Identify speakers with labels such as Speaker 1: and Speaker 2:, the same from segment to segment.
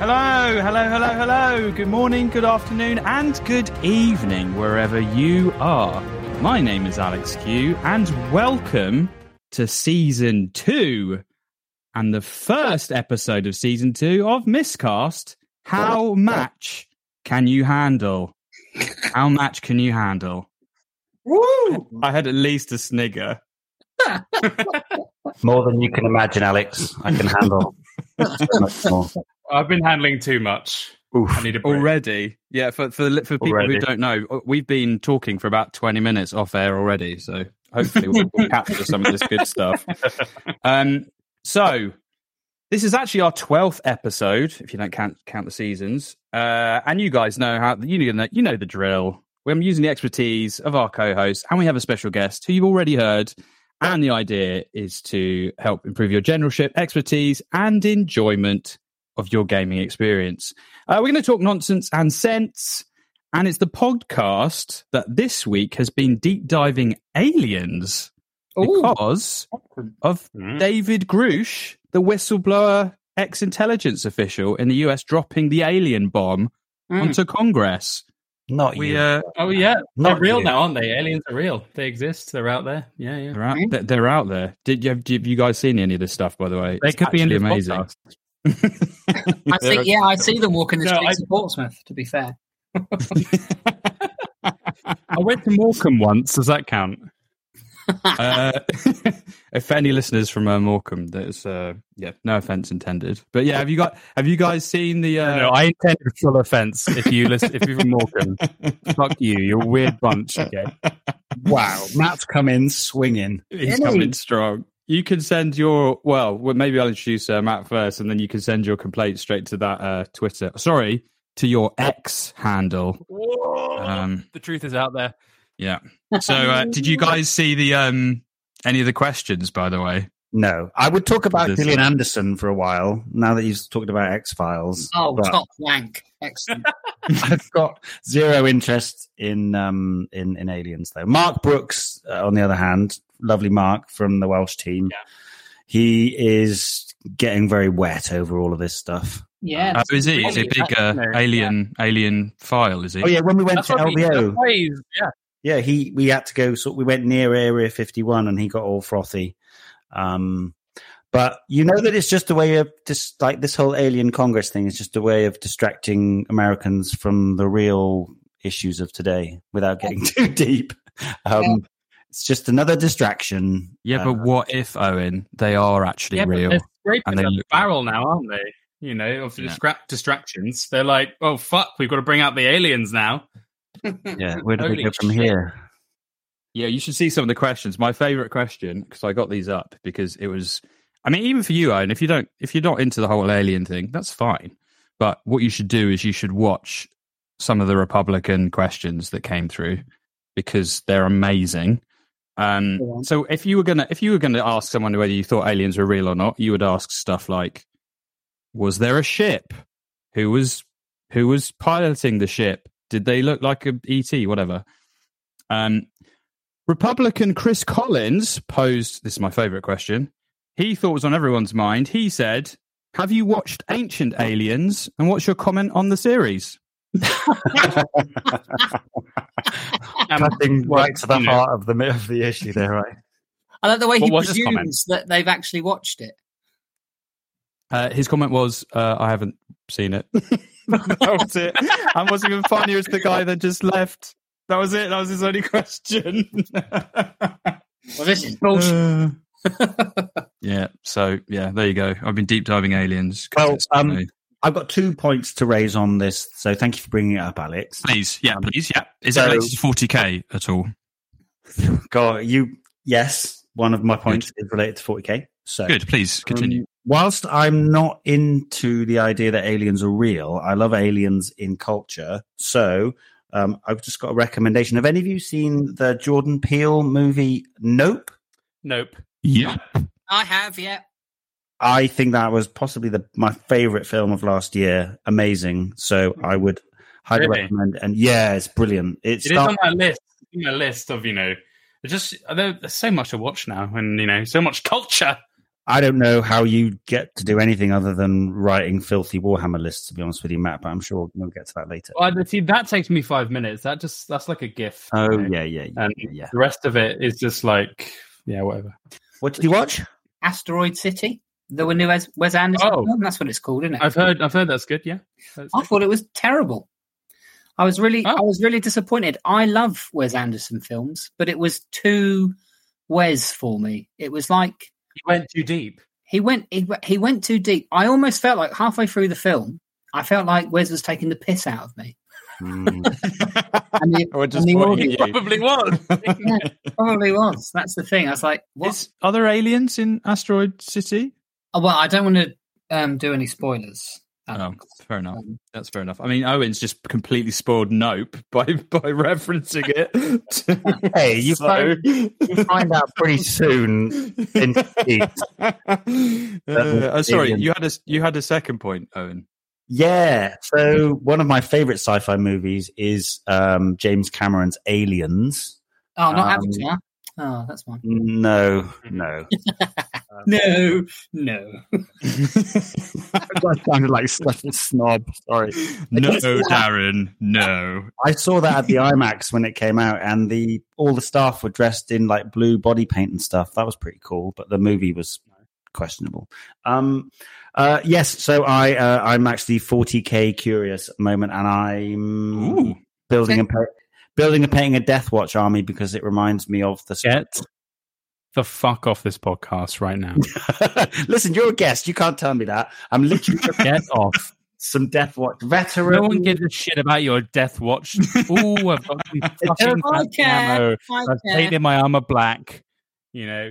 Speaker 1: Hello, hello, hello, hello. Good morning, good afternoon, and good evening, wherever you are. My name is Alex Q, and welcome to season two and the first episode of season two of Miscast. How much can you handle? How much can you handle?
Speaker 2: Woo!
Speaker 1: I had at least a snigger.
Speaker 2: More than you can imagine, Alex. I can handle. much more.
Speaker 3: I've been handling too much.
Speaker 2: Oof.
Speaker 3: I need a break.
Speaker 1: Already, yeah. For for for people
Speaker 2: Already.
Speaker 1: who don't know, uh, we've been talking for about twenty minutes off air already. So hopefully we'll, we'll capture some of this good stuff. Um, so this is actually our twelfth episode, if you don't count count the seasons. Uh, and you guys know how you know you know the drill. We're using the expertise of our co-host, and we have a special guest who you've already heard. And the idea is to help improve your generalship, expertise, and enjoyment of your gaming experience. Uh, we're going to talk nonsense and sense. And it's the podcast that this week has been deep diving aliens because of
Speaker 4: Mm.
Speaker 1: David Grusch, the whistleblower ex intelligence official in the US, dropping the alien bomb
Speaker 3: Mm.
Speaker 1: onto Congress.
Speaker 2: Not
Speaker 1: We
Speaker 2: you.
Speaker 1: uh,
Speaker 3: Oh yeah,
Speaker 2: Not
Speaker 3: they're real
Speaker 2: you.
Speaker 3: now, aren't they? Aliens are real. They exist. They're out there. Yeah, yeah.
Speaker 1: they're out, they're- they're out there. Did you have, have you guys seen any of this stuff? By the way,
Speaker 3: They
Speaker 1: It's
Speaker 3: could be in
Speaker 1: actually amazing.
Speaker 3: podcast.
Speaker 5: I see, yeah, I see them walking the
Speaker 3: No,
Speaker 5: streets
Speaker 3: I-
Speaker 5: of Portsmouth. To be fair,
Speaker 1: I went to Morecambe once. Does that count? uh, if any listeners from uh, Morecambe, there's uh, yeah, no offense intended. But yeah, have you got have you guys seen the? Uh,
Speaker 3: No, I intended full offense. If you listen, if you're from Morecambe, fuck you. You're a weird bunch. Okay.
Speaker 2: wow. Matt's come in swinging.
Speaker 1: he's
Speaker 5: Any-
Speaker 1: coming strong. You can send your well, well maybe I'll introduce uh, Matt first, and then you can send your complaint straight to that uh, Twitter. Sorry, to your X handle. Um,
Speaker 3: the truth is out there.
Speaker 1: yeah. So, uh, did you guys see the um any of the questions? By the way,
Speaker 2: No. I would talk about
Speaker 1: This-
Speaker 2: Gillian Anderson for a while, now that you've talked about X Files.
Speaker 5: oh, top rank, excellent.
Speaker 2: I've got zero interest in um in, in aliens though. Mark Brooks, uh, on the other hand, lovely Mark from the Welsh team.
Speaker 3: Yeah.
Speaker 2: He is getting very wet over all of this stuff.
Speaker 5: Yeah,
Speaker 1: uh, is he? Is he a big uh,
Speaker 3: Fascinating.
Speaker 1: alien alien file? Is he?
Speaker 2: Oh yeah, when we went
Speaker 3: That's
Speaker 2: to
Speaker 3: what we-
Speaker 2: LVO,
Speaker 3: that's why he's- yeah.
Speaker 2: yeah, he we had to go. So we went near Area 51, and he got all frothy. Um, but you know that it's just a way of just like this whole alien Congress thing is just a way of distracting Americans from the real issues of today without getting too deep. Um, It's just another distraction.
Speaker 1: Yeah,
Speaker 2: Uh,
Speaker 1: but what if Owen? They are actually
Speaker 3: Yeah,
Speaker 1: real.
Speaker 3: they're scraping
Speaker 1: and they
Speaker 3: the
Speaker 1: look-
Speaker 3: barrel now, aren't they? You know, of
Speaker 1: Yeah.
Speaker 3: distra- distractions. They're like, oh fuck, we've got to bring out the aliens now.
Speaker 2: Yeah, where do we go from
Speaker 1: shit.
Speaker 2: here?
Speaker 1: Yeah, you should see some of the questions. My favorite question, because I got these up because it was. I mean, even for you, Owen, if you don't, if you're not into the whole alien thing, that's fine. But what you should do is you should watch some of the Republican questions that came through because they're amazing. Um, so if you were gonna, if you were gonna ask someone whether you thought aliens were real or not, you would ask stuff like, "Was there a ship? Who was who was piloting the ship? Did they look like a ET? Whatever." Um, Republican Chris Collins posed this is my favorite question. He thought was on everyone's mind. He said, "Have you watched Ancient Aliens? And what's your comment on the series?"
Speaker 2: Cutting right to the heart of the of the issue there, right?
Speaker 5: I like the way
Speaker 1: What
Speaker 5: he
Speaker 1: was his comment?
Speaker 5: presumes that they've actually watched it.
Speaker 1: Uh, his comment was, uh, "I haven't seen it." that was it. And what's even funnier is the guy that just left. That was it. That was his only question.
Speaker 5: Well, this is bullshit.
Speaker 1: yeah. So yeah, there you go. I've been deep diving aliens.
Speaker 2: Well, um,
Speaker 1: you know-
Speaker 2: I've got two points to raise on this, so thank you for bringing it up, Alex.
Speaker 1: please, yeah,
Speaker 2: um,
Speaker 1: please, yeah. Is
Speaker 2: so-
Speaker 1: it related to forty k at all?
Speaker 2: Go, you. Yes, one of my points is related to 40k. So
Speaker 1: Good. Please continue.
Speaker 2: Um, whilst I'm not into the idea that aliens are real, I love aliens in culture. So um, I've just got a recommendation. Have any of you seen the Jordan Peele movie Nope?
Speaker 3: Nope.
Speaker 1: yeah.
Speaker 5: I have, yeah.
Speaker 2: I think that was possibly the my favorite film of last year. Amazing. So I would highly
Speaker 3: Really?
Speaker 2: recommend. And yeah, it's brilliant. It's
Speaker 3: It is on my list. On my list of you know. Just there's so much to watch now, and you know, so much culture.
Speaker 2: I don't know how you get to do anything other than writing filthy Warhammer lists. To be honest with you, Matt, but I'm sure we'll get to that later.
Speaker 3: Well, see, that takes me five minutes. That just that's like a gift.
Speaker 2: Oh
Speaker 3: you know?
Speaker 2: yeah, yeah, yeah,
Speaker 3: And
Speaker 2: yeah.
Speaker 3: the rest of it is just like yeah, whatever.
Speaker 2: What did you watch?
Speaker 5: Asteroid City, the new Wes, Wes Anderson
Speaker 3: Oh.
Speaker 5: film. That's what it's called, isn't it?
Speaker 3: I've heard. I've heard that's good. Yeah. That's
Speaker 5: I
Speaker 3: good.
Speaker 5: thought it was terrible. I was really,
Speaker 3: Oh.
Speaker 5: I was really disappointed. I love Wes Anderson films, but it was too Wes for me. It was like
Speaker 3: He went too deep.
Speaker 5: he went, he, went- he went too deep. I almost felt like halfway through the film, I felt like Wes was taking the piss out of me.
Speaker 2: Hmm.
Speaker 5: And the,
Speaker 1: Or just
Speaker 5: and the audience-
Speaker 3: Probably was.
Speaker 5: yeah, probably was. That's the thing. I was like, what?
Speaker 1: Is, are there aliens in Asteroid City?
Speaker 5: Oh, well, I don't want to um, do any spoilers.
Speaker 1: Oh, fair enough.
Speaker 5: Um,
Speaker 1: That's fair enough. I mean, Owen's just completely spoiled Nope by by referencing it.
Speaker 2: Hey, you
Speaker 1: So-
Speaker 2: find, you find out pretty soon. In
Speaker 1: Uh, uh, sorry, you had a you had a second point, Owen.
Speaker 2: Yeah. So one of my favorite sci-fi movies is um, James Cameron's Aliens.
Speaker 5: Oh, not
Speaker 2: Um,
Speaker 5: Avatar. Oh, that's one.
Speaker 2: No, no.
Speaker 5: No, no.
Speaker 2: that sounded like such a snob. Sorry.
Speaker 1: No, Darren, no.
Speaker 2: I saw that at the IMAX when it came out, and the all the staff were dressed in like blue body paint and stuff. That was pretty cool, but the movie was questionable. Um, uh, yes, so I uh, I'm actually 40k curious at the moment, and I'm
Speaker 1: Ooh.
Speaker 2: building and pay, building and paying a Death Watch army because it reminds me of the.
Speaker 3: Get the fuck off this podcast right now.
Speaker 2: Listen, you're a guest. You can't tell me that. I'm literally
Speaker 3: Get off.
Speaker 2: some Death Watch veteran.
Speaker 3: No one gives a shit about your death watch. Ooh, I've got fucking
Speaker 5: I
Speaker 3: fancy ammo. I've painted my armor black. You know,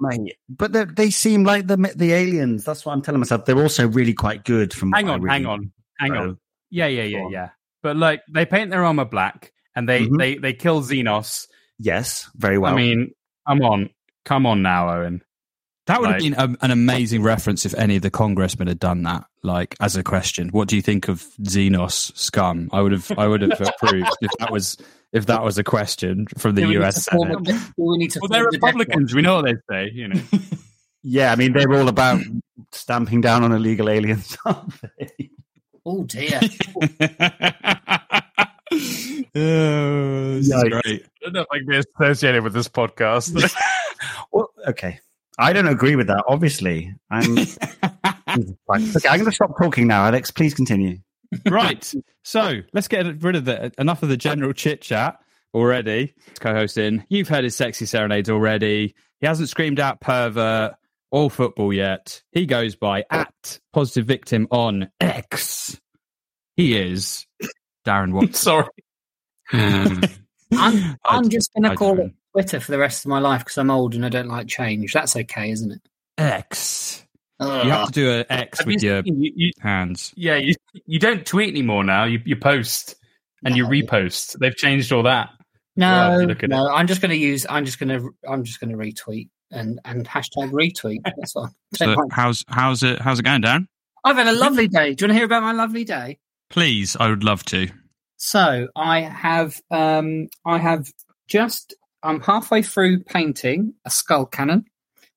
Speaker 2: Mate, but they, they seem like the the aliens. That's what I'm telling myself. They're also really quite good. From
Speaker 3: hang on,
Speaker 2: really
Speaker 3: hang on, hang
Speaker 2: know.
Speaker 3: on. Yeah, yeah, yeah,
Speaker 2: on.
Speaker 3: yeah. But like, they paint their armor black, and they
Speaker 2: Mhm.
Speaker 3: they they kill Xenos.
Speaker 2: Yes, very well.
Speaker 3: I mean, I'm on, come on now, Owen.
Speaker 1: That would have been a, an amazing reference if any of the congressmen had done that. Like as a question, what do you think of Xenos scum? I would have, I would have approved if that was if that was a question from the
Speaker 5: Do we need
Speaker 1: U.S.
Speaker 5: to
Speaker 1: Senate.
Speaker 5: a- we need to
Speaker 3: Well, they're
Speaker 5: form the
Speaker 3: Republicans. We know what they say. You know,
Speaker 2: yeah, I mean they're all about stamping down on illegal aliens, aren't they?
Speaker 5: Oh dear.
Speaker 1: oh, this is great.
Speaker 3: I don't know if I can be associated with this podcast.
Speaker 2: well, okay, I don't agree with that. Obviously, I'm. Right. Okay, I'm going to stop talking now, Alex. Please continue.
Speaker 1: right. So let's get rid of the enough of the general chit chat already. Co-hosting, you've heard his sexy serenades already. He hasn't screamed out pervert or football yet. He goes by at positive victim on X. He is Darren Watson.
Speaker 3: Sorry.
Speaker 5: Um, I'm,
Speaker 6: I
Speaker 5: I'm just going to call it Twitter for the rest of my life because I'm old and I don't like change. That's okay, isn't it?
Speaker 6: X. You have to do an X
Speaker 4: Have
Speaker 6: with
Speaker 4: you
Speaker 6: your
Speaker 4: you- you-
Speaker 6: hands.
Speaker 4: yeah, you, you don't tweet anymore now. You, you post and you repost. They've changed all that.
Speaker 5: No,
Speaker 4: Well, if you look at
Speaker 5: no. I'm just going to use. I'm just going to. I'm just going to retweet and and hashtag retweet. That's all.
Speaker 6: So how's how's it how's it going, Darren?
Speaker 5: I've had a lovely day. Do you want to hear about my lovely day?
Speaker 6: Please, I would love to.
Speaker 5: So I have. Um, I have just. I'm halfway through painting a skull cannon,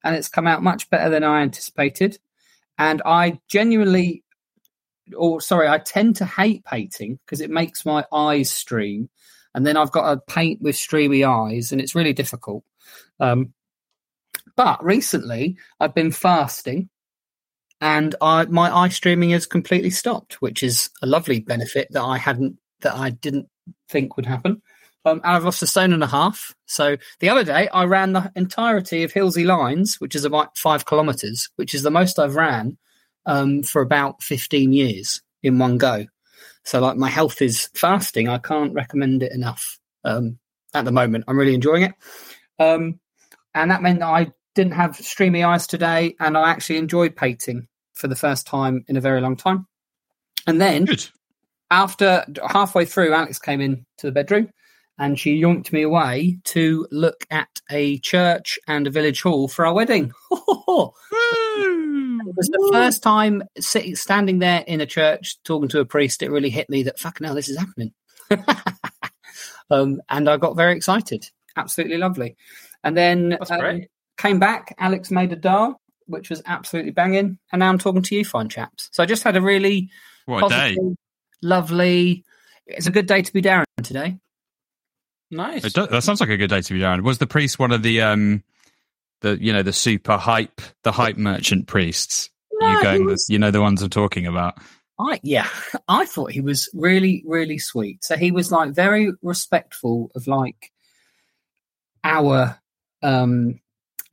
Speaker 5: and it's come out much better than I anticipated. And I genuinely, or sorry, I tend to hate painting because it makes my eyes stream, and then I've got to paint with streamy eyes, and it's really difficult. Um, but recently, I've been fasting, and I, my eye streaming has completely stopped, which is a lovely benefit that I hadn't, that I didn't think would happen. Um, and I've lost a stone and a half. So the other day, I ran the entirety of Hilsea Lines, which is about five kilometres, which is the most I've ran um, for about 15 years in one go. So, like, my health is fasting. I can't recommend it enough um, at the moment. I'm really enjoying it. Um, and that meant that I didn't have streamy eyes today, and I actually enjoyed painting for the first time in a very long time. And then
Speaker 6: Good.
Speaker 5: After halfway through, Alex came in to the bedroom and she yoinked me away to look at a church and a village hall for our wedding. It was the first time sitting, standing there in a church talking to a priest. It really hit me that fucking hell, this is happening. um, and I got very excited. Absolutely lovely. And then um, came back. Alex made a dal, which was absolutely banging. And now I'm talking to you, fine chaps. So I just had a really
Speaker 6: What a day!
Speaker 5: Positive, lovely. It's a good day to be Darren today.
Speaker 4: Nice.
Speaker 6: It does, that sounds like a good day to be Darren. Was the priest one of the um the you know the super hype the hype merchant priests?
Speaker 5: No,
Speaker 6: you going
Speaker 5: was-
Speaker 6: the, you know the ones I'm talking about.
Speaker 5: I yeah, I thought he was really really sweet. So he was like very respectful of like our um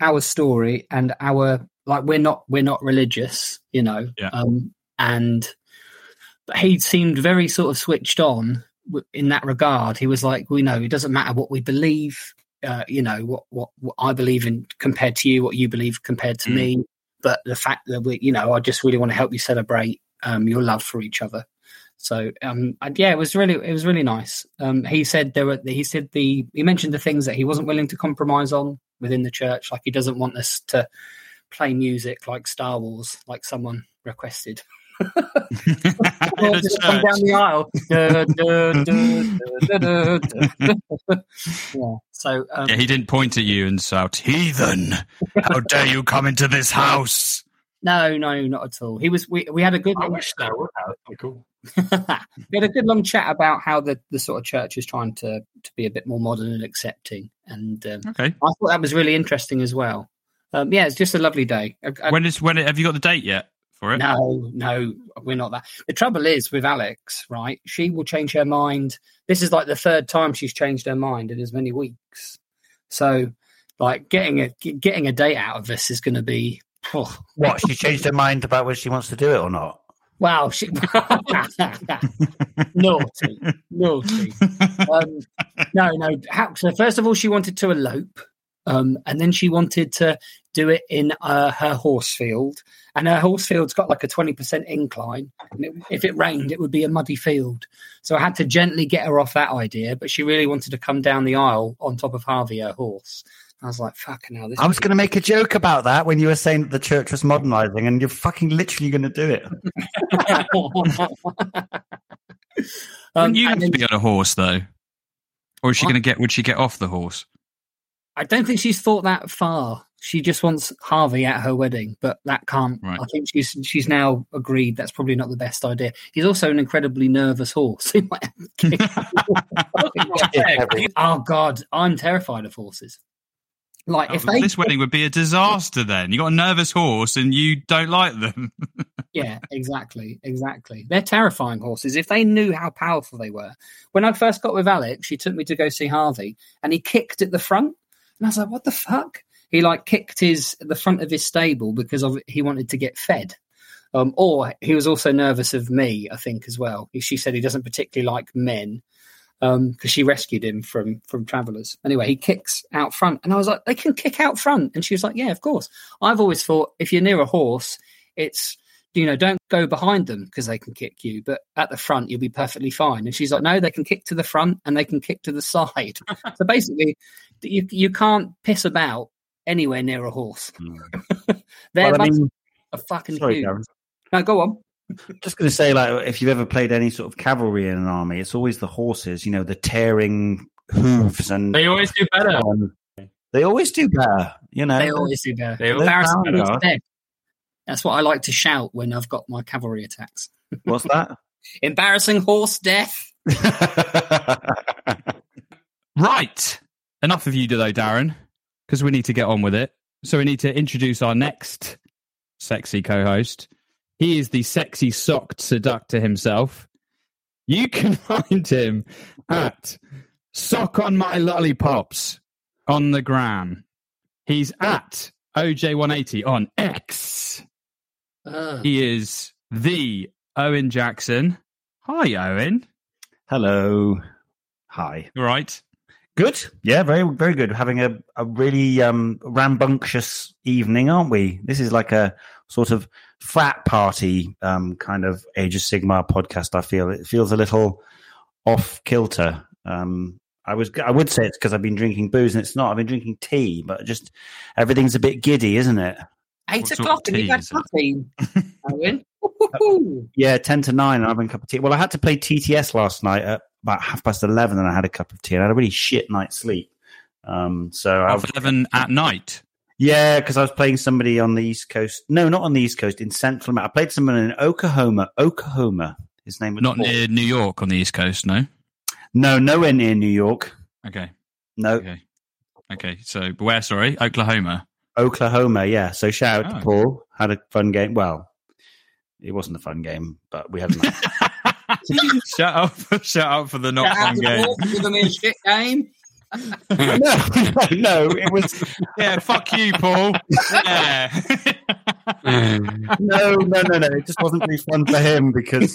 Speaker 5: our story and our like we're not we're not religious, you know.
Speaker 6: Yeah.
Speaker 5: Um and he seemed very sort of switched on in that regard. He was like, we know it doesn't matter what we believe, uh, you know, what, what what I believe in compared to you, what you believe compared to
Speaker 6: Mm.
Speaker 5: me. But the fact that we, you know, I just really want to help you celebrate um, your love for each other. So um, and yeah, it was really it was really nice. Um, he said there were he said the he mentioned the things that he wasn't willing to compromise on within the church, like he doesn't want us to play music like Star Wars, like someone requested.
Speaker 6: In
Speaker 5: Or
Speaker 6: a
Speaker 5: just come down the aisle. Yeah. So um,
Speaker 6: Yeah, he didn't point at you and shout, "Heathen! How dare you come into this house?"
Speaker 5: no, no, not at all. He was. We we had a good.
Speaker 4: I wish that would have. That'd be cool.
Speaker 5: we had a good long chat about how the, the sort of church is trying to, to be a bit more modern and accepting, and um,
Speaker 6: Okay.
Speaker 5: I thought that was really interesting as well. Um, yeah, it's just a lovely day. I- I-
Speaker 6: When is when have you got the date yet for it?
Speaker 5: no, no, we're not that. The trouble is with Alex, right? She will change her mind. This is like the third time she's changed her mind in as many weeks. So, like getting a getting a date out of this is going to be. Oh,
Speaker 2: What? She changed her mind about whether she wants to do it or not.
Speaker 5: wow, she, naughty, naughty. Um, no, no. How, so first of all, she wanted to elope, um, and then she wanted to do it in uh, her horse field, and her horse field's got like a twenty percent incline. And it, if it rained, it would be a muddy field. So I had to gently get her off that idea, but she really wanted to come down the aisle on top of Harvey, her horse. I was like, "Fucking hell!" This
Speaker 2: I was going to make a joke about that when you were saying that the church was modernizing, and you're fucking literally going to do it.
Speaker 5: um,
Speaker 6: you have to be on a horse though, or is she going to get? Would she get off the horse?
Speaker 5: I don't think she's thought that far. She just wants Harvey at her wedding, but that can't.
Speaker 6: Right.
Speaker 5: I think she's she's now agreed that's probably not the best idea. He's also an incredibly nervous horse. Oh God, I'm terrified of horses. Like oh, if
Speaker 6: Oh,
Speaker 5: they,
Speaker 6: this wedding would be a disaster. Then you got a nervous horse and you don't like them.
Speaker 5: yeah, exactly, exactly. They're terrifying horses. If they knew how powerful they were, when I first got with Alex, she took me to go see Harvey, and he kicked at the front, and I was like, "What the fuck?" He like kicked his the front of his stable because of he wanted to get fed. Um, or he was also nervous of me, I think, as well. She said he doesn't particularly like men. because she rescued him from from travelers. Anyway, he kicks out front, and I was like, they can kick out front, and she was like, yeah, of course. I've always thought if you're near a horse, it's you know don't go behind them because they can kick you, but at the front you'll be perfectly fine. And she's like, no, they can kick to the front and they can kick to the side. so basically, you you can't piss about anywhere near a horse. Hmm. They're
Speaker 2: Well, I mean,
Speaker 5: a fucking
Speaker 2: sorry,
Speaker 5: huge.
Speaker 2: Darren.
Speaker 5: No, go on.
Speaker 2: Just going to say, like, if you've ever played any sort of cavalry in an army, it's always the horses. You know, the tearing hooves and
Speaker 3: They always do better.
Speaker 2: they always do better. You know,
Speaker 5: They always do better.
Speaker 3: They always
Speaker 5: Embarrassing
Speaker 2: do better.
Speaker 5: horse dead. That's what I like to shout when I've got my cavalry attacks.
Speaker 2: what's that?
Speaker 5: Embarrassing horse death.
Speaker 1: Right. Enough of you, though, Darren, because we need to get on with it. So we need to introduce our next sexy co-host. He is the sexy socked seductor himself. You can find him at Sock on My Lollipops on the gram. He's at OJ180 on X.
Speaker 5: Ugh.
Speaker 1: He is the Owen Jackson. Hi, Owen.
Speaker 2: Hello, hi.
Speaker 1: You all right?
Speaker 2: Good. Yeah, very very good. Having a, a really um, rambunctious evening, aren't we? This is like a sort of frat party um, kind of Age of Sigmar podcast. I feel it feels a little off kilter. Um, I was I would say it's because I've been drinking booze, and it's not. I've been drinking tea, but just everything's a bit giddy, isn't it?
Speaker 5: Eight
Speaker 1: What sort
Speaker 5: o'clock
Speaker 1: of
Speaker 5: and you
Speaker 1: tea
Speaker 5: had
Speaker 1: is it?
Speaker 5: caffeine. Owen. Woo-hoo-hoo.
Speaker 2: Yeah, ten to nine. I'm having a cup of tea. Well, I had to play TTS last night at about half past eleven, and I had a cup of tea. and I had a really shit night's sleep. Um, so I
Speaker 1: Half 11 at night.
Speaker 2: Yeah, because I was playing somebody on the East Coast. No, not on the East Coast, in Central America. I played someone in Oklahoma. Oklahoma. His name was
Speaker 1: Not
Speaker 2: Paul.
Speaker 1: near New York on the East Coast, no?
Speaker 2: No, nowhere near New York.
Speaker 1: Okay.
Speaker 2: No,
Speaker 1: Okay. Okay. So, where, sorry? Oklahoma.
Speaker 2: Oklahoma. Yeah. So shout out
Speaker 1: Oh.
Speaker 2: to Paul. Had a fun game. Well, it wasn't a fun game, but we had. A nice-
Speaker 1: shout out for, shout out for the not
Speaker 5: Shout
Speaker 1: fun game.
Speaker 5: Paul for me a shit game.
Speaker 2: no, no, no, it was
Speaker 1: Yeah, fuck you, Paul. Yeah.
Speaker 2: no, no, no, no. It just wasn't really fun for him because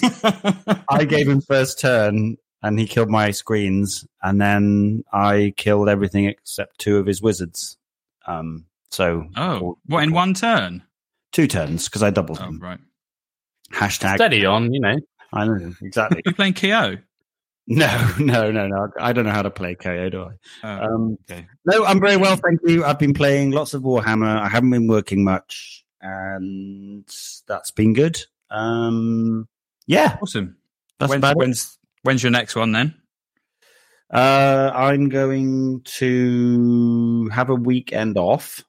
Speaker 2: I gave him first turn and he killed my screens, and then I killed everything except two of his wizards. Um, so
Speaker 1: oh, what, in one turn?
Speaker 2: two turns because I doubled
Speaker 1: Oh,
Speaker 2: him.
Speaker 1: right.
Speaker 2: Hashtag.
Speaker 3: Steady on, you know.
Speaker 2: I know exactly.
Speaker 1: You're playing KO?
Speaker 2: no, no, no, no. I don't know how to play KO, do I?
Speaker 1: Oh,
Speaker 2: Um,
Speaker 1: okay.
Speaker 2: no, I'm very well, thank you. I've been playing lots of Warhammer. I haven't been working much, and that's been good. Um, yeah,
Speaker 1: Awesome.
Speaker 2: that's
Speaker 1: When's,
Speaker 2: about
Speaker 1: when's, when's your next one then?
Speaker 2: Uh, I'm going to have a weekend off.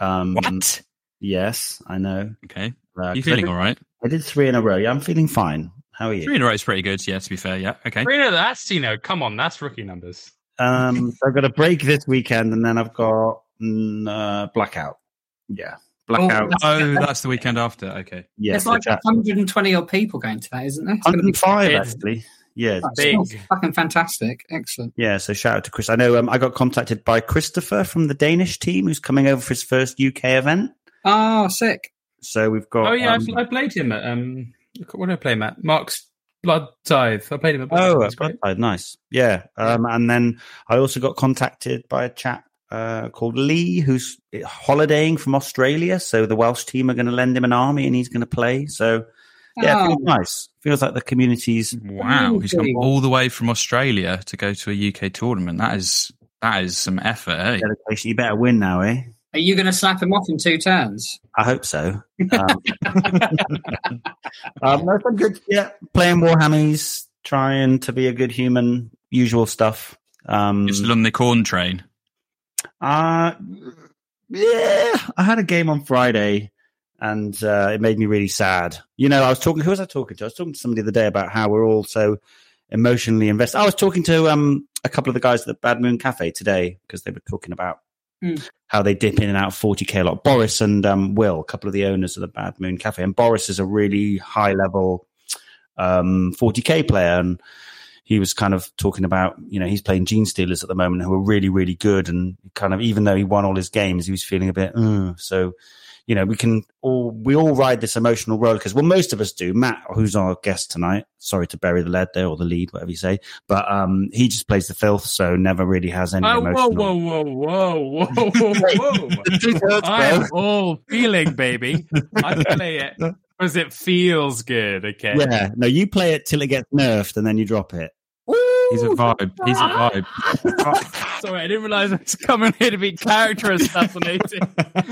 Speaker 2: Um,
Speaker 1: What?
Speaker 2: Yes, I know.
Speaker 1: Okay.
Speaker 2: Uh,
Speaker 1: You feeling
Speaker 2: did,
Speaker 1: all right?
Speaker 2: I did three in a row. Yeah, I'm feeling fine. How are you?
Speaker 1: Three in a row is pretty good. Yeah, to be fair. Yeah. Okay.
Speaker 3: Three in a row. that's, you know, come on, that's rookie numbers.
Speaker 2: Um, so I've got a break this weekend, and then I've got mm, uh, blackout. Yeah, blackout.
Speaker 5: that's-
Speaker 1: Oh, that's the weekend after. Okay.
Speaker 2: yeah,
Speaker 5: It's
Speaker 2: so
Speaker 5: like
Speaker 2: chat-
Speaker 5: 120 odd people going to that, isn't there? It's gonna be
Speaker 2: 105 actually. Yeah, it's
Speaker 5: That's
Speaker 3: big.
Speaker 5: fucking fantastic. Excellent.
Speaker 2: yeah. So shout out to Chris. I know um, I got contacted by Christopher from the Danish team, who's coming over for his first UK event.
Speaker 5: Oh, sick.
Speaker 2: So we've got.
Speaker 3: Oh, yeah,
Speaker 2: um,
Speaker 3: I, I played him at, um, what did I play Matt? Mark's Blood Tithe. I played him at Blood
Speaker 2: Oh,
Speaker 3: Tithe.
Speaker 2: at
Speaker 3: It's great.
Speaker 2: Blood Tithe, nice. Yeah. Um, and then I also got contacted by a chap uh, called Lee, who's holidaying from Australia. So the Welsh team are going to lend him an army, and he's going to play. So yeah,
Speaker 5: Oh.
Speaker 2: feels nice. Feels like the community's.
Speaker 1: Wow. He's come all the way from Australia to go to a UK tournament. That is that is some effort. Eh?
Speaker 2: Dedication. You better win now, eh?
Speaker 5: Are you going to slap him off in two turns?
Speaker 2: I hope so. Um, um, no, I'm good. Yeah, playing Warhammies, trying to be a good human, usual stuff. Um,
Speaker 1: You're still on the corn train.
Speaker 2: Uh, yeah, I had a game on Friday and uh, it made me really sad. You know, I was talking, who was I talking to? I was talking to somebody the other day about how we're all so emotionally invested. I was talking to um, a couple of the guys at the Bad Moon Cafe today because they were talking about
Speaker 5: Hmm.
Speaker 2: how they dip in and out of 40k a lot. Boris and um, Will, a couple of the owners of the Bad Moon Cafe. And Boris is a really high level um, 40k player. And he was kind of talking about, you know, he's playing Gene Stealers at the moment who are really, really good. And kind of, even though he won all his games, he was feeling a bit, uh, so, you know, we can all, we all ride this emotional roller because, well, most of us do. Matt, who's our guest tonight, sorry to bury the lead there or the lead, whatever you say, but, um, he just plays the filth. So never really has any
Speaker 3: Oh,
Speaker 2: emotional.
Speaker 3: whoa, whoa, whoa, whoa, whoa, whoa. I'm all feeling, baby. I play it because it feels good, okay?
Speaker 2: Yeah. No, you play it till it gets nerfed and then you drop it.
Speaker 1: He's a vibe. He's a vibe.
Speaker 3: Sorry, I didn't realize I was coming here to be character assassinated.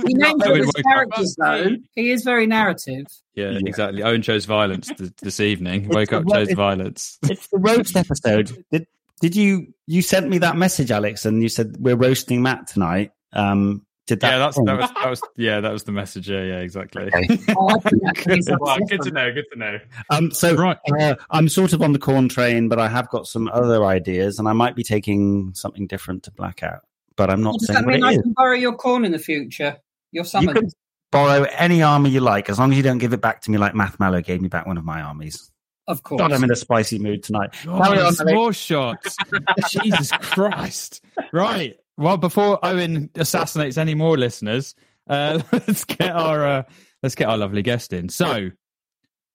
Speaker 5: He names all his characters though. He is very narrative.
Speaker 1: Yeah, exactly. Owen chose violence th- this evening. Woke up,
Speaker 2: Well,
Speaker 1: chose
Speaker 2: it's-
Speaker 1: violence.
Speaker 2: It's the roast episode. Did did you you sent me that message, Alex, and you said we're roasting Matt tonight? Um, did that?
Speaker 1: Yeah, that's that was, that was yeah, that was the message. Yeah, yeah, exactly.
Speaker 5: Oh, I think that case is
Speaker 3: well, good to know, good to know.
Speaker 2: Um, so
Speaker 1: Right.
Speaker 2: uh, I'm sort of on the corn train, but I have got some other ideas, and I might be taking something different to Blackout. But I'm not
Speaker 5: Does
Speaker 2: saying
Speaker 5: that
Speaker 2: what
Speaker 5: mean
Speaker 2: it
Speaker 5: I
Speaker 2: is.
Speaker 5: can borrow your corn in the future? Your
Speaker 2: summons.
Speaker 5: You
Speaker 2: can borrow any army you like, as long as you don't give it back to me like Math Mallow gave me back one of my armies.
Speaker 5: Of course.
Speaker 2: God, I'm in a spicy mood tonight. Carry on,
Speaker 1: Oh, more shots. Jesus Christ. Right. Well, before Owen assassinates any more listeners, uh, let's get our uh, let's get our lovely guest in. So,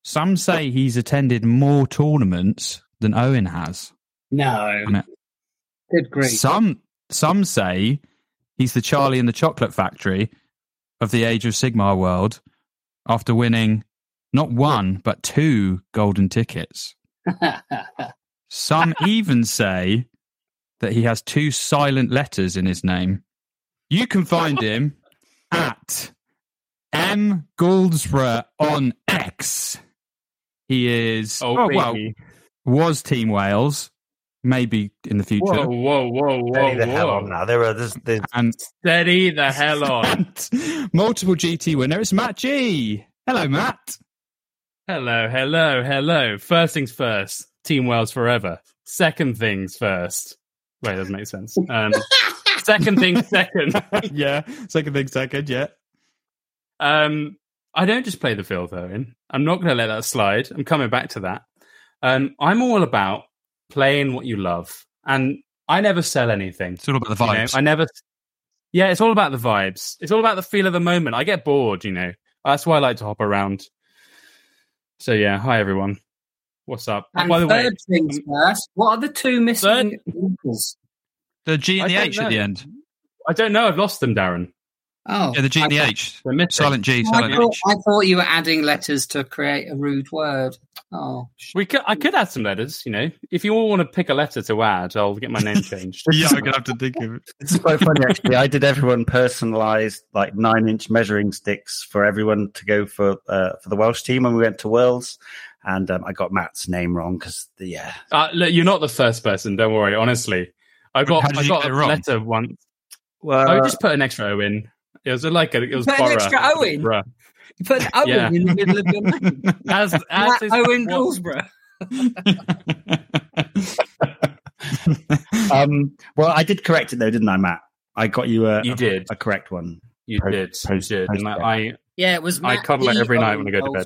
Speaker 1: some say he's attended more tournaments than Owen has.
Speaker 5: no. Good grief.
Speaker 1: Some some say he's the Charlie in the Chocolate Factory of the Age of Sigmar world after winning not one but two golden tickets. Some even say that he has two silent letters in his name. You can find him at M Goldsborough on X. He is
Speaker 3: Oh,
Speaker 1: oh, well was Team Wales, maybe in the future.
Speaker 3: Whoa, whoa, whoa, whoa,
Speaker 2: Steady the hell on now. There are there's, there's
Speaker 1: And
Speaker 3: Steady the hell on.
Speaker 1: multiple GT winner. It's Matt G. Hello, Matt.
Speaker 3: hello, hello, hello. First things first. Team Wales forever. Second things first. Wait, that doesn't make sense. Um, second thing second.
Speaker 1: yeah, second thing, second. Yeah,
Speaker 3: Um, I don't just play the field, Owen. I'm not going to let that slide. I'm coming back to that. Um, I'm all about playing what you love, and I never sell anything.
Speaker 1: it's all about the
Speaker 3: you know?
Speaker 1: vibes.
Speaker 3: I never. Yeah, it's all about the vibes. It's all about the feel of the moment. I get bored, you know. That's why I like to hop around. So yeah, hi everyone. What's up?
Speaker 5: and
Speaker 3: By the way,
Speaker 5: third things first. What are the two missing letters?
Speaker 1: the G and
Speaker 3: I
Speaker 1: the
Speaker 3: don't
Speaker 1: H at the end.
Speaker 3: I don't know. I've lost them, Darren.
Speaker 5: Oh,
Speaker 1: Yeah, the G and the H.
Speaker 3: They're missing.
Speaker 1: Silent G,
Speaker 5: I
Speaker 1: silent
Speaker 5: thought,
Speaker 1: H.
Speaker 5: I thought you were adding letters to create a rude word. Oh,
Speaker 3: We could. I could add some letters. You know, if you all want to pick a letter to add, I'll get my name changed.
Speaker 1: Yeah, I'm gonna have to think of it.
Speaker 2: This is quite funny, actually. I did everyone personalised like nine inch measuring sticks for everyone to go for uh, for the Welsh team when we went to Worlds, and um, I got Matt's name wrong because yeah,
Speaker 3: Uh, look, you're not the first person. Don't worry. Honestly, I got
Speaker 1: How
Speaker 3: I got a
Speaker 1: it wrong?
Speaker 3: letter once.
Speaker 2: well,
Speaker 3: I just put an extra O in. It was like a it was
Speaker 5: Put an extra O in?
Speaker 3: Bruh.
Speaker 5: you put an Owen
Speaker 3: Yeah.
Speaker 5: in the middle of your name.
Speaker 3: As as
Speaker 5: Matt
Speaker 3: is
Speaker 5: Owen
Speaker 3: what-
Speaker 5: Goldsborough.
Speaker 2: um, well, I did correct it though, didn't I, Matt? I got you a
Speaker 3: You
Speaker 2: a-
Speaker 3: did.
Speaker 2: a correct one.
Speaker 3: You
Speaker 2: Post-
Speaker 3: did.
Speaker 2: post-
Speaker 3: you did.
Speaker 2: post-
Speaker 3: And I,
Speaker 5: Yeah, it was.
Speaker 3: I
Speaker 5: Matt
Speaker 3: cuddle it every night when I go to bed.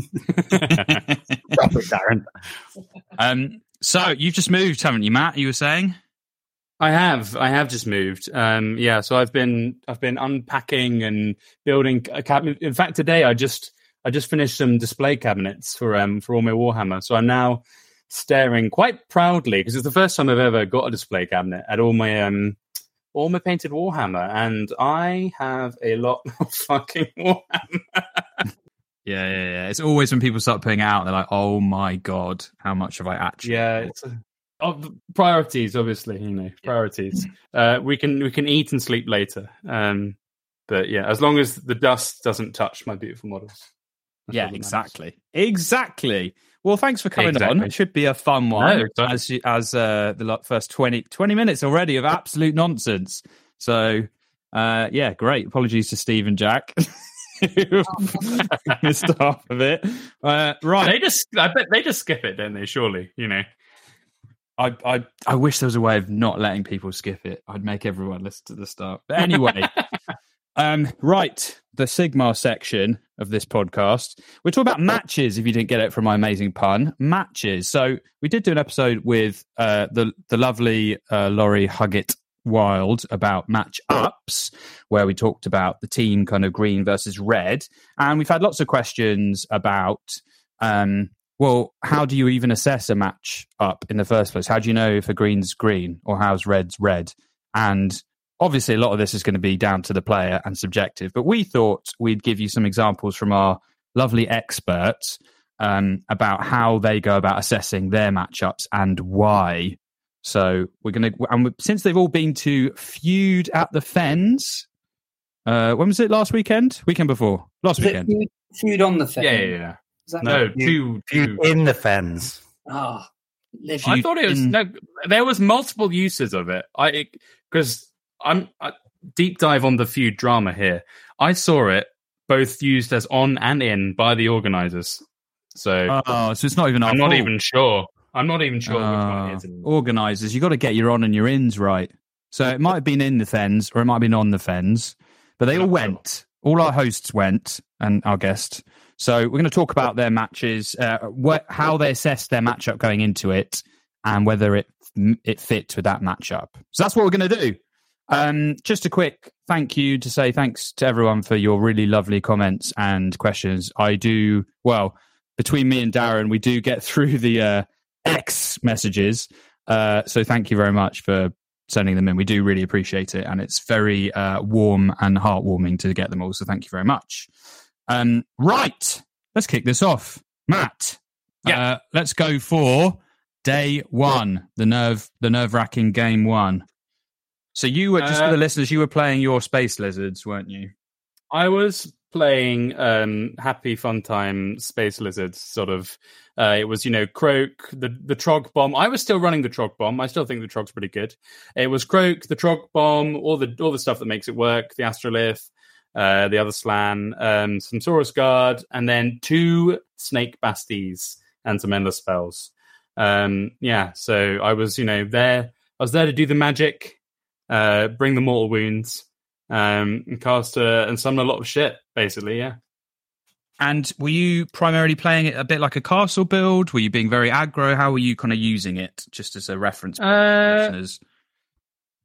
Speaker 5: Goldsborough.
Speaker 3: I
Speaker 2: Stop it, Darren.
Speaker 1: um, so you've just moved, haven't you, Matt? You were saying?
Speaker 3: I have. I have just moved. Um, yeah, so I've been I've been unpacking and building a cabinet. In fact, today I just I just finished some display cabinets for um for all my Warhammer. So I'm now staring quite proudly because it's the first time I've ever got a display cabinet at all my um all my painted Warhammer, and I have a lot of fucking Warhammer.
Speaker 1: Yeah, yeah, yeah. It's always when people start putting it out, they're like, "Oh my god, how much have I actually?"
Speaker 3: Yeah, it's a, of priorities, obviously. You know, priorities. Uh, we can we can eat and sleep later. Um, but yeah, as long as the dust doesn't touch my beautiful models.
Speaker 1: Yeah,
Speaker 3: that matters.
Speaker 1: exactly, exactly. Well, thanks for coming on. It should be a fun one.
Speaker 3: No,
Speaker 1: as you, as uh, the first 20, 20 minutes already of absolute nonsense. So, uh, yeah, great. Apologies to Steve and Jack. missed half of it. Uh, right,
Speaker 3: They just, I bet they just skip it, don't they? Surely, you know.
Speaker 1: I, I I wish there was a way of not letting people skip it. I'd make everyone listen to the start. But anyway, Um, right, the Sigmar section of this podcast. We're talking about matches. If you didn't get it from my amazing pun, matches. So we did do an episode with uh, the the lovely uh, Laurie Huggett Wild about match ups, where we talked about the team kind of green versus red, and we've had lots of questions about. Um, well, how do you even assess a match up in the first place? How do you know if a green's green or how's red's red? And obviously, a lot of this is going to be down to the player and subjective. But we thought we'd give you some examples from our lovely experts um, about how they go about assessing their matchups and why. So we're going to, and since they've all been to feud at the Fens, uh, when was it? Last weekend? Weekend before? Last
Speaker 5: Is
Speaker 1: weekend.
Speaker 5: feud, feud on the thing.
Speaker 3: Yeah, yeah, yeah.
Speaker 5: That
Speaker 3: No,
Speaker 2: You-
Speaker 3: two,
Speaker 2: you
Speaker 3: two.
Speaker 2: in the fens.
Speaker 5: Oh, live
Speaker 3: I thought it was
Speaker 1: in-
Speaker 3: no. There was multiple uses of it. I because I'm I, deep dive on the feud drama here. I saw it both used as on and in by the organizers. So
Speaker 1: Oh, so it's not even
Speaker 3: I'm not
Speaker 1: fault.
Speaker 3: even sure. I'm not even sure which one it is.
Speaker 1: Uh,
Speaker 3: anymore.
Speaker 1: organisers, you got to get your on and your ins right. So it might have been in the fens or it might have been on the fens, but they all went. All our hosts went and our guest. So we're going to talk about their matches, uh, what, how they assessed their matchup going into it, and whether it it fits with that matchup. So that's what we're going to do. Um, just a quick thank you to say thanks to everyone for your really lovely comments and questions. I do well between me and Darren, we do get through the uh, X messages. Uh, so thank you very much for sending them in. We do really appreciate it, and it's very uh, warm and heartwarming to get them all. So thank you very much. Um, right, let's kick this off, Matt.
Speaker 3: Yeah.
Speaker 1: uh, let's go for day one, the nerve, the nerve wracking game one. So you were just
Speaker 3: Uh,
Speaker 1: for the listeners, you were playing your space lizards, weren't you?
Speaker 3: I was playing um Happy Fun Time Space Lizards sort of uh it was you know Kroak the the Trog bomb. I was still running the Trog bomb. I still think the Trog's pretty good. It was Kroak the Trog bomb all the all the stuff that makes it work the Astrolith uh the other Slann um some Saurus Guard and then two Snake Basties and some endless spells. Um yeah so I was you know there I was there to do the magic uh bring the mortal wounds um, and cast uh, and summon a lot of shit, basically. Yeah.
Speaker 1: And were you primarily playing it a bit like a castle build? Were you being very aggro? How were you kind of using it, just as a reference?
Speaker 3: Uh?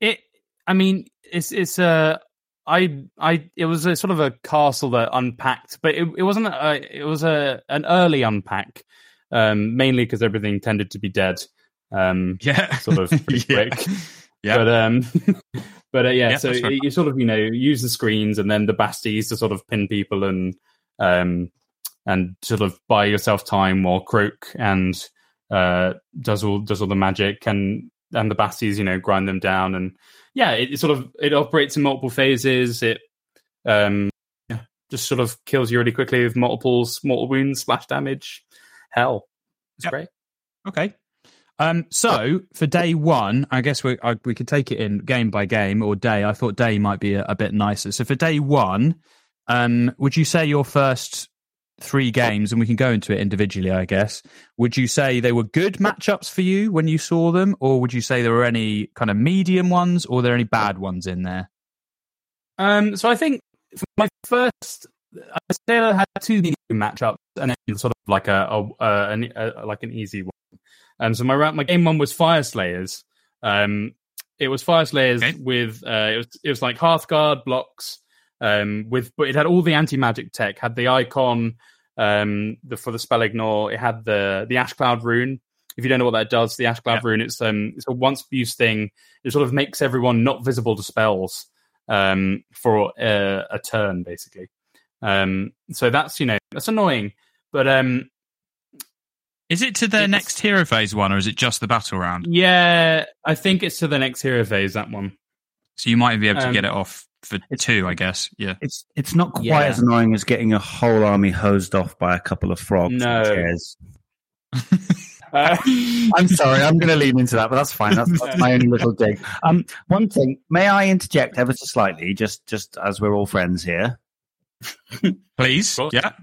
Speaker 3: It. I mean, it's it's a. I I it was a sort of a castle that unpacked, but it, it wasn't. A, it was a an early unpack, um, mainly because everything tended to be dead. Um,
Speaker 1: yeah,
Speaker 3: sort of pretty
Speaker 1: yeah.
Speaker 3: quick.
Speaker 1: Yeah.
Speaker 3: But um, but uh, yeah,
Speaker 1: Yeah,
Speaker 3: so
Speaker 1: fair.
Speaker 3: you sort of you know use the screens and then the basties to sort of pin people and um and sort of buy yourself time while Kroak and uh does all does all the magic and and the basties you know grind them down. And yeah it, it sort of it operates in multiple phases. It um yeah just sort of kills you really quickly with multiples mortal wounds splash damage. Hell it's
Speaker 1: Yep.
Speaker 3: great.
Speaker 1: Okay. Um, so for day one, I guess we I, we could take it in game by game or day. I thought day might be a, a bit nicer. So for day one, um, would you say your first three games, and we can go into it individually, I guess. Would you say they were good matchups for you when you saw them, or would you say there were any kind of medium ones, or there any bad ones in there?
Speaker 3: Um, so I think for my first, I say I had two medium matchups and then sort of like a, a, a, a like an easy one. Um, so my my game one was Fyreslayers. Um, it was Fyreslayers
Speaker 1: Okay.
Speaker 3: with uh, it was it was like Hearthguard blocks. Um, with but it had all the anti magic tech. Had the icon um the for the spell ignore. It had the the Ash Cloud rune. If you don't know what that does, the Ash Cloud rune it's um it's a once use thing. It sort of makes everyone not visible to spells um for a, a turn basically. Um, so that's you know that's annoying, but um
Speaker 1: Is it to the
Speaker 3: It's-
Speaker 1: next hero phase one, or is it just the battle round?
Speaker 3: yeah, I think it's to the next hero phase that one.
Speaker 1: So you might be able to
Speaker 3: Um,
Speaker 1: get it off for two, I guess. Yeah.
Speaker 2: It's it's not quite
Speaker 3: Yeah.
Speaker 2: as annoying as getting a whole army hosed off by a couple of frogs.
Speaker 3: No.
Speaker 2: chairs.
Speaker 3: Uh,
Speaker 2: I'm sorry, I'm going to lean into that, but that's fine. That's, that's my only little dig. Um, one thing, may I interject ever so slightly, just just as we're all friends here?
Speaker 1: Please. Yeah.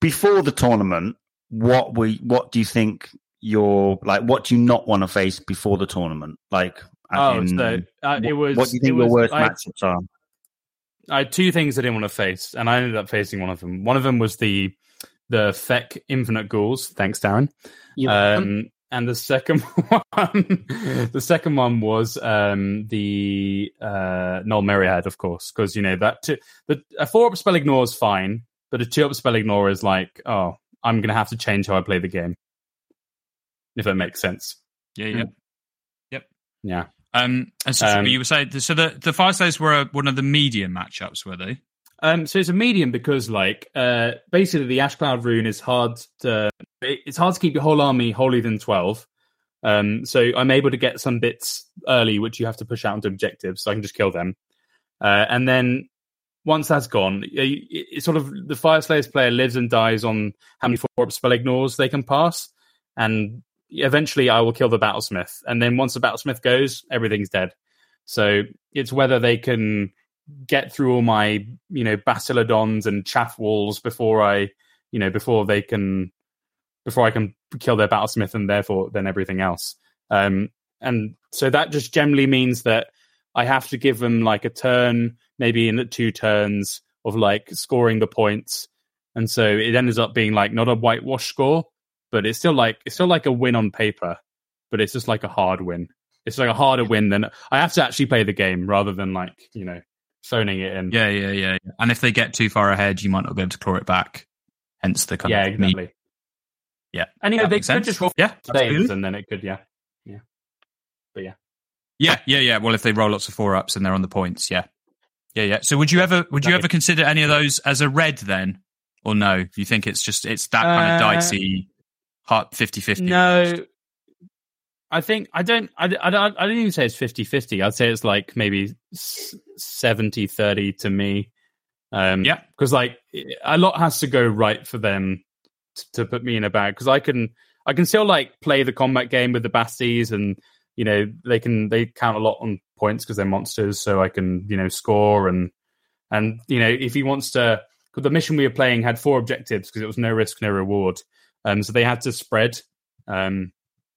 Speaker 2: Before the tournament, what we what do you think your like? What do you not want to face before the tournament? Like,
Speaker 3: oh,
Speaker 2: in,
Speaker 3: so uh, it was.
Speaker 2: what do you think
Speaker 3: it
Speaker 2: your
Speaker 3: was,
Speaker 2: worst
Speaker 3: I,
Speaker 2: matchups are?
Speaker 3: I had two things I didn't want to face, and I ended up facing one of them. One of them was the the Feck Infinite Ghouls. Thanks, Darren. Um, and the second one, the second one was um, the uh, Null Myriad, of course, because you know that two, the a four up spell ignore is fine, but a two up spell ignore is like, oh, I'm going to have to change how I play the game, if that makes sense.
Speaker 1: Yeah, yeah.
Speaker 3: Yeah.
Speaker 1: Um, and so
Speaker 3: Um,
Speaker 1: you were saying so the the Fyreslayers were one of the medium matchups, were they?
Speaker 3: Um, so it's a medium because, like, uh, basically the Ash Cloud rune is hard to. It's hard to keep your whole army holier than twelve. Um, so I'm able to get some bits early, which you have to push out into objectives, so I can just kill them. Uh, and then once that's gone, it, it- it's sort of the Fyreslayers player lives and dies on how many four up spell ignores they can pass, and eventually I will kill the Battlesmith. And then once the Battlesmith goes, everything's dead. So it's whether they can get through all my you know Bastiladons and chaff walls before I you know before they can before I can kill their battlesmith and therefore then everything else. Um, and so that just generally means that I have to give them like a turn, maybe in the two turns of like scoring the points. And so it ends up being like not a whitewash score, but it's still like it's still like a win on paper, but it's just like a hard win. It's like a harder win than I have to actually play the game rather than like you know phoning it in.
Speaker 1: Yeah, yeah, yeah. yeah. And if they get too far ahead, you might not be able to claw it back. Hence the kind
Speaker 3: yeah,
Speaker 1: of
Speaker 3: exactly.
Speaker 1: Yeah,
Speaker 3: And you know
Speaker 1: That
Speaker 3: they could
Speaker 1: sense.
Speaker 3: just roll
Speaker 1: Yeah,
Speaker 3: saves, and then it could, yeah, yeah, but yeah.
Speaker 1: Yeah, yeah, yeah. Well, if they roll lots of four ups and they're on the points, yeah, yeah, yeah. So would you ever would you ever consider any of those as a red then, or no? Do you think it's just it's that kind of
Speaker 3: Uh,
Speaker 1: dicey, hot 50-50?
Speaker 3: No, I think I don't. I, I don't. I don't even say it's 50-50. I'd say it's like maybe 70-30 to me. Um,
Speaker 1: Yeah.
Speaker 3: because like a lot has to go right for them t- to put me in a bag. Because I can, I can still like play the combat game with the basties, and you know they can they count a lot on points because they're monsters. So I can you know score and and you know if he wants to. Cause the mission we were playing had four objectives because it was no risk, no reward. Um, so they had to spread, um,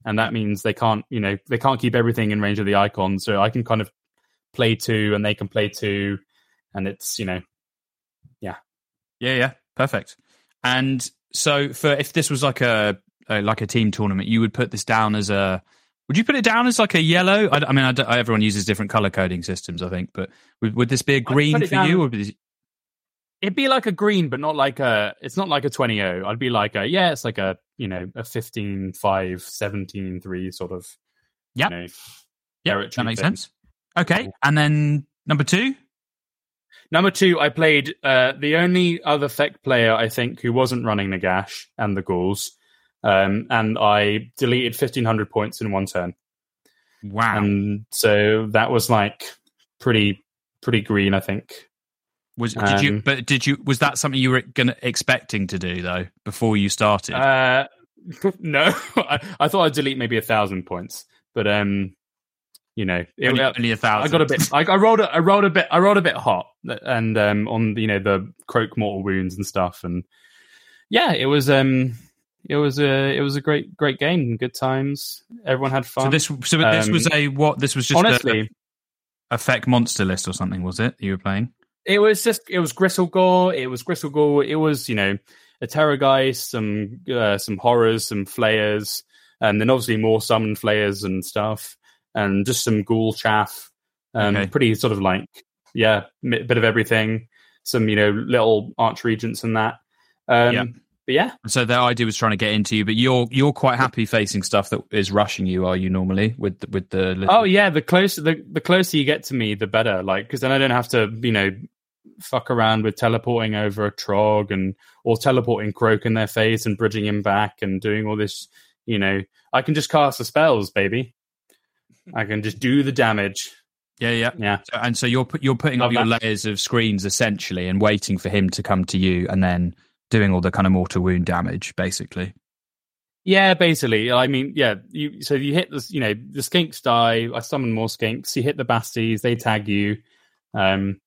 Speaker 3: and that means they can't, you know, they can't keep everything in range of the icon. So I can kind of play two, and they can play two, and it's, you know,
Speaker 1: Yeah, yeah, yeah, perfect. And so, for if this was like a, a like a team tournament, you would put this down as a. Would you put it down as like a yellow? I, I mean, I everyone uses different color coding systems, I think, but would, would this be a green for
Speaker 3: down-
Speaker 1: you? Or it-
Speaker 3: it'd be like a green, but not like a. It's not like a 20-0. I'd be like a yeah, it's like a you know a 15-5, 17-3 sort of.
Speaker 1: Yeah.
Speaker 3: You know,
Speaker 1: that makes
Speaker 3: thing.
Speaker 1: sense. Okay, and then number two.
Speaker 3: Number two, I played uh, the only other FEC player I think who wasn't running Nagash and the Ghouls, um, and I deleted fifteen hundred points in one turn.
Speaker 1: Wow.
Speaker 3: and so that was like pretty pretty green, I think.
Speaker 1: Was did you?
Speaker 3: Um,
Speaker 1: But did you? Was that something you were gonna expecting to do though before you started?
Speaker 3: Uh, no, I, I thought I'd delete maybe a thousand points, but um, you know, it,
Speaker 1: only,
Speaker 3: uh,
Speaker 1: only a thousand.
Speaker 3: I got a bit. I, I rolled. A, I rolled a bit. I rolled a bit hot, and um, on you know the Kroak mortal wounds and stuff, and yeah, it was um, it was a it was a great great game, good times. Everyone had fun.
Speaker 1: So this, so this
Speaker 3: Um,
Speaker 1: was a what? This was just
Speaker 3: honestly,
Speaker 1: a, FEC monster list or something, was it? You were playing.
Speaker 3: it was just it was Gristlegore. It was Gristlegore. It was you know a Terrorgeist, some uh, some horrors, some flayers, and then obviously more summon flayers and stuff, and just some ghoul chaff. Um,
Speaker 1: Okay.
Speaker 3: Pretty sort of like yeah, bit of everything. Some you know little Archregents and that. Um,
Speaker 1: Yeah.
Speaker 3: But yeah,
Speaker 1: So their idea was trying to get into you, but you're you're quite happy facing stuff that is rushing you, are you normally with the, with the little...
Speaker 3: Oh yeah, the closer the, the closer you get to me, the better. Like because then I don't have to you know fuck around with teleporting over a trog and or teleporting Kroak in their face and bridging him back and doing all this. You know, I can just cast the spells, baby. I can just do the damage.
Speaker 1: yeah, yeah.
Speaker 3: Yeah,
Speaker 1: So, and so you're you're putting
Speaker 3: Love
Speaker 1: up your
Speaker 3: that.
Speaker 1: layers of screens essentially, and waiting for him to come to you, and then doing all the kind of mortal wound damage, basically.
Speaker 3: yeah. Basically, I mean, yeah. You so you hit this. You know, the skinks die. I summon more skinks. You hit the basties. They tag you. Um,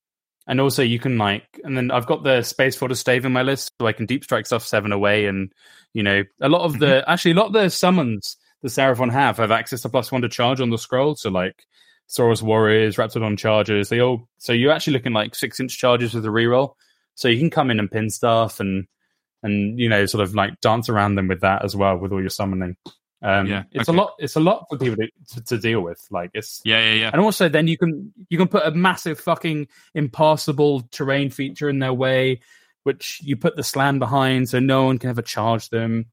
Speaker 3: and also you can like, and then I've got the space for to stave in my list, so I can deep strike stuff seven away, and you know, a lot of the actually a lot of the summons the Seraphon have have access to plus one to charge on the scroll. So like, Saurus Warriors, Raptadon Chargers. They all so you're actually looking like six inch charges with a reroll. So you can come in and pin stuff and and you know sort of like dance around them with that as well with all your summoning. Um,
Speaker 1: Yeah,
Speaker 3: it's
Speaker 1: okay.
Speaker 3: a lot. It's a lot for people to, to, to deal with. Like it's
Speaker 1: Yeah, yeah, yeah.
Speaker 3: and also then you can you can put a massive fucking impassable terrain feature in their way, which you put the Slann behind so no one can ever charge them.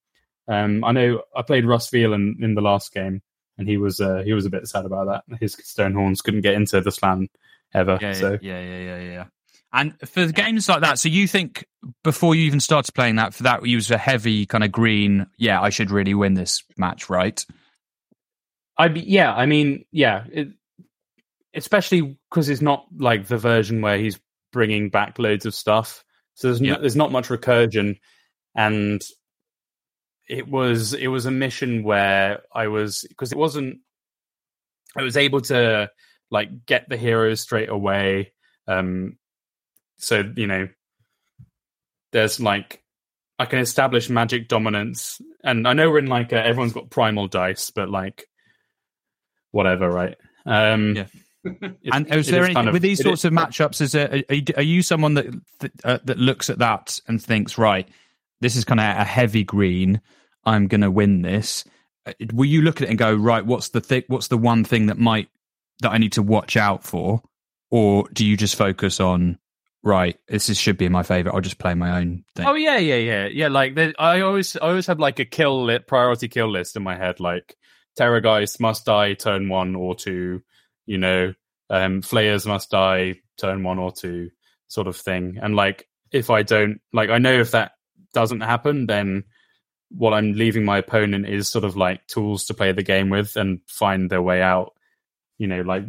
Speaker 3: Um, I know I played Russ Veal in, in the last game, and he was uh, he was a bit sad about that. His Stonehorns couldn't get into the Slann ever.
Speaker 1: Yeah,
Speaker 3: so
Speaker 1: yeah, yeah, yeah, yeah. And for the games like that, so you think before you even started playing that, for that you was a heavy kind of green. Yeah, I should really win this match, right?
Speaker 3: I be, yeah, I mean yeah, it, especially because it's not like the version where he's bringing back loads of stuff. So there's
Speaker 1: Yeah.
Speaker 3: no, there's not much recursion, and it was it was a mission where I was because it wasn't I was able to like get the heroes straight away. Um, so you know, there's like I can establish magic dominance, and I know we're in like a, everyone's got primal dice, but like whatever, right? Um,
Speaker 1: Yeah. and is there
Speaker 3: is
Speaker 1: any,
Speaker 3: kind of-
Speaker 1: with these sorts
Speaker 3: is-
Speaker 1: of matchups? Is there, are, you- are you someone that that, uh, that looks at that and thinks, right, this is kind of a heavy green. I'm going to win this. Uh, Will you look at it and go, right, what's the thi- what's the one thing that might that I need to watch out for, or do you just focus on, right, this is, should be in my favor. I'll just play my own thing.
Speaker 3: Oh yeah, yeah, yeah, yeah. Like I always, I always have like a kill lit priority kill list in my head. Like Terrorgeist must die turn one or two. You know, um, Flayers must die turn one or two, sort of thing. And like if I don't, like I know if that doesn't happen, then what I'm leaving my opponent is sort of like tools to play the game with and find their way out. You know, like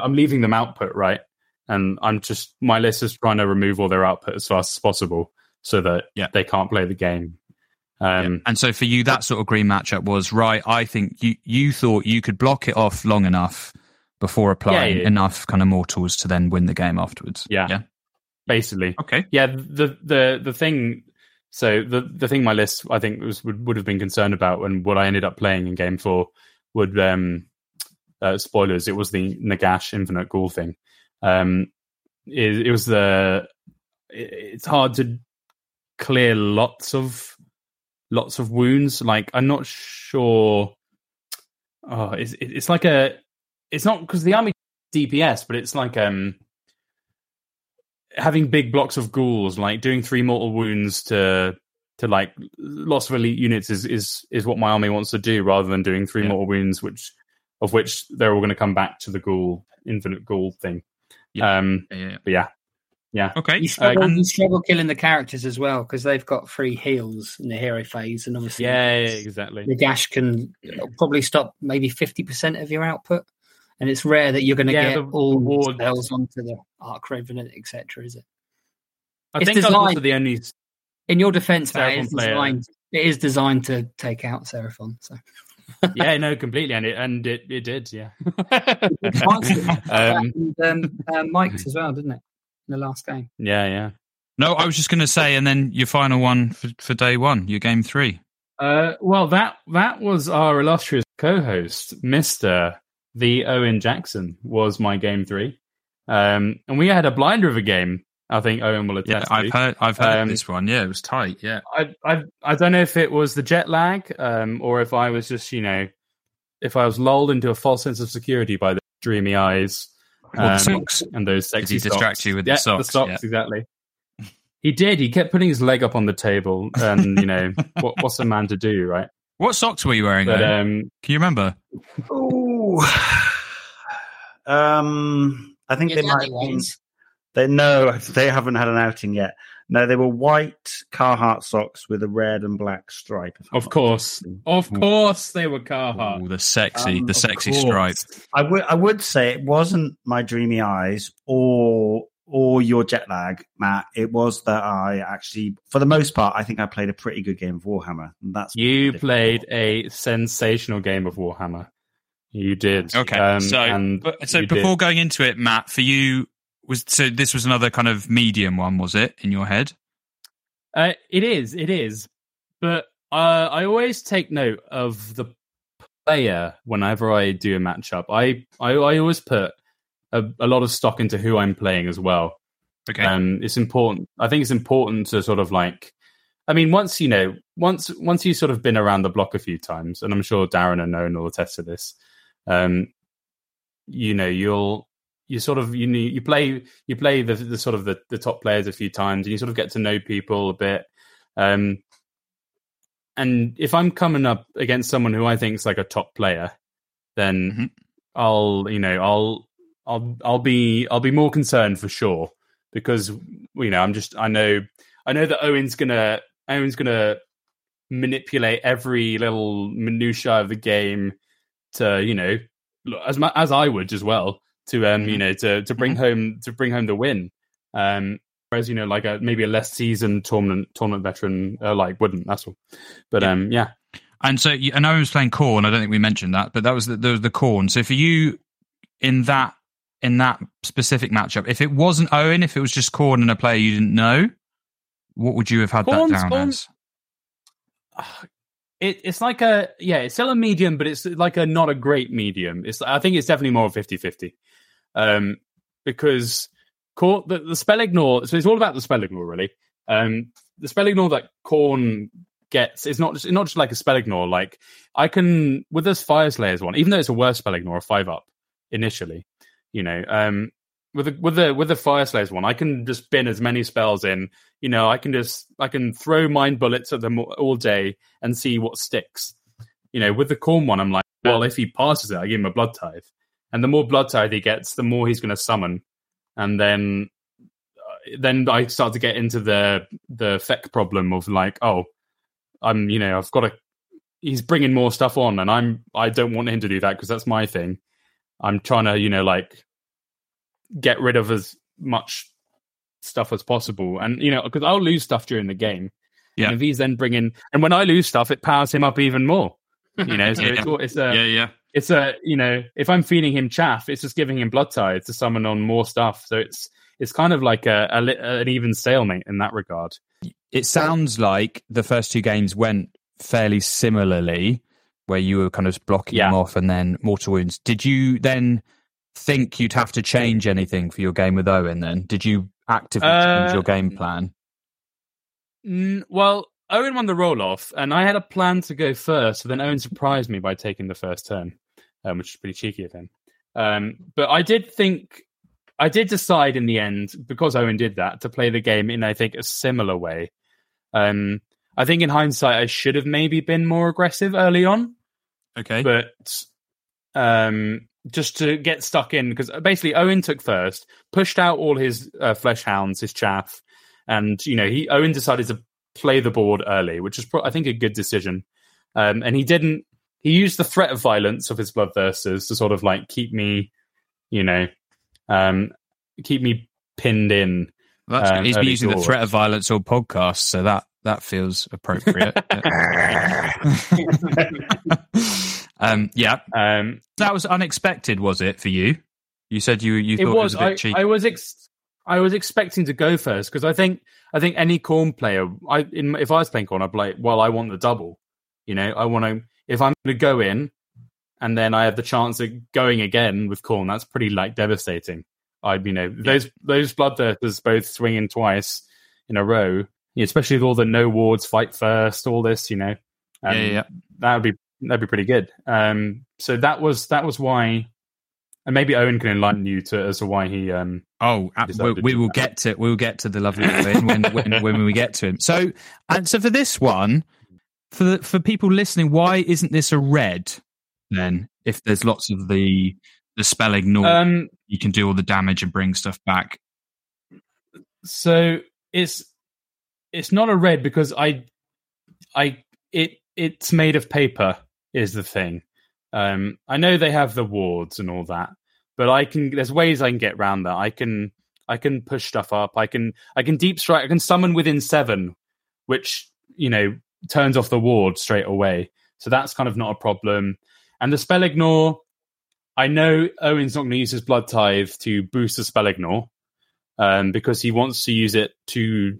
Speaker 3: I'm leaving them output right, and I'm just my list is trying to remove all their output as fast as possible so that
Speaker 1: Yeah.
Speaker 3: they can't play the game. Um,
Speaker 1: And so for you, that sort of green matchup was right. I think you you thought you could block it off long enough before applying
Speaker 3: yeah.
Speaker 1: enough kind of mortals to then win the game afterwards.
Speaker 3: Yeah.
Speaker 1: yeah.
Speaker 3: basically,
Speaker 1: Okay.
Speaker 3: yeah. The the the thing. So the the thing my list I think was would, would have been concerned about and what I ended up playing in game four would um uh, spoilers it was the Nagash Infinite Ghoul thing. Um, it, it was the it, it's hard to clear lots of lots of wounds. Like I'm not sure. Oh, it's it- it's like a it's not because the army DPS, but it's like um having big blocks of ghouls, like doing three mortal wounds to to like lots of elite units is is is what my army wants to do, rather than doing three
Speaker 1: Yeah.
Speaker 3: mortal wounds, which of which they're all going to come back to the ghoul infinite ghoul thing.
Speaker 1: Yeah.
Speaker 3: Um,
Speaker 1: Yeah, yeah.
Speaker 3: yeah, yeah.
Speaker 1: Okay.
Speaker 5: You struggle,
Speaker 3: Uh,
Speaker 5: you struggle killing the characters as well because they've got free heals in the hero phase, and obviously,
Speaker 3: Yeah, yeah, exactly.
Speaker 5: Nagash can probably stop maybe fifty percent of your output, and it's rare that you're going to get
Speaker 3: the
Speaker 5: all
Speaker 3: rewards-
Speaker 5: spells onto the Arc Raven, etc. Is it?
Speaker 3: I
Speaker 5: It's
Speaker 3: think I'm also
Speaker 5: designed-
Speaker 3: the only.
Speaker 5: In your defense, Matt,
Speaker 3: Seraphon
Speaker 5: it's designed. It is designed to take out Seraphon. So
Speaker 3: Yeah, no, completely, and it and it, it did. Yeah.
Speaker 5: um,
Speaker 3: um,
Speaker 5: and um, uh, Mike's as well, didn't it? In the last game.
Speaker 3: yeah, yeah.
Speaker 1: No, I was just going to say, and then your final one for, for day one, your game three.
Speaker 3: Uh, well, that that was our illustrious co-host, Mister the Owen Jackson, was my game three, um, and we had a blinder of a game. I think Owen will attest.
Speaker 1: Yeah, I've
Speaker 3: to.
Speaker 1: heard, I've heard
Speaker 3: Um,
Speaker 1: this one. Yeah, it was tight. Yeah.
Speaker 3: I, I I don't know if it was the jet lag, um, or if I was just you know, if I was lulled into a false sense of security by the dreamy eyes
Speaker 1: Or the
Speaker 3: um,
Speaker 1: socks.
Speaker 3: and those sexy
Speaker 1: he distract
Speaker 3: socks.
Speaker 1: you with the socks,
Speaker 3: The socks,
Speaker 1: yeah.
Speaker 3: exactly. He did. He kept putting his leg up on the table, and you know, what, what's a man to do, right?
Speaker 1: What socks were you wearing?
Speaker 3: But um,
Speaker 1: Can you remember?
Speaker 2: Ooh. Um, I think
Speaker 5: Your
Speaker 2: they might
Speaker 5: daddy
Speaker 2: been,
Speaker 5: ones.
Speaker 2: They no, they haven't had an outing yet. No, they were white Carhartt socks with a red and black stripe.
Speaker 3: Of course, of course, they were Carhartt.
Speaker 1: Ooh, the sexy,
Speaker 2: Um,
Speaker 1: the sexy
Speaker 3: course.
Speaker 1: stripe.
Speaker 2: I would I would say it wasn't my dreamy eyes or or your jet lag, Matt. It was that I actually, for the most part, I think I played a pretty good game of Warhammer. And that's
Speaker 3: You played a sensational game of Warhammer. You did.
Speaker 1: Okay,
Speaker 3: Um,
Speaker 1: so
Speaker 3: and
Speaker 1: but, so
Speaker 3: you did.
Speaker 1: before going into it, Matt, for you was so this was another kind of medium one, was it in your head?
Speaker 3: Uh, it is, it is. But uh, I always take note of the player, whenever I do a matchup, I I, I always put a, a, lot of stock into who I'm playing as well.
Speaker 1: Okay,
Speaker 3: um, it's important. I think it's important to sort of like. I mean, once you know, once once you've sort of been around the block a few times, and I'm sure Darren and Owen will attest to this. Um, you know, you'll you sort of you you play you play the, the sort of the, the top players a few times, and you sort of get to know people a bit. Um, and if I'm coming up against someone who I think is like a top player, then mm-hmm. I'll you know I'll I'll I'll be I'll be more concerned for sure because you know I'm just I know I know that Owen's gonna Owen's gonna manipulate every little minutia of the game to you know as as I would as well to um mm-hmm. you know to to bring mm-hmm. home to bring home the win. Um, whereas you know like a maybe a less seasoned tournament tournament veteran uh, like wouldn't. That's all. But yeah. um yeah.
Speaker 1: And so I know I was playing Khorne. I don't think we mentioned that, but that was the, the, the Khorne. So for you in that in that specific matchup, if it wasn't Owen, if it was just Khorne and a player you didn't know, what would you have had that down
Speaker 3: as? It, it's like a yeah, it's still a medium, but it's like a not a great medium. It's I think it's definitely more 50-50. Um, because the, the spell ignore. So it's all about the spell ignore, really. Um, the spell ignore that Khorne gets is not just, not just like a spell ignore. Like I can with this Fyreslayers one, even though it's a worse spell ignore, a five up initially. You know, um, with the with the with the Fyreslayers one, I can just bin as many spells in. You know, I can just I can throw mind bullets at them all day and see what sticks. You know, with the Khorne one, I'm like, well, if he passes it, I give him a blood tithe, and the more blood tithe he gets, the more he's going to summon and then uh, then I start to get into the the FEC problem of like, oh, I'm you know I've got to. He's bringing more stuff on, and I'm I don't want him to do that because that's my thing. I'm trying to you know like get rid of as much stuff as possible, and you know because I'll lose stuff during the game. Yeah. And if he's then bringing, and when I lose stuff, it powers him up even more. You know, so yeah. it's, it's a
Speaker 1: yeah, yeah
Speaker 3: it's a you know if I'm feeding him chaff, it's just giving him blood tithe to summon on more stuff. So it's it's kind of like a, a an even stalemate in that regard.
Speaker 1: It sounds like the first two games went fairly similarly, where you were kind of blocking yeah. him off and then mortal wounds. Did you then think you'd have to change anything for your game with Owen? Then did you actively uh, change your game plan?
Speaker 3: N- well, Owen won the roll off, and I had a plan to go first. So then Owen surprised me by taking the first turn um, which is pretty cheeky of him. Um, but I did think, I did decide in the end, because Owen did that, to play the game in, I think, a similar way. Um, I think in hindsight, I should have maybe been more aggressive early on.
Speaker 1: Okay.
Speaker 3: But um, just to get stuck in, because basically Owen took first, pushed out all his uh, flesh hounds, his chaff, and, you know, he Owen decided to play the board early, which is, pro- I think, a good decision. Um, and he didn't he used the threat of violence of his bloodthirsters to sort of like keep me, you know, um, keep me pinned in.
Speaker 1: Well, um, he's been using the threat of violence or podcast, so that that feels appropriate. um, yeah, um, that was unexpected, was it for you? You said you you thought it was, it was a bit
Speaker 3: I,
Speaker 1: cheap.
Speaker 3: I was ex- I was expecting to go first because I think I think any Khorne player, I in, if I was playing Khorne, I'd be like, well, I want the double. You know, I want to if I'm going to go in and then I have the chance of going again with Khorne, that's pretty like devastating. I, you know, those those bloodthirsters both swinging twice in a row, especially with all the no wards fight first, all this, you know,
Speaker 1: um, yeah, yeah,
Speaker 3: that would be that'd be pretty good. Um, so that was that was why, and maybe Owen can enlighten you to as to why he. Um,
Speaker 1: oh, we, we will that. get to we will get to the lovely Owen when, when when we get to him. So and so for this one, for the, for people listening, why isn't this a red then? If there's lots of the the spell ignore, um, you can do all the damage and bring stuff back.
Speaker 3: So it's it's not a red because I I it it's made of paper is the thing. Um, I know they have the wards and all that, but I can. There's ways I can get around that. I can I can push stuff up. I can I can deep strike. I can summon within seven, which you know turns off the ward straight away. So that's kind of not a problem. And the spell ignore, I know Owen's not going to use his blood tithe to boost the spell ignore um, because he wants to use it to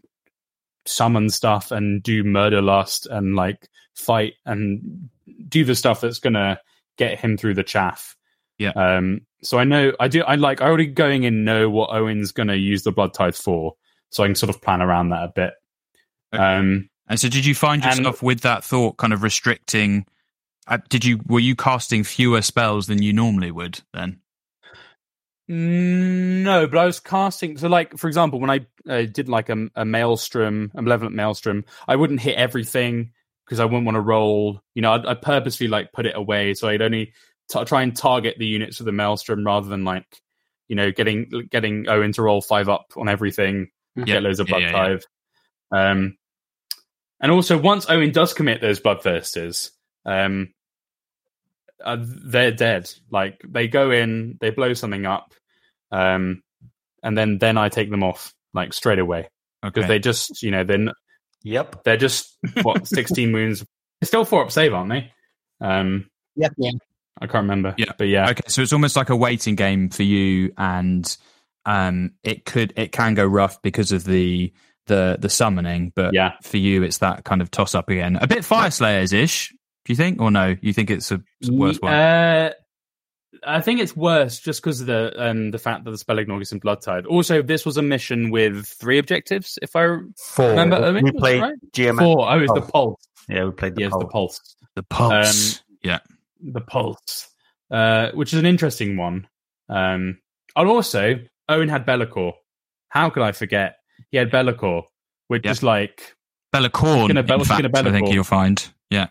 Speaker 3: summon stuff and do murder lust and like fight and do the stuff that's going to get him through the chaff.
Speaker 1: Yeah.
Speaker 3: Um. So I know I do. I like. I already going in know what Owen's going to use the blood tithe for, so I can sort of plan around that a bit.
Speaker 1: Okay.
Speaker 3: Um.
Speaker 1: And so, did you find
Speaker 3: And-
Speaker 1: yourself with that thought kind of restricting? Uh, did you were you casting fewer spells than you normally would then?
Speaker 3: Mm, No, but I was casting. So, like for example, when I uh, did like a, a maelstrom, a malevolent maelstrom, I wouldn't hit everything because I wouldn't want to roll. You know, I'd, I'd purposely like put it away, so I'd only t- try and target the units of the maelstrom rather than like, you know, getting getting Owen to roll five up on everything,
Speaker 1: Yeah,
Speaker 3: get loads of
Speaker 1: yeah,
Speaker 3: blood
Speaker 1: yeah, yeah.
Speaker 3: tithe. Um, and also once Owen does commit those bloodthirsters, um, uh, they're dead. Like they go in, they blow something up, um, and then then I take them off like straight away because
Speaker 1: Okay.
Speaker 3: they just you know they're n-
Speaker 2: Yep.
Speaker 3: they're just what sixteen wounds. They're still four up save, aren't they? Um,
Speaker 5: Yeah, yeah.
Speaker 3: I can't remember.
Speaker 1: Yeah.
Speaker 3: but yeah,
Speaker 1: Okay, so it's almost like a waiting game for you, and um, it could it can go rough because of the the the summoning, but
Speaker 3: Yeah.
Speaker 1: for you, it's that kind of toss up again. A bit Fyreslayers ish, do you think, or no? You think it's a worse one?
Speaker 3: Uh, I think it's worse just because of the um, the fact that the spell ignore gets in blood tithe. Also, this was a mission with three objectives, if I
Speaker 2: Four.
Speaker 3: remember. Owen,
Speaker 2: we
Speaker 3: was
Speaker 2: played
Speaker 3: right?
Speaker 2: GM.
Speaker 3: Four. Oh, it's the pulse.
Speaker 2: Yeah, we played the
Speaker 3: Yes,
Speaker 2: pulse.
Speaker 3: the pulse.
Speaker 1: the pulse.
Speaker 3: um,
Speaker 1: yeah.
Speaker 3: the pulse, uh, which is an interesting one. Um, and also, Owen had Be'lakor. How could I forget? He had Be'lakor, which
Speaker 1: Yep.
Speaker 3: is like,
Speaker 1: Bellacorn,
Speaker 3: Gonna
Speaker 1: in fact,
Speaker 3: gonna
Speaker 1: I think you'll find. Yeah,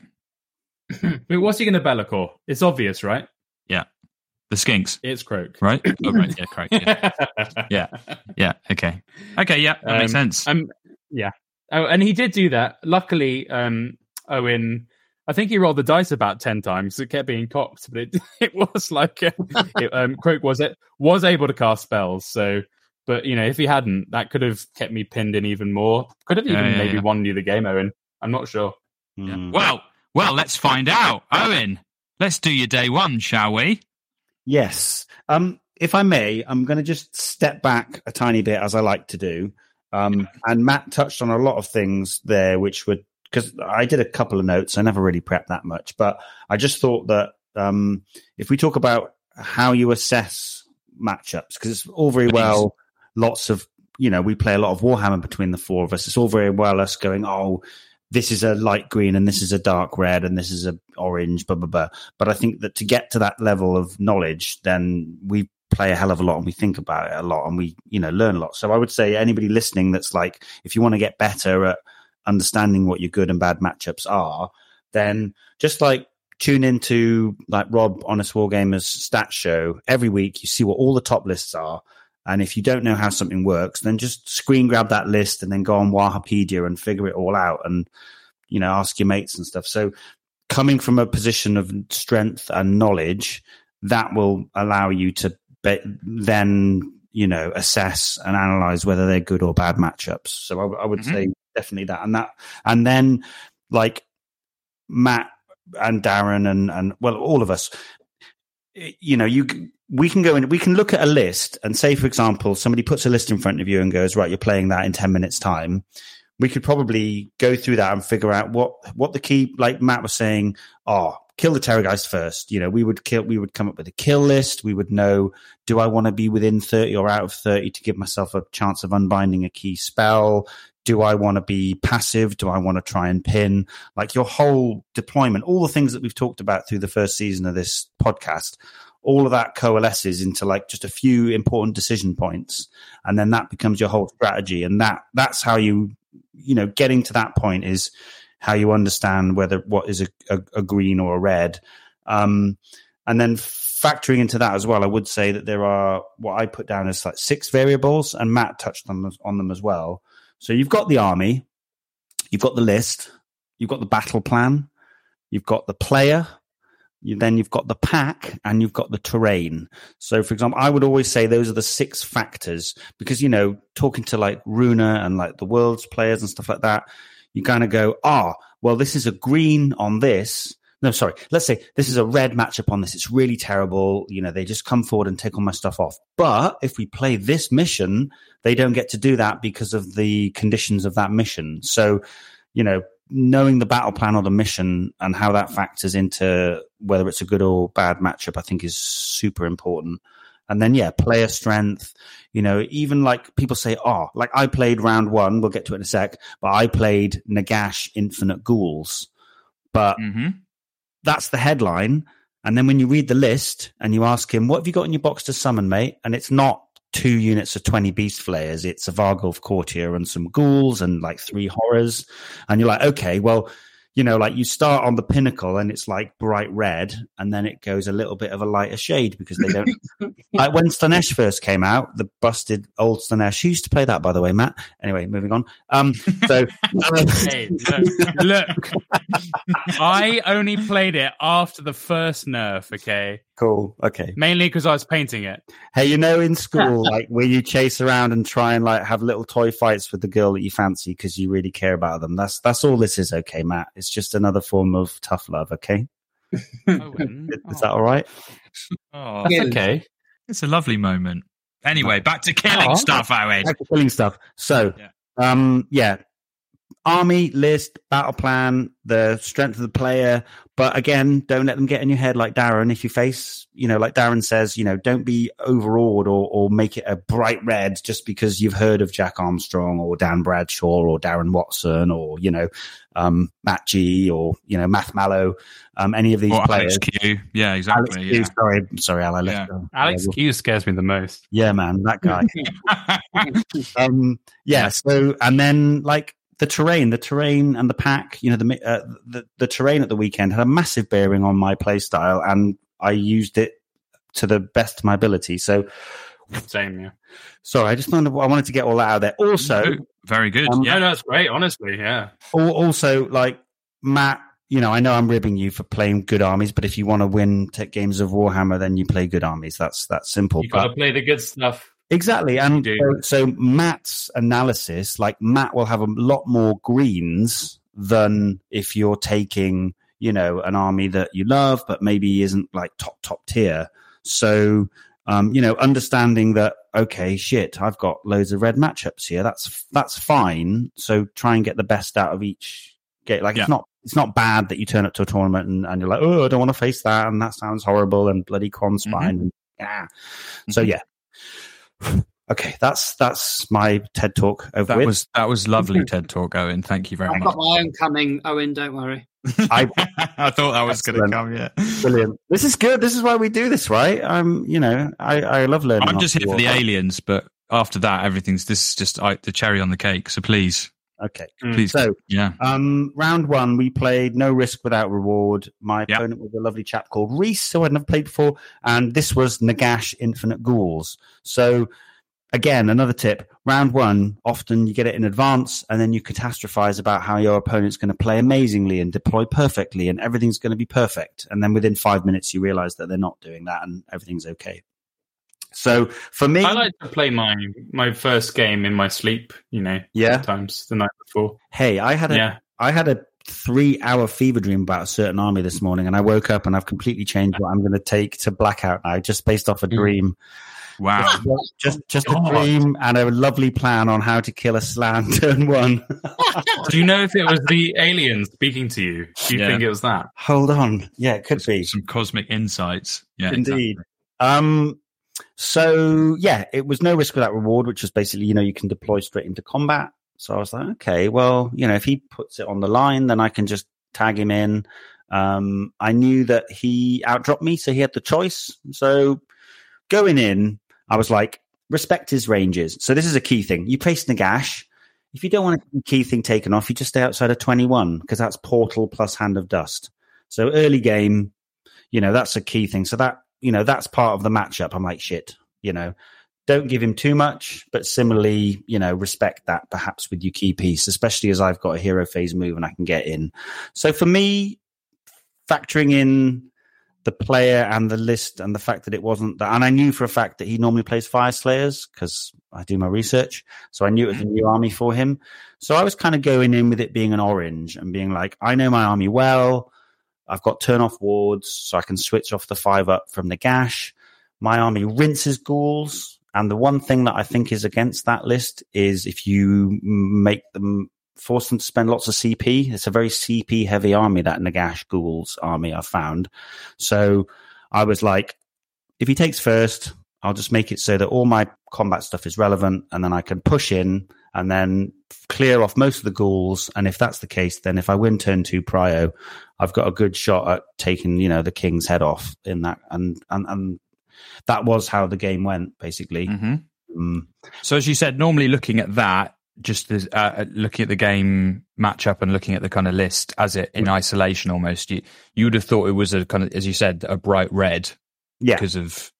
Speaker 3: what's he going to Be'lakor? It's obvious, right?
Speaker 1: yeah. The skinks,
Speaker 3: It's Kroak.
Speaker 1: right? oh, right. Yeah, correct. Yeah. yeah. Yeah. Okay. Okay. Yeah, that makes
Speaker 3: Um,
Speaker 1: sense.
Speaker 3: Um, yeah. Oh, and he did do that. Luckily, um, Owen, I think he rolled the dice about ten times. It kept being cocked, but it it was like uh, it, um, Kroak was it was able to cast spells. So, but you know, if he hadn't, that could have kept me pinned in even more. Could have even
Speaker 1: yeah,
Speaker 3: maybe
Speaker 1: yeah.
Speaker 3: won you the game, Owen. I'm not sure.
Speaker 1: Yeah.
Speaker 2: Mm.
Speaker 1: Well, well, let's find out. Owen, let's do your day one, shall we?
Speaker 2: Yes. Um, if I may, I'm going to just step back a tiny bit as I like to do. Um, and Matt touched on a lot of things there, which would because I did a couple of notes. I never really prepped that much, but I just thought that um, if we talk about how you assess matchups, because it's all very
Speaker 1: Please.
Speaker 2: well, lots of you know, we play a lot of Warhammer between the four of us. It's all very well us going, oh, this is a light green and this is a dark red and this is a orange, blah blah blah. But I think that to get to that level of knowledge, then we play a hell of a lot and we think about it a lot and we, you know, learn a lot. So I would say anybody listening that's like, if you want to get better at understanding what your good and bad matchups are, then just like tune into like Rob Honest Wargamers stat show every week. You see what all the top lists are. And if you don't know how something works, then just screen grab that list and then go on Wahapedia and figure it all out and, you know, ask your mates and stuff. So coming from a position of strength and knowledge, that will allow you to be- then, you know, assess and analyze whether they're good or bad matchups. So I, I would
Speaker 1: Mhm.
Speaker 2: say definitely that. And that, and then like Matt and Darren and, and well, all of us, you know, you we can go in, we can look at a list and say, for example, somebody puts a list in front of you and goes, right, you're playing that in 10 minutes time. We could probably go through that and figure out what, what the key, like Matt was saying, oh, kill the terrorgeist first. You know, we would kill, we would come up with a kill list. We would know, do I want to be within 30 or out of 30 to give myself a chance of unbinding a key spell? Do I want to be passive? Do I want to try and pin? Like your whole deployment, all the things that we've talked about through the first season of this podcast, all of that coalesces into like just a few important decision points. And then that becomes your whole strategy. And that, that's how you, you know, getting to that point is how you understand whether what is a, a, a green or a red. Um, and then factoring into that as well, I would say that there are what I put down as like six variables, and Matt touched on on them as well. So you've got the army, you've got the list, you've got the battle plan, you've got the player, you, then you've got the pack, and you've got the terrain. So, for example, I would always say those are the six factors because you know, talking to like Runa and like the world's players and stuff like that, you kind of go, ah, well, this is a green on this. No, sorry. Let's say this is a red matchup on this. It's really terrible. You know, they just come forward and take all my stuff off. But if we play this mission, they don't get to do that because of the conditions of that mission. So, you know, knowing the battle plan or the mission and how that factors into whether it's a good or bad matchup, I think is super important. And then, yeah, player strength, you know, even like people say, oh, like I played round one, we'll get to it in a sec, but I played Nagash Infinite Ghouls. But
Speaker 1: Mm-hmm.
Speaker 2: that's the headline. And then when you read the list and you ask him, what have you got in your box to summon, mate? And it's not two units of 20 beast flayers. It's a Varghulf courtier and some ghouls and like three horrors. And you're like, okay, well, you know, like you start on the pinnacle and it's like bright red, and then it goes a little bit of a lighter shade because they don't. like when Slaanesh first came out, the busted old Slaanesh. Who used to play that, by the way, Matt? Anyway, moving on. Um, so
Speaker 1: Hey, look, look. I only played it after the first nerf, okay?
Speaker 2: cool. Okay.
Speaker 1: Mainly because I was painting it.
Speaker 2: Hey, you know, in school, like where you chase around and try and like have little toy fights with the girl that you fancy because you really care about them. That's that's all this is, okay, Matt. It's just another form of tough love, okay?
Speaker 1: Owen.
Speaker 2: Is that all right?
Speaker 1: Oh,
Speaker 5: Yeah.
Speaker 1: okay. It's a lovely moment. Anyway, back to killing
Speaker 5: Oh.
Speaker 1: stuff, Owen.
Speaker 2: Back to killing stuff. So,
Speaker 1: Yeah.
Speaker 2: um, yeah, army list, battle plan, the strength of the player. But again, don't let them get in your head like Darren. If you face, you know, like Darren says, you know, don't be overawed or, or make it a bright red just because you've heard of Jack Armstrong or Dan Bradshaw or Darren Watson or, you know, um, Matt G or, you know, Math Mallow, um, any of these
Speaker 1: Or
Speaker 2: players.
Speaker 1: Alex Q. Yeah,
Speaker 2: Alex
Speaker 1: exactly.
Speaker 2: Q,
Speaker 1: yeah.
Speaker 2: sorry, sorry, Al,
Speaker 1: Yeah.
Speaker 2: go.
Speaker 3: Alex
Speaker 2: Yeah,
Speaker 3: Q scares me the most.
Speaker 2: yeah, man, that guy. um yeah so and then like the terrain the terrain and the pack you know the uh, the, the terrain at the weekend had a massive bearing on my play style and i used it to the best of my ability so
Speaker 3: Same, yeah.
Speaker 2: sorry i just wanted i wanted to get all that out there also
Speaker 1: very good.
Speaker 2: Um,
Speaker 1: yeah.
Speaker 3: No, no, that's great. Honestly, yeah.
Speaker 2: also like matt you know i know i'm ribbing you for playing good armies but if you want to win tech games of warhammer then you play good armies that's that's simple
Speaker 3: You
Speaker 2: But-
Speaker 3: got to play the good stuff.
Speaker 2: Exactly. And so, so Matt's analysis, like Matt will have a lot more greens than if you're taking, you know, an army that you love, but maybe isn't like top, top tier. So, um, you know, understanding that, okay, shit, I've got loads of red matchups here. That's, that's fine. So try and get the best out of each game. Like
Speaker 1: Yeah.
Speaker 2: it's not, it's not bad that you turn up to a tournament and, and you're like, oh, I don't want to face that. And that sounds horrible and bloody Quan spine. And, yeah. So
Speaker 1: Mhm.
Speaker 2: yeah. Okay, that's that's my TED talk over
Speaker 1: That
Speaker 2: with.
Speaker 1: was that was lovely mm-hmm. TED talk, Owen. Thank you very
Speaker 5: I've
Speaker 1: much.
Speaker 5: got my own coming, Owen. Don't worry.
Speaker 2: I,
Speaker 1: I thought that was going to come. Yeah.
Speaker 2: brilliant. This is good. This is why we do this, right? I'm, you know, I, I love learning.
Speaker 1: I'm just here for the aliens, but after that, everything's this is just I, the cherry on the cake. So please,
Speaker 2: Okay,
Speaker 3: Mm.
Speaker 1: please,
Speaker 2: so
Speaker 1: yeah.
Speaker 2: um, round one we played no risk without reward. My
Speaker 1: Yeah.
Speaker 2: opponent was a lovely chap called Reese, who I'd never played before, and this was Nagash Infinite Ghouls. So again, another tip: round one, often you get it in advance, and then you catastrophize about how your opponent's going to play amazingly and deploy perfectly, and everything's going to be perfect. And then within five minutes, you realize that they're not doing that, and everything's okay. So for me,
Speaker 3: I like to play my my first game in my sleep. You know,
Speaker 2: yeah.
Speaker 3: sometimes the night before.
Speaker 2: Hey, I had a
Speaker 3: Yeah.
Speaker 2: I had a three hour fever dream about a certain army this morning, and I woke up and I've completely changed what I'm going to take to blackout now, just based off a dream.
Speaker 1: Wow.
Speaker 2: Just just just
Speaker 3: a
Speaker 2: dream and a lovely plan on how to kill a Slann turn one.
Speaker 3: Do you know if it was the aliens speaking to you? Do you
Speaker 1: Yeah.
Speaker 3: think it was that?
Speaker 2: Hold on, yeah, it could be
Speaker 1: Some cosmic insights. Yeah,
Speaker 2: indeed. Um, so yeah, it was no risk without reward, which was basically you know you can deploy straight into combat. So I was like, okay, well, you know, if he puts it on the line, then I can just tag him in. Um, I knew that he outdropped me, so he had the choice. So going in, I was like, respect his ranges. So this is a key thing. You place Nagash. If you don't want a key thing taken off, you just stay outside of 21 because that's portal plus hand of dust. So early game, you know, that's a key thing. So that, you know, that's part of the matchup. I'm like, shit, you know, don't give him too much, but similarly, you know, respect that perhaps with your key piece, especially as I've got a hero phase move and I can get in. So for me, factoring in the player and the list and the fact that it wasn't that, and I knew for a fact that he normally plays Fyreslayers because I do my research. So I knew it was a new army for him. So I was kind of going in with it being an orange and being like, I know my army well. I've got turn off wards, so I can switch off the five up from Nagash. My army rinses ghouls. And the one thing that I think is against that list is if you make them force them to spend lots of CP. It's a very CP heavy army, that Nagash Ghouls army I found. So I was like, if he takes first, I'll just make it so that all my combat stuff is relevant and then I can push in and then clear off most of the ghouls. And if that's the case, then if I win turn two prio, I've got a good shot at taking, you know, the king's head off in that. And, and, and that was how the game went, basically.
Speaker 1: Mm-hmm. Um, so as you said, normally looking at that, just as, uh, looking at the game matchup and looking at the kind of list as it in isolation almost, you, you would have thought it was a kind of, as you said, a bright red
Speaker 2: yeah.
Speaker 1: because of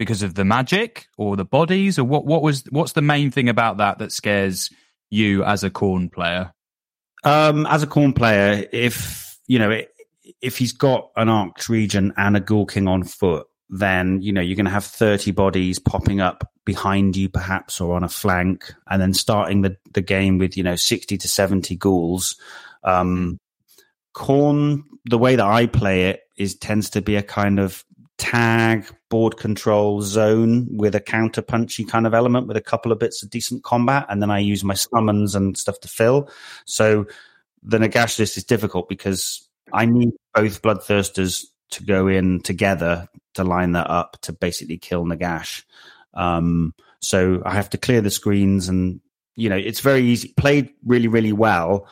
Speaker 1: because of the magic or the bodies or what what was what's the main thing about that that scares you as a Khorne player?
Speaker 2: Um as a Khorne player if you know if he's got an Archregent and a ghoul king on foot then you know you're going to have 30 bodies popping up behind you perhaps or on a flank and then starting the, the game with you know 60 to 70 ghouls. Um Khorne the way that i play it is tends to be a kind of tag board control zone with a counter punchy kind of element with a couple of bits of decent combat and then i use my summons and stuff to fill. So the nagash list is difficult because i need both bloodthirsters to go in together to line that up to basically kill nagash. Um, so i have to clear the screens and you know it's very easy played really really well.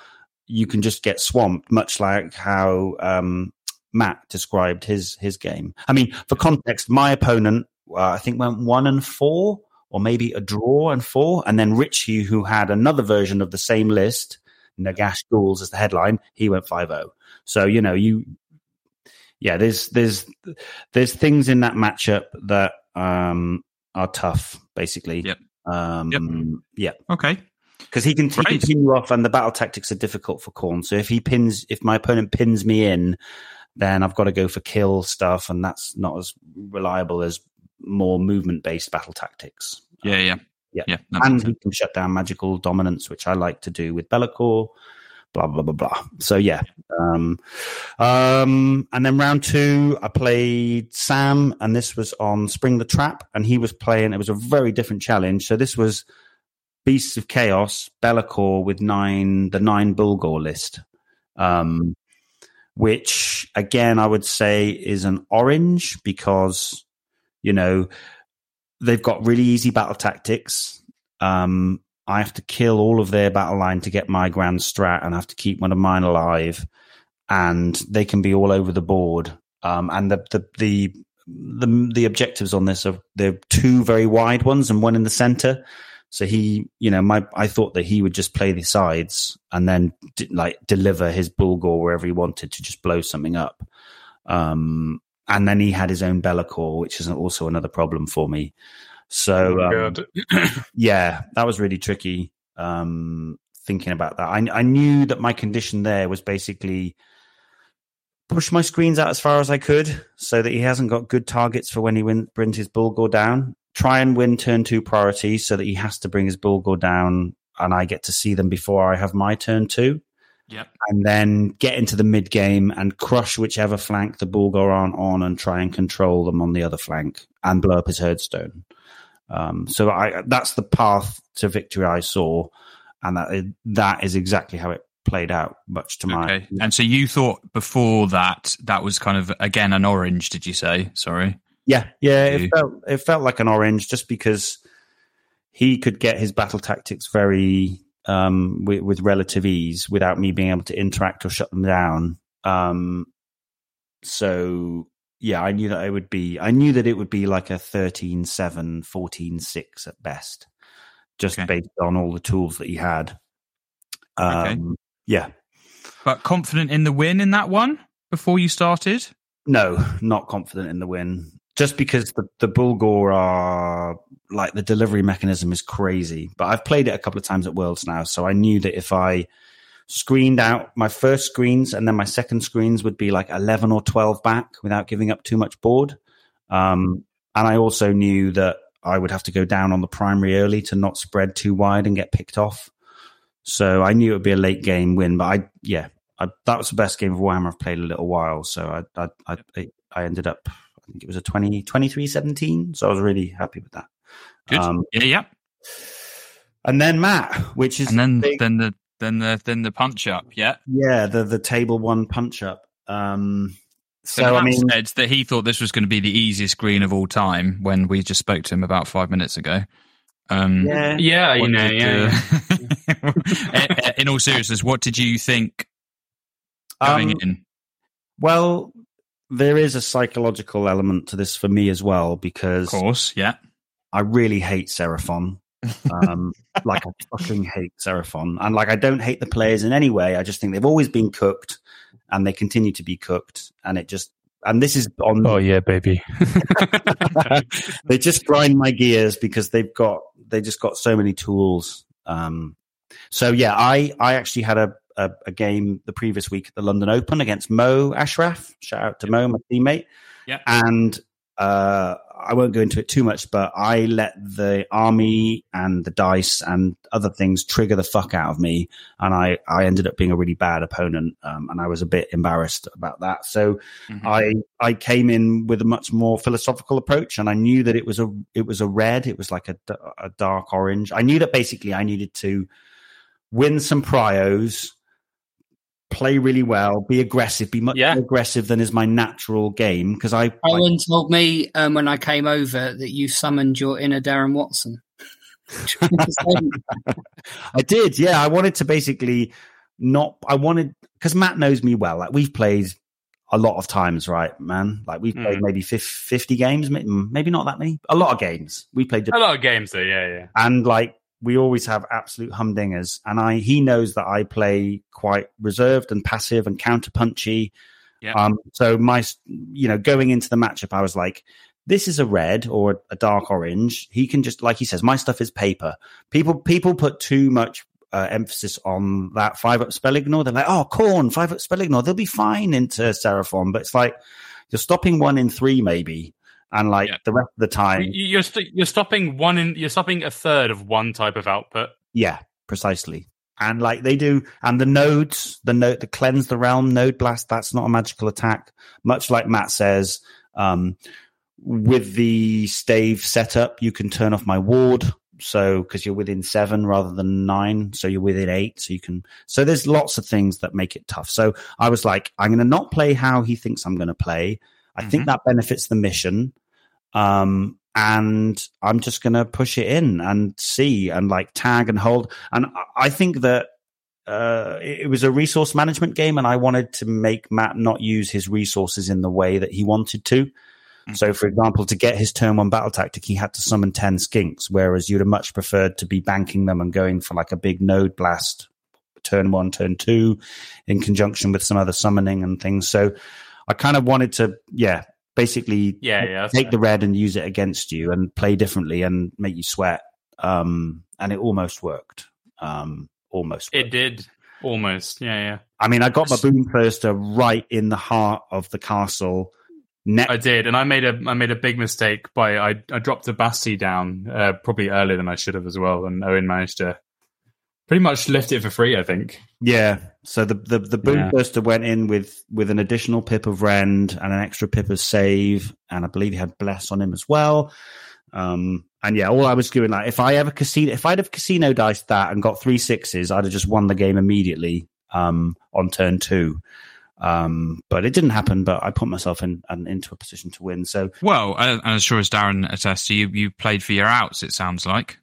Speaker 2: You can just get swamped much like how um, Matt described his his game. I mean, for context, my opponent uh, I think went one and four, or maybe a draw and four, and then Richie, who had another version of the same list, Nagash Ghouls as the headline, he went 5-0. So you know you. Yeah, there's there's there's things in that matchup that um, are tough, basically.
Speaker 1: Yep.
Speaker 2: Um,
Speaker 1: yep.
Speaker 2: Yeah.
Speaker 1: Okay
Speaker 2: because he can, he can pin you off, and the battle tactics are difficult for Khorne. So if he pins, if my opponent pins me in, then I've got to go for kill stuff, and that's not as reliable as more movement based battle tactics.
Speaker 1: Yeah, yeah,
Speaker 2: yeah,
Speaker 1: yeah.
Speaker 2: And he can shut down magical dominance, which I like to do with Be'lakor. Blah blah blah blah. So yeah, um, um, and then round two, I played Sam, and this was on Spring the Trap, and he was playing. It was a very different challenge. So this was Beasts of Chaos, Be'lakor with nine, the nine Bullgor list. Um, which again I would say is an orange because you know they've got really easy battle tactics. Um, I have to kill all of their battle line to get my grand strat, and I have to keep one of mine alive. And they can be all over the board. Um, and the, the the the the objectives on this are they're two very wide ones and one in the center. So he, you know, my I thought that he would just play the sides and then d- like deliver his Bullgor wherever he wanted to just blow something up. Um, and then he had his own Be'lakor, which is also another problem for me. So
Speaker 7: Oh,
Speaker 2: um, yeah, that was really tricky. Um, thinking about that, I, I knew that my condition there was basically push my screens out as far as I could, so that he hasn't got good targets for when he win, brings his Bullgor down. Try and win turn two priority, so that he has to bring his Bullgor down, and I get to see them before I have my turn two.
Speaker 1: Yep.
Speaker 2: And then get into the mid game and crush whichever flank the Bullgor aren't on, and try and control them on the other flank and blow up his herdstone. Um, so I, that's the path to victory I saw, and that that is exactly how it played out. Much to my
Speaker 1: And so you thought before that that was kind of again an orange, did you say? Sorry.
Speaker 2: Yeah, yeah.
Speaker 1: You-
Speaker 2: It felt it felt like an orange just because he could get his battle tactics very um, with, with relative ease without me being able to interact or shut them down. Um, so yeah, I knew that it would be. I knew that it would be like a 13-7, 14-6 at best, just
Speaker 1: Okay.
Speaker 2: based on all the tools that he had.
Speaker 1: Okay.
Speaker 2: Um, Yeah.
Speaker 1: But confident in the win in that one before you started?
Speaker 2: No, not confident in the win. Just because the, the are like the delivery mechanism is crazy. But I've played it a couple of times at Worlds now, so I knew that if I screened out my first screens and then my second screens would be like 11 or 12 back without giving up too much board. Um, and I also knew that I would have to go down on the primary early to not spread too wide and get picked off. So I knew it would be a late game win, but I, yeah, I, that was the best game of Warhammer I've played a little while. So I, I, I- I ended up, I think it was a 20, 23 17. So I was really happy with that.
Speaker 1: Good.
Speaker 2: Um,
Speaker 1: yeah, yeah.
Speaker 2: and then Matt, which is
Speaker 1: And then
Speaker 2: big-
Speaker 1: then the then the than the punch up. Yeah.
Speaker 2: Yeah, the the table one punch up. Um,
Speaker 1: So,
Speaker 2: so I mean,
Speaker 1: said that he thought this was going to be the easiest green of all time when we just spoke to him about five minutes ago. Um,
Speaker 2: yeah,
Speaker 3: Yeah, you know,
Speaker 1: did,
Speaker 3: yeah.
Speaker 1: uh, in- in all seriousness, what did you think going
Speaker 2: Um,
Speaker 1: in?
Speaker 2: Well, there is a psychological element to this for me as well because, Of
Speaker 1: course, yeah.
Speaker 2: I really hate Seraphon. Um, like I fucking hate Seraphon, and like I don't hate the players in any way. I just think they've always been cooked, and they continue to be cooked, and it just and this is on.
Speaker 8: Oh yeah, baby.
Speaker 2: they just grind my gears because they've got they just got so many tools. Um, so yeah, I I actually had a, a a game the previous week at the London Open against Mo Ashraf. Shout out to Mo, my teammate.
Speaker 1: Yeah.
Speaker 2: and uh, I won't go into it too much, but I let the army and the dice and other things trigger the fuck out of me, and I I ended up being a really bad opponent, um, and I was a bit embarrassed about that. So
Speaker 1: Mhm.
Speaker 2: I I came in with a much more philosophical approach, and I knew that it was a it was a red. It was like a dark orange. I knew that basically I needed to win some prios, play really well, be aggressive, be much
Speaker 3: Yeah.
Speaker 2: more aggressive than is my natural game because I, I
Speaker 5: Owen told me um, when I came over that you summoned your inner Darren Watson.
Speaker 2: I did. Yeah, I wanted to basically not. I wanted because Matt knows me well. Like we've played a lot of times, right, man? Like we've played
Speaker 3: Mm.
Speaker 2: maybe fifty games, maybe not that many. A lot of games. We played
Speaker 3: A lot of games, though. Yeah, yeah.
Speaker 2: and like we always have absolute humdingers. And i he knows that i play quite reserved and passive and counter punchy um so my you know going into the matchup i was like this is a red or a dark orange. He can just like he says my stuff is paper. People people put too much uh, emphasis on that five up spell ignore. They're like oh Khorne five up spell ignore. They'll be fine into seraphon. But it's like you're stopping one in three maybe and like
Speaker 1: Yeah.
Speaker 2: the rest of the time
Speaker 3: You- You're st- you're stopping one in you're stopping a third of one type of output.
Speaker 2: Yeah, precisely. And like they do, and the nodes, the note, the cleanse the realm node blast, that's not a magical attack. Much like Matt says, um, with the stave setup, you can turn off my ward. So, because you're within seven rather than nine, so you're within eight, so you can. So there's lots of things that make it tough. So I was like, I'm going to not play how he thinks I'm going to play. I think that benefits the mission. Um, and I'm just going to push it in and see and like tag and hold. And I- I think that uh, it it was a resource management game, and I wanted to make Matt not use his resources in the way that he wanted to. So, for example, to get his turn one battle tactic, he had to summon 10 skinks, whereas you'd have much preferred to be banking them and going for like a big node blast turn one, turn two, in conjunction with some other summoning and things. So, I kind of wanted to, yeah, basically
Speaker 3: Yeah, yeah.
Speaker 2: take
Speaker 3: fair.
Speaker 2: the red and use it against you and play differently and make you sweat. Um, and it almost worked. Um, almost.
Speaker 3: It did almost. Yeah, yeah.
Speaker 2: I mean, I got my boom thirster right in the heart of the castle. Next,
Speaker 3: I did, and I made a I made a big mistake by I I dropped a Basti down uh, probably earlier than I should have as well, and Owen managed to pretty much left it for free. I think.
Speaker 2: yeah. So the the, the boom
Speaker 3: Yeah.
Speaker 2: thirster went in with with an additional pip of rend and an extra pip of save, and I believe he had bless on him as well. Um, and yeah, all I was doing like if I ever casino, if I'd have casino diced that and got three sixes, I'd have just won the game immediately um, on turn two. Um, but it didn't happen. But I put myself in, in into a position to win. So
Speaker 1: Well, and and as sure as Darren attests to you, you played for your outs. It sounds like.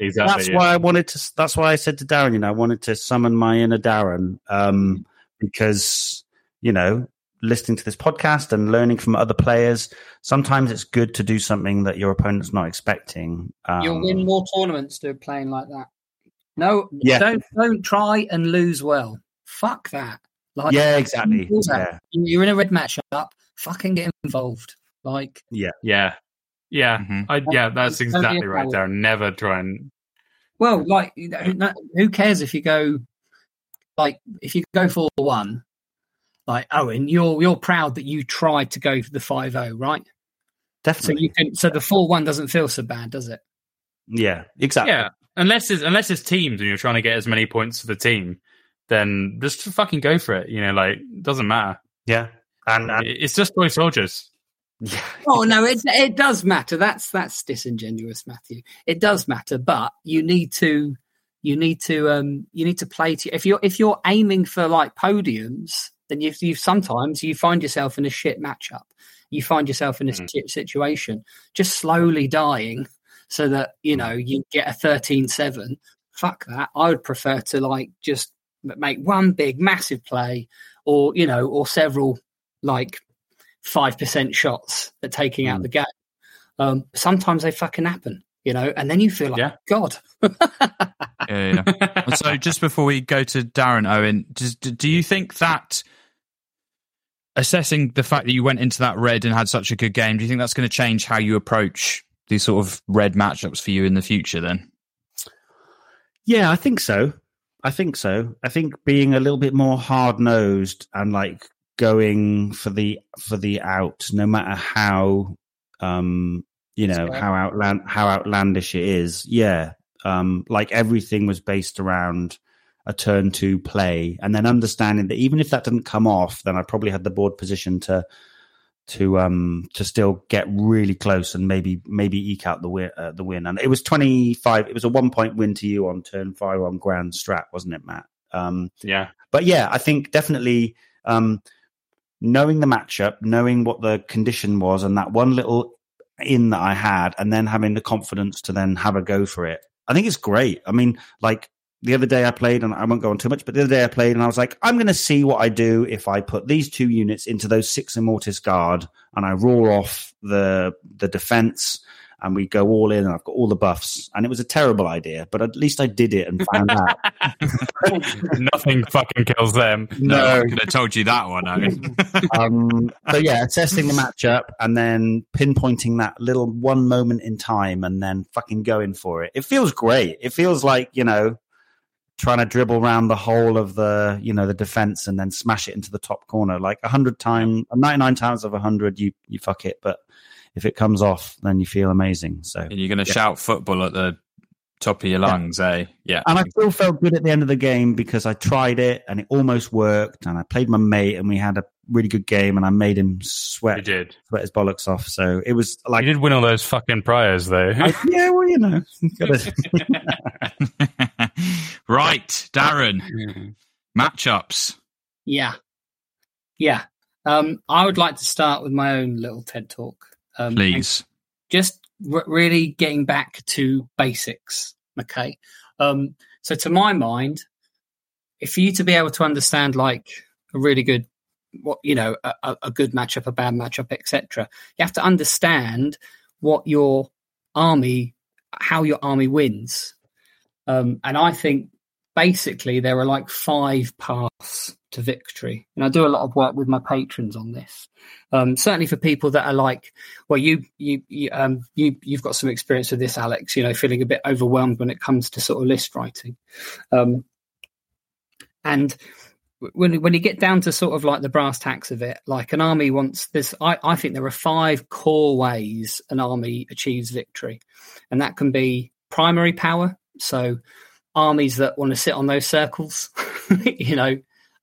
Speaker 3: Exactly.
Speaker 2: that's
Speaker 3: yeah.
Speaker 2: why I wanted to. That's why I said to Darren, you know, I wanted to summon my inner Darren um, because you know, listening to this podcast and learning from other players, sometimes it's good to do something that your opponent's not expecting. Um,
Speaker 5: You'll win more tournaments do playing like that. No,
Speaker 2: Yeah.
Speaker 5: don't don't try and lose well. Fuck that. Like
Speaker 2: Yeah, exactly.
Speaker 5: that.
Speaker 2: Yeah.
Speaker 5: You- You're in a red matchup. Fucking get involved. Like
Speaker 3: Yeah, yeah,
Speaker 1: Mhm.
Speaker 3: I, yeah. That's exactly right,
Speaker 5: coward.
Speaker 3: Darren. Never try and
Speaker 5: Well, like you know, no- who cares if you go like if you go for one, like Owen, you're you're proud that you tried to go for the five zero, right? So
Speaker 2: Definitely.
Speaker 5: you can so the four one doesn't feel so bad, does it?
Speaker 2: yeah, exactly.
Speaker 3: yeah. Unless it's unless it's teams and you're trying to get as many points for the team, then just fucking go for it. You know, like doesn't matter.
Speaker 2: Yeah. And, and
Speaker 3: It's just toy soldiers.
Speaker 2: Yeah,
Speaker 5: Oh no, it it does matter. That's that's disingenuous, Matthew. It does matter, but you need to you need to um, you need to play to if you're if you're aiming for like podiums, then you you sometimes you find yourself in a shit matchup. You find yourself in a
Speaker 3: Mhm.
Speaker 5: shit situation, just slowly dying, so that you know you get a 13-7. Fuck that. I would prefer to like just make one big massive play, or you know, or several like five percent shots at taking out
Speaker 2: Mm.
Speaker 5: the game. Um, sometimes they fucking happen, you know, and then you feel like
Speaker 3: Yeah.
Speaker 5: God.
Speaker 1: Yeah, yeah. And so just before we go to Darren Owen, does, do do you think that assessing the fact that you went into that red and had such a good game, do you think that's going to change how you approach these sort of red matchups for you in the future? Then,
Speaker 2: Yeah, I think so. I think so. I think being a little bit more hard nosed and like going for the for the out, no matter how um you know how outland how outlandish it is. Yeah, um, like everything was based around a turn to play, and then understanding that even if that didn't come off, then I probably had the board position to to um to still get really close and maybe maybe eke out the win uh, the win and it was 25 it was a one point win to you on turn 5 on grand strat wasn't it Matt um
Speaker 3: yeah.
Speaker 2: but yeah I think definitely um knowing the matchup knowing what the condition was and that one little in that I had and then having the confidence to then have a go for it. I think it's great. I mean like the other day I played, and I won't go on too much, but the other day I played, and I was like, I'm going to see what I do if I put these two units into those six Immortis guard, and I roar off the the defense, and we go all in, and I've got all the buffs. And it was a terrible idea, but at least I did it and found out.
Speaker 3: Nothing fucking kills them.
Speaker 1: no, I could have told you that one. Owen.
Speaker 2: um, so yeah, assessing the matchup and then pinpointing that little one moment in time, and then fucking going for it. It feels great. It feels like you know trying to dribble around the whole of the you know the defense and then smash it into the top corner like a hundred times, ninety nine times of a hundred, you you fuck it, but if it comes off, then you feel amazing. So
Speaker 1: and you're going to
Speaker 2: Yeah.
Speaker 1: shout football at the top of your lungs, eh? Yeah.
Speaker 2: And I still felt good at the end of the game because I tried it and it almost worked. And I played my mate and we had a really good game and I made him
Speaker 3: You
Speaker 2: sweat,
Speaker 3: did.
Speaker 2: sweat his bollocks off. So it was like,
Speaker 3: you did win all those fucking priors, though.
Speaker 2: I- yeah, well, you know,
Speaker 1: right, Darren. Matchups.
Speaker 5: Yeah. Yeah. Um, I would like to start with my own little TED talk. Um,
Speaker 1: Please.
Speaker 5: Just r- really getting back to basics. Okay. Um, so to my mind, if you to be able to understand like a really good, what, you know, a, a- good matchup, a bad matchup, etc., you have to understand what your army, how your army wins. Um, and I think basically there are like five paths to victory. And i do a lot of work with my patrons on this. Um, certainly for people that are like well you you you, um, you you've got some experience with this alex you know feeling a bit overwhelmed when it comes to sort of list writing. Um, and when when you get down to sort of like the brass tacks of it like an army wants this i i think there are five core ways an army achieves victory. And that can be primary power. So armies that want to sit on those circles you know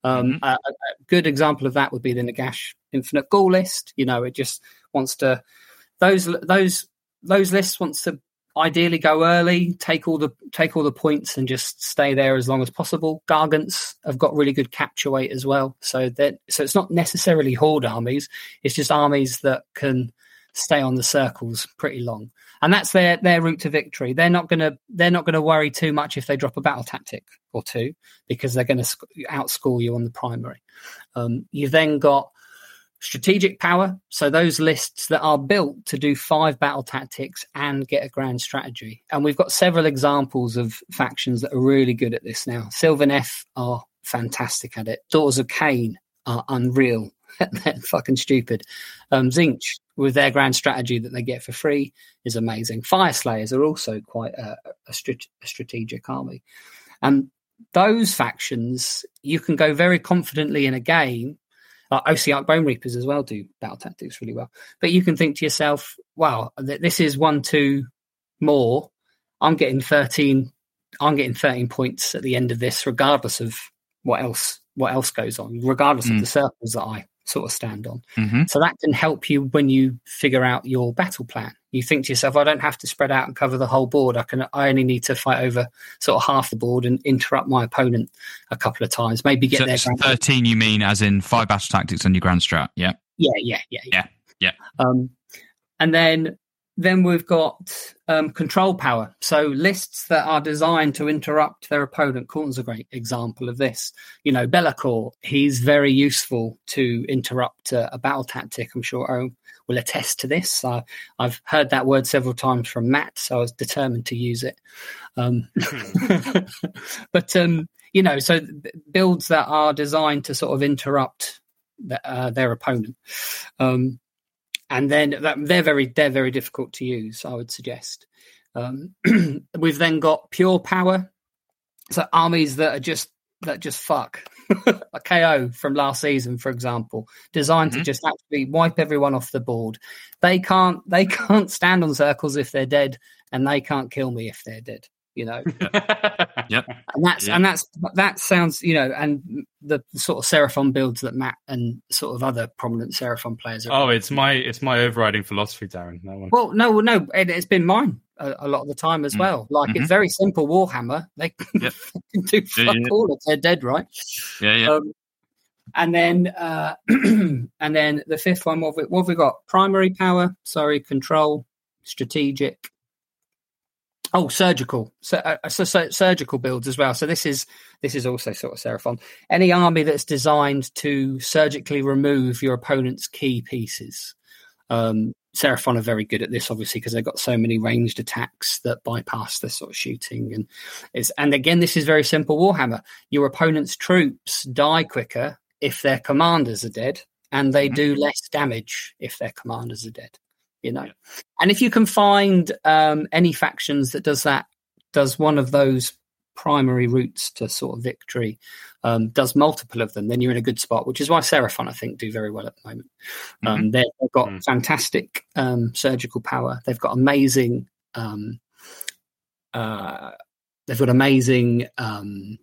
Speaker 5: um, a, a a good example of that would be the nagash infinite ghoul list. You know it just wants to those those those lists wants to ideally go early take all the take all the points and just stay there as long as possible. Gargants have got really good capture weight as well. So that so it's not necessarily horde armies. It's just armies that can stay on the circles pretty long and that's their their route to victory. They're not going to they're not going to worry too much if they drop a battle tactic or two because they're going to sc- outscore you on the primary. Um, you've then got strategic power. So those lists that are built to do five battle tactics and get a grand strategy. And we've got several examples of factions that are really good at this now. Sylvaneth are fantastic at it. Daughters of Khaine are unreal they're fucking stupid um, Tzeentch with their grand strategy that they get for free is amazing Fyreslayers are also quite a, a, a strategic army and those factions you can go very confidently in a game uh, Ossiarch Bonereapers as well do battle tactics really well. But you can think to yourself, wow, th- this is one, two more. I'm getting 13, I'm getting 13 points at the end of this, regardless of what else, what else goes on, regardless of
Speaker 1: Mm.
Speaker 5: the circles that I sort of stand on.
Speaker 1: hmm
Speaker 5: So that can help you when you figure out your battle plan. You think to yourself, I don't have to spread out and cover the whole board. I can. I only need to fight over sort of half the board and interrupt my opponent a couple of times. Maybe get
Speaker 1: So,
Speaker 5: their
Speaker 1: so 13, you mean as in five battle tactics on your grand strat? Yeah.
Speaker 5: Yeah, yeah, yeah,
Speaker 1: Yeah. Yeah.
Speaker 5: Um, and then then we've got um, control power. So lists that are designed to interrupt their opponent. Corton's a great example of this. You know, Be'lakor, he's very useful to interrupt uh, a battle tactic. I'm sure Owen will attest to this. Uh, I've heard that word several times from Matt, so I was determined to use it. Um, but um, you know, so builds that are designed to sort of interrupt the, uh, their opponent. Um, and then that, they're very they're very difficult to use. I would suggest. Um, we've then got pure power, so armies that are just that just fuck. a KO from last season, for example, designed to just actually wipe everyone off the board. They can't they can't stand on circles if they're dead, and they can't kill me if they're dead. You know,
Speaker 1: Yep.
Speaker 5: and that's
Speaker 1: Yeah.
Speaker 5: and that's that sounds you know, and the sort of Seraphon builds that Matt and sort of other prominent Seraphon players are
Speaker 3: Oh, it's my it's my overriding philosophy, Darren. That one.
Speaker 5: Well, no, no, it, it's been mine a, a lot of the time as
Speaker 1: Mm.
Speaker 5: well. Like
Speaker 1: Mhm.
Speaker 5: it's very simple Warhammer. They
Speaker 1: Yep.
Speaker 5: can do
Speaker 1: Yeah,
Speaker 5: fuck
Speaker 1: yeah.
Speaker 5: all if they're dead, right?
Speaker 1: Yeah. Yeah.
Speaker 5: Um, and then, uh, and then the fifth one, what have, we, what have we got? Primary power, sorry, control, strategic. Oh, surgical. So, uh, so, so surgical builds as well. So this is this is also sort of Seraphon. Any army that's designed to surgically remove your opponent's key pieces. Um, Seraphon are very good at this, obviously, because they've got so many ranged attacks that bypass the sort of shooting. And it's and again, this is very simple Warhammer. Your opponent's troops die quicker if their commanders are dead, and they do less damage if their commanders are dead. You know, and if you can find um, any factions that does that, does one of those primary routes to sort of victory, um, does multiple of them, then you're in a good spot. Which is why Seraphon, I think, do very well at the moment. Um, they've they've got
Speaker 3: Mhm.
Speaker 5: fantastic um, surgical power. They've got amazing. Um, uh, they've got amazing um,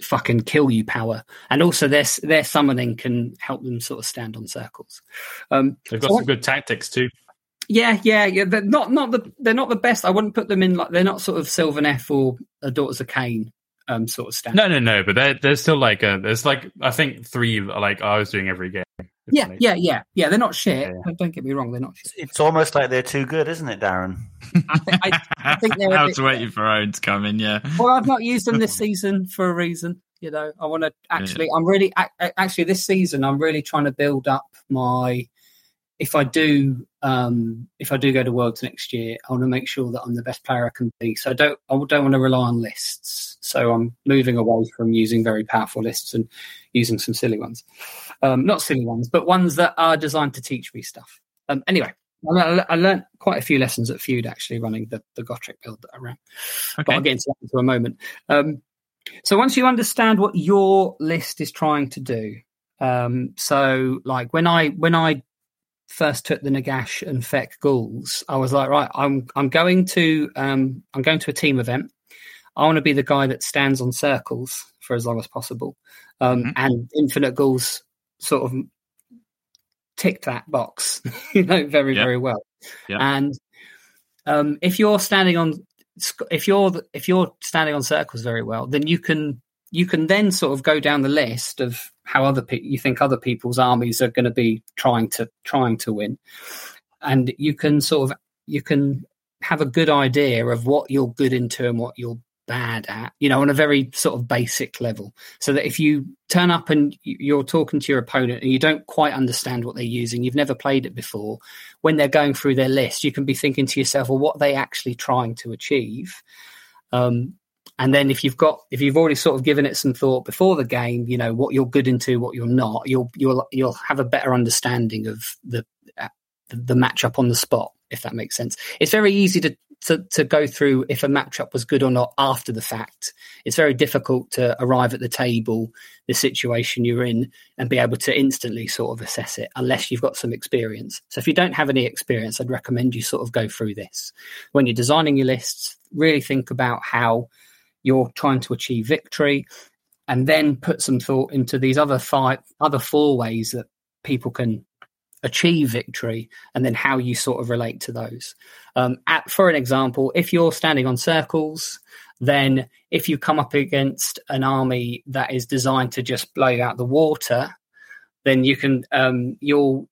Speaker 5: fucking kill you power, and also their their summoning can help them sort of stand on circles. Um,
Speaker 3: They've got
Speaker 5: so
Speaker 3: some good tactics too.
Speaker 5: Yeah, yeah, yeah. They're not not the they're not the best. I wouldn't put them in like they're not sort of Sylvaneth or uh, Daughters of Khaine um, sort of stand.
Speaker 3: No, no, no. But they're they're still like a, there's like I think three like I was doing every game.
Speaker 5: Yeah,
Speaker 3: Like,
Speaker 5: yeah, yeah, yeah. They're not shit.
Speaker 3: Yeah, yeah.
Speaker 5: Don't get me wrong. They're not shit.
Speaker 2: It's almost like they're too good, isn't it, Darren?
Speaker 5: I, thi- I, I think they're.
Speaker 1: I
Speaker 5: A
Speaker 1: was
Speaker 5: bit,
Speaker 1: waiting for Owen to come in. Yeah.
Speaker 5: well, I've not used them this season for a reason. You know, I want to actually. I'm really a- a- actually this season. I'm really trying to build up my. If I do, um, if I do go to Worlds next year, I want to make sure that I'm the best player I can be. So I don't, I don't want to rely on lists. So I'm moving away from using very powerful lists and using some silly ones. Um, not silly ones, but ones that are designed to teach me stuff. Um, anyway, I, I learned quite a few lessons at Feud actually running the, the Gotrek build that I ran. But I'll
Speaker 1: Okay.
Speaker 5: get into that into a moment. Um, so once you understand what your list is trying to do, um, so like when I when I first took the Nagash and FEC ghouls, I was like, right, I'm I'm going to um, I'm going to a team event. I want to be the guy that stands on circles for as long as possible, um,
Speaker 1: Mhm.
Speaker 5: and Infinite Ghouls sort of ticked that box, you know, very
Speaker 1: Yeah.
Speaker 5: very well.
Speaker 1: Yeah.
Speaker 5: And um, if you're standing on if you're if you're standing on circles very well, then you can you can then sort of go down the list of how other people you think other people's armies are going to be trying to trying to win, and you can sort of you can have a good idea of what you're good into and what you're bad at, you know, on a very sort of basic level. So that if you turn up and you're talking to your opponent and you don't quite understand what they're using, you've never played it before, when they're going through their list, you can be thinking to yourself, well, what are they actually trying to achieve? Um, and then if you've got if you've already sort of given it some thought before the game, you know what you're good into, what you're not, you'll you'll you'll have a better understanding of the uh, the, matchup on the spot, if that makes sense. It's very easy to, to to go through if a matchup was good or not after the fact. It's very difficult to arrive at the table, the situation you're in, and be able to instantly sort of assess it unless you've got some experience. So if you don't have any experience, I'd recommend you sort of go through this when you're designing your lists. Really think about how you're trying to achieve victory, and then put some thought into these other five, other four ways that people can achieve victory and then how you sort of relate to those. Um, at, for an example, if you're standing on circles, then if you come up against an army that is designed to just blow out the water, then you can um, you'll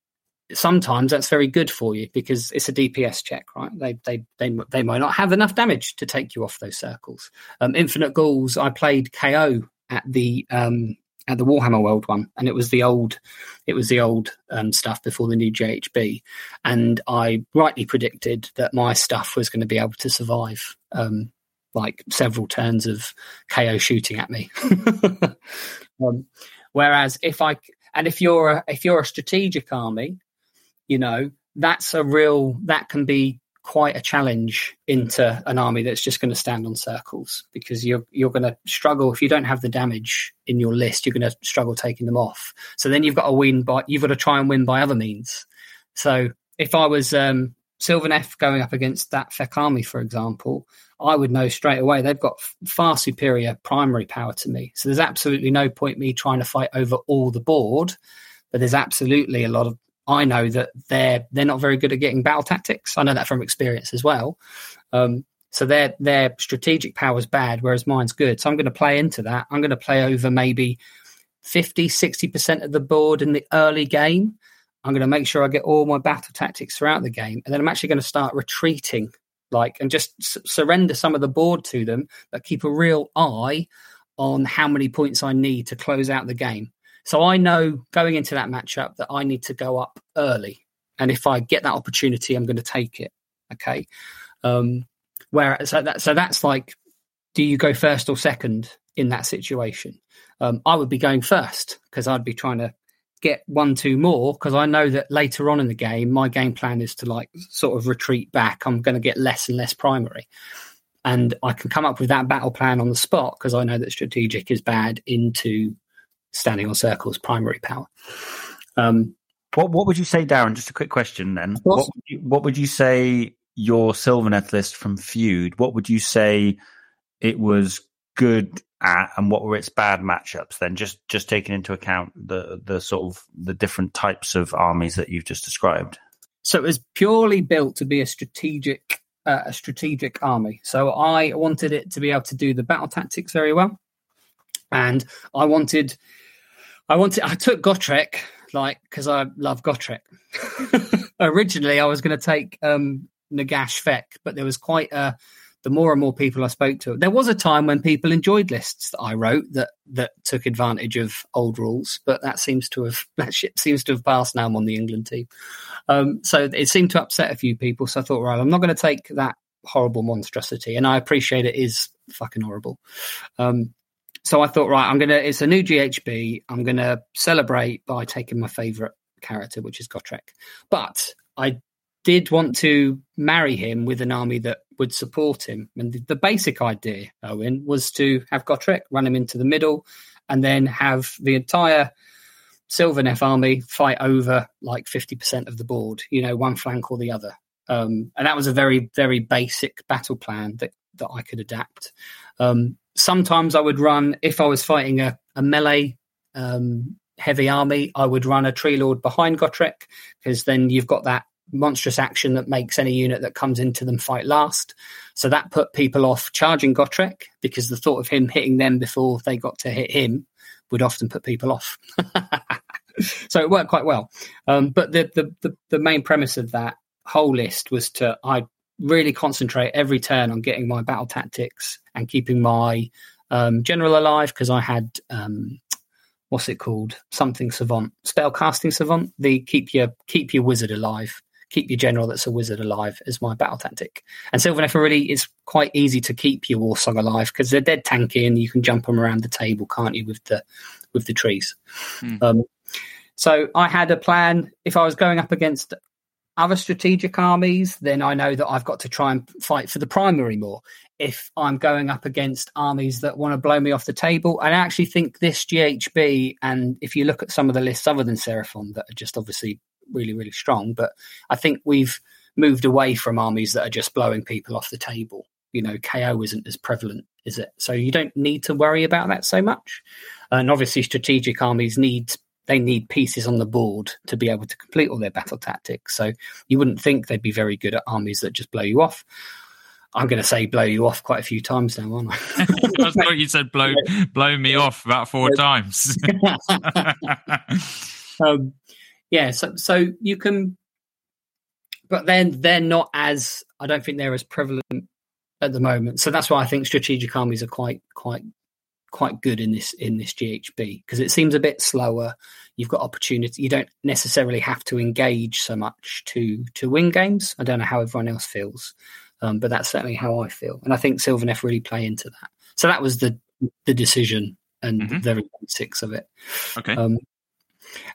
Speaker 5: sometimes that's very good for you because it's a DPS check, right? They they they they might not have enough damage to take you off those circles. Um, Infinite Ghouls, I played KO at the um, at the Warhammer World one, and it was the old it was the old um, stuff before the new GHB, and I rightly predicted that my stuff was going to be able to survive. Um, like several turns of KO shooting at me. um, whereas if I and if you're a, if you're a strategic army, you know that's a real that can be quite a challenge into an army that's just going to stand on circles because you're you're going to struggle. If you don't have the damage in your list you're going to struggle taking them off. So then you've got to win by you've got to try and win by other means. So if i was um Sylvaneth going up against that FEC army, for example, I would know straight away they've got far superior primary power to me. So there's absolutely no point me trying to fight over all the board, but there's absolutely a lot of I know that they're they're not very good at getting battle tactics. I know that from experience as well. Um, so their their strategic power is bad, whereas mine's good. So I'm going to play into that. I'm going to play over maybe 50, 60% of the board in the early game. I'm going to make sure I get all my battle tactics throughout the game. And then I'm actually going to start retreating, like, and just s- surrender some of the board to them, but keep a real eye on how many points I need to close out the game. So I know going into that matchup that I need to go up early. And if I get that opportunity, I'm going to take it. Okay. Um, where so that so that's like, do you go first or second in that situation? Um, I would be going first because I'd be trying to get one two more because I know that later on in the game, my game plan is to like sort of retreat back. I'm going to get less and less primary, and I can come up with that battle plan on the spot because I know that strategic is bad into standing on circles primary power. Um,
Speaker 2: what what would you say, Darren? Just a quick question then. What would, you, what would you say your Sylvaneth list from Feud? What would you say it was good at, and what were its bad matchups? Then, just just taking into account the the sort of the different types of armies that you've just described.
Speaker 5: So it was purely built to be a strategic uh, a strategic army. So I wanted it to be able to do the battle tactics very well, and I wanted I wanted I took Gotrek like because I love Gotrek. Originally, I was going to take um, Nagash FEC, but there was quite a. The more and more people I spoke to, there was a time when people enjoyed lists that I wrote that that took advantage of old rules, but that seems to have that ship seems to have passed now. I'm on the England team, um, so it seemed to upset a few people. So I thought, right, I'm not going to take that horrible monstrosity, and I appreciate it is fucking horrible. Um, so I thought, right, I'm gonna. It's a new GHB. I'm gonna celebrate by taking my favorite character, which is Gotrek. But I did want to marry him with an army that would support him. And the, the basic idea, Owen, was to have Gotrek run him into the middle, and then have the entire Sylvaneth army fight over like 50% of the board. You know, one flank or the other. Um, and that was a very, very basic battle plan that that I could adapt. Um, sometimes I would run if I was fighting a, a melee um, heavy army. I would run a tree lord behind Gotrek because then you've got that monstrous action that makes any unit that comes into them fight last. So that put people off charging Gotrek because the thought of him hitting them before they got to hit him would often put people off. so it worked quite well. Um, but the, the, the the main premise of that whole list was to I really concentrate every turn on getting my battle tactics and keeping my um, general alive because I had um, what's it called? Something savant spell casting savant. The keep your keep your wizard alive. Keep your general that's a wizard alive as my battle tactic. And Sylvaneth really is quite easy to keep your warsong alive because they're dead tanky and you can jump them around the table can't you with the with the trees.
Speaker 1: Hmm.
Speaker 5: um, so I had a plan. If I was going up against other strategic armies, then I know that I've got to try and fight for the primary more. If I'm going up against armies that want to blow me off the table, I actually think this GHB, and if you look at some of the lists other than Seraphon that are just obviously really, really strong, but I think we've moved away from armies that are just blowing people off the table. You know, KO isn't as prevalent, is it? So you don't need to worry about that so much. And obviously, strategic armies need they need pieces on the board to be able to complete all their battle tactics. So you wouldn't think they'd be very good at armies that just blow you off. I'm going to say blow you off quite a few times now, aren't I?
Speaker 1: I thought you said blow blow me off about four times.
Speaker 5: um, yeah, so so you can, but then they're not as I don't think they're as prevalent at the moment. So that's why I think strategic armies are quite quite quite good in this in this GHB because it seems a bit slower. You've got opportunity. You don't necessarily have to engage so much to to win games. I don't know how everyone else feels, um, but that's certainly how I feel. And I think Sylvaneth really play into that. So that was the the decision and
Speaker 1: Mhm.
Speaker 5: the very basics of it.
Speaker 1: okay.
Speaker 5: Um,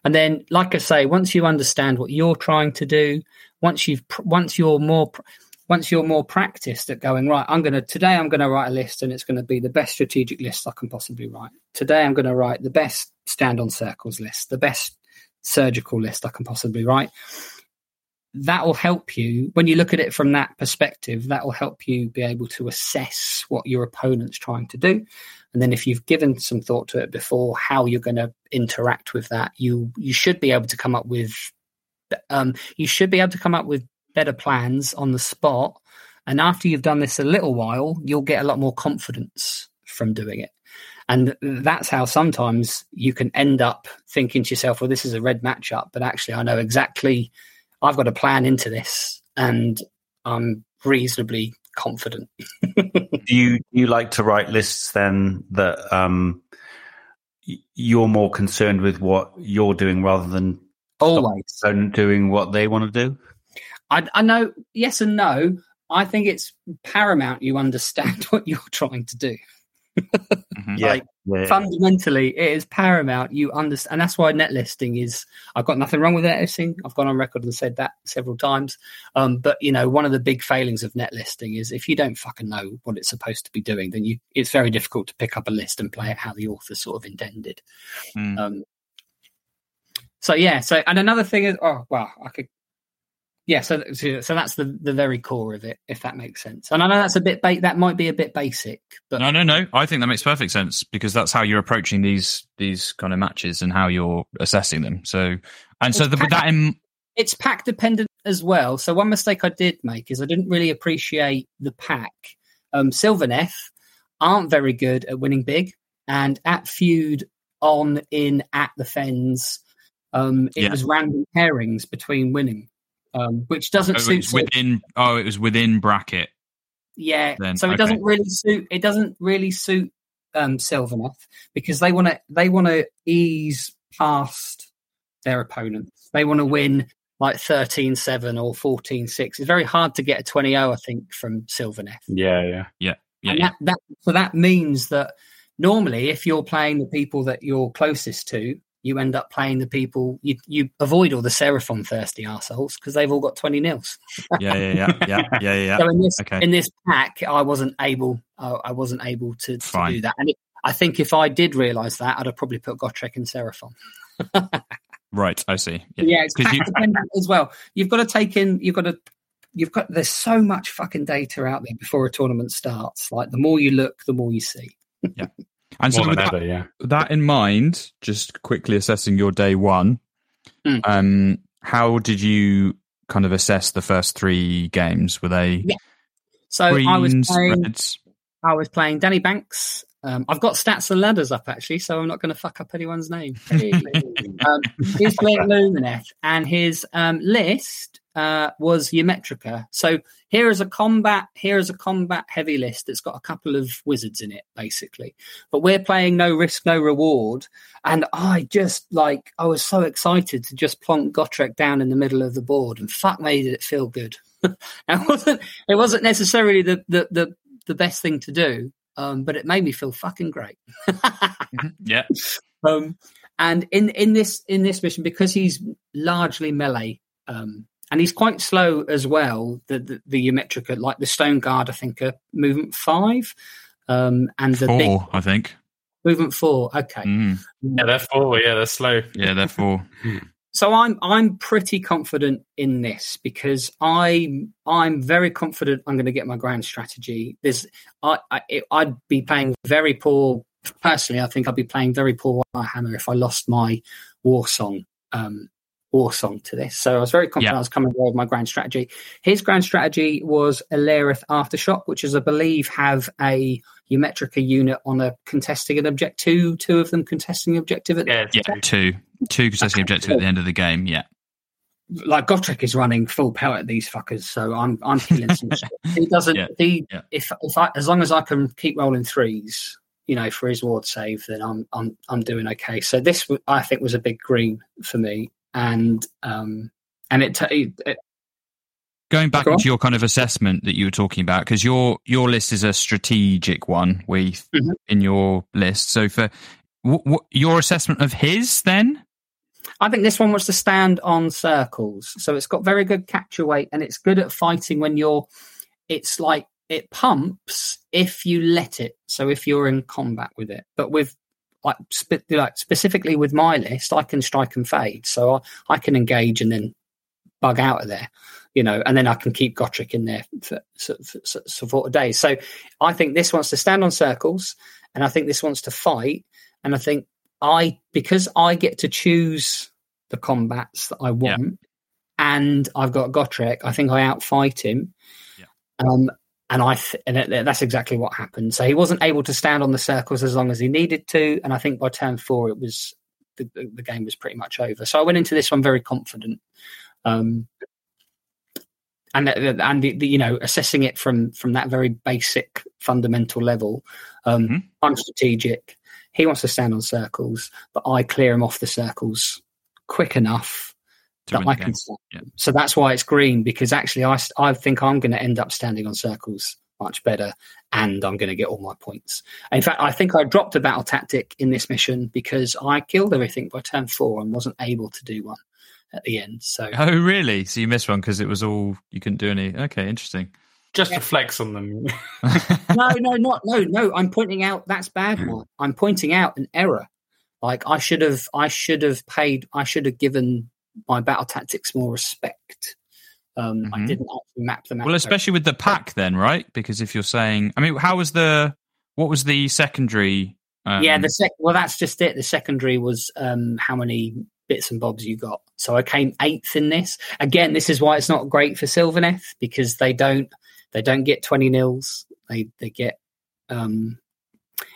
Speaker 5: and then, like I say, once you understand what you're trying to do, once you've once you're more once you're more practiced at going right, I'm gonna today I'm gonna write a list and it's gonna be the best strategic list I can possibly write. Today I'm gonna write the best stand on circles list, the best surgical list I can possibly write. That will help you when you look at it from that perspective. That will help you be able to assess what your opponent's trying to do and then if you've given some thought to it before how you're going to interact with that you you should be able to come up with um, you should be able to come up with better plans on the spot. And after you've done this a little while you'll get a lot more confidence from doing it. And that's how sometimes you can end up thinking to yourself well this is a red matchup but actually i know exactly i've got a plan into this and i'm reasonably confident.
Speaker 2: Do you do you like to write lists then that um you're more concerned with what you're doing rather than
Speaker 5: always.
Speaker 2: than doing what they want to do?
Speaker 5: I, I know yes and no. I think it's paramount you understand what you're trying to do.
Speaker 1: Mhm.
Speaker 5: Like
Speaker 2: Yeah.
Speaker 5: fundamentally, it is paramount you understand, and that's why net listing is. I've got nothing wrong with net listing. I've gone on record and said that several times. Um, but you know, one of the big failings of net listing is if you don't fucking know what it's supposed to be doing, then you it's very difficult to pick up a list and play it how the author sort of intended.
Speaker 1: Mm.
Speaker 5: Um, so yeah, so and another thing is, oh well, I could, yeah. So so that's the the very core of it, if that makes sense. And I know that's a bit ba- that might be a bit basic, but
Speaker 1: No, no, no. I think that makes perfect sense because that's how you're approaching these these kind of matches and how you're assessing them. So, and so the, with that in
Speaker 5: it's pack dependent as well. So one mistake I did make is I didn't really appreciate the pack. Um, Sylvaneth aren't very good at winning big, and at feud on in at the fens, um, it
Speaker 1: Yeah.
Speaker 5: was random pairings between winning, um, which doesn't
Speaker 1: oh, it
Speaker 5: suit.
Speaker 1: was within oh, it was within bracket.
Speaker 5: Yeah,
Speaker 1: then,
Speaker 5: so it
Speaker 1: okay.
Speaker 5: doesn't really suit. It doesn't really suit um, Sylvaneth because they want to. They want to ease past their opponents. They want to win like 13-7 or 14-6. It's very hard to get a 20-0, I think, from Sylvaneth.
Speaker 3: Yeah, yeah.
Speaker 1: Yeah,
Speaker 5: and
Speaker 1: yeah.
Speaker 5: that, that so that means that normally, if you're playing the people that you're closest to, you end up playing the people you you avoid all the Seraphon thirsty assholes because they've all got 20 nils.
Speaker 1: yeah, yeah, yeah, yeah, yeah, yeah, yeah.
Speaker 5: So in this
Speaker 1: Okay.
Speaker 5: in this pack, I wasn't able. Uh, I wasn't able to, to do that. And it, I think if I did realise that, I'd have probably put Gotrek and Seraphon.
Speaker 1: Right, I see.
Speaker 5: Yeah, it's
Speaker 1: 'Cause
Speaker 5: pack
Speaker 1: you-
Speaker 5: dependent as well. You've got to take in. You've got to. You've got. There's so much fucking data out there before a tournament starts. Like the more you look, the more you see.
Speaker 1: And so with
Speaker 3: than
Speaker 1: that,
Speaker 3: ever, yeah.
Speaker 1: that in mind, just quickly assessing your day one,
Speaker 5: Hmm.
Speaker 1: um, how did you kind of assess the first three games? Were they
Speaker 5: Yeah. So I was
Speaker 1: greens,
Speaker 5: playing.
Speaker 1: reds?
Speaker 5: I was playing Danny Banks. Um, I've got stats and ladders up actually, so I'm not going to fuck up anyone's name. um, he's playing Lumineth, and his um, list uh, was Ymetrica. So here is a combat. Here is a combat heavy list that's got a couple of wizards in it, basically. But we're playing no risk, no reward, and I just like I was so excited to just plonk Gotrek down in the middle of the board, and fuck me, did it feel good. it wasn't. It wasn't necessarily the the the, the best thing to do. Um, but it made me feel fucking great.
Speaker 1: Yeah,
Speaker 5: Um, and in in this in this mission, because he's largely melee, um, and he's quite slow as well. The the, the Ymetrica, like the Stone Guard, I think, are movement five, um, and the big
Speaker 1: four, I think.
Speaker 5: movement four. Okay,
Speaker 1: Mm.
Speaker 3: Yeah, they're four. Yeah, they're slow.
Speaker 1: Yeah, they're four.
Speaker 5: so I'm I'm pretty confident in this because I I'm very confident I'm going to get my grand strategy. There's I, I it, I'd be playing very poor personally. I think I'd be playing very poor Warhammer if I lost my war song um, war song to this. So I was very confident
Speaker 1: Yeah.
Speaker 5: I was coming away with my grand strategy. His grand strategy was Alarith Aftershock, which is, I believe, have a Ymetrica unit on a contesting an object two, two of them contesting objective at
Speaker 3: Yeah,
Speaker 1: Yeah, two. Two contesting objective at the end of the game. Yeah.
Speaker 5: like Gotrek is running full power at these fuckers, so I'm I'm killing some shit. He doesn't.
Speaker 1: Yeah,
Speaker 5: He
Speaker 1: yeah.
Speaker 5: if if I as long as I can keep rolling threes, you know, for his ward save, then I'm I'm I'm doing okay. So this I think was a big green for me, and um and it, t- it
Speaker 1: Going back
Speaker 5: Go
Speaker 1: into your kind of assessment that you were talking about, because your your list is a strategic one, we
Speaker 5: Mhm.
Speaker 1: in your list. So for wh- wh- your assessment of his, then
Speaker 5: I think this one was to stand on circles. So it's got very good capture weight and it's good at fighting when you're it's like it pumps if you let it. So if you're in combat with it. But with like, spe- like specifically with my list, I can strike and fade. So I, I can engage and then bug out of there, you know, and then I can keep Gotrek in there for, for, for, for 40 days. So I think this wants to stand on circles and I think this wants to fight. And I think I because I get to choose the combats that I want, and I've got Gotrek. I think I outfight him.
Speaker 1: Yeah.
Speaker 5: Um, and I th- and it, that's exactly what happened. So he wasn't able to stand on the circles as long as he needed to, and I think by turn four it was the, the, game was pretty much over. So I went into this one very confident. Um, and and the, the, you know assessing it from from that very basic fundamental level um
Speaker 1: Mhm.
Speaker 5: i'm strategic he wants to stand on circles but i clear him off the circles quick enough that
Speaker 1: win the
Speaker 5: i
Speaker 1: game.
Speaker 5: can
Speaker 1: Yeah.
Speaker 5: so that's why it's green because actually i i think i'm going to end up standing on circles much better and i'm going to get all my points in fact i think i dropped a battle tactic in this mission because i killed everything by turn four and wasn't able to do one at the end so
Speaker 1: Oh, really? So you missed one because it was all you couldn't do any. Okay, interesting.
Speaker 3: just to flex on them.
Speaker 5: no, no, not no, no. I'm pointing out that's bad. Hmm. Mark. I'm pointing out an error. Like I should have, I should have paid. I should have given my battle tactics more respect. Um, I
Speaker 1: Mhm.
Speaker 5: didn't actually map them out.
Speaker 1: Well, especially with the pack, then, right? Because if you're saying, I mean, how was the what was the secondary? Um,
Speaker 5: yeah, the sec. Well, that's just it. The secondary was um, how many bits and bobs you got. So I came eighth in this. Again, this is why it's not great for Sylvaneth because they don't they don't get twenty nils. They they get um,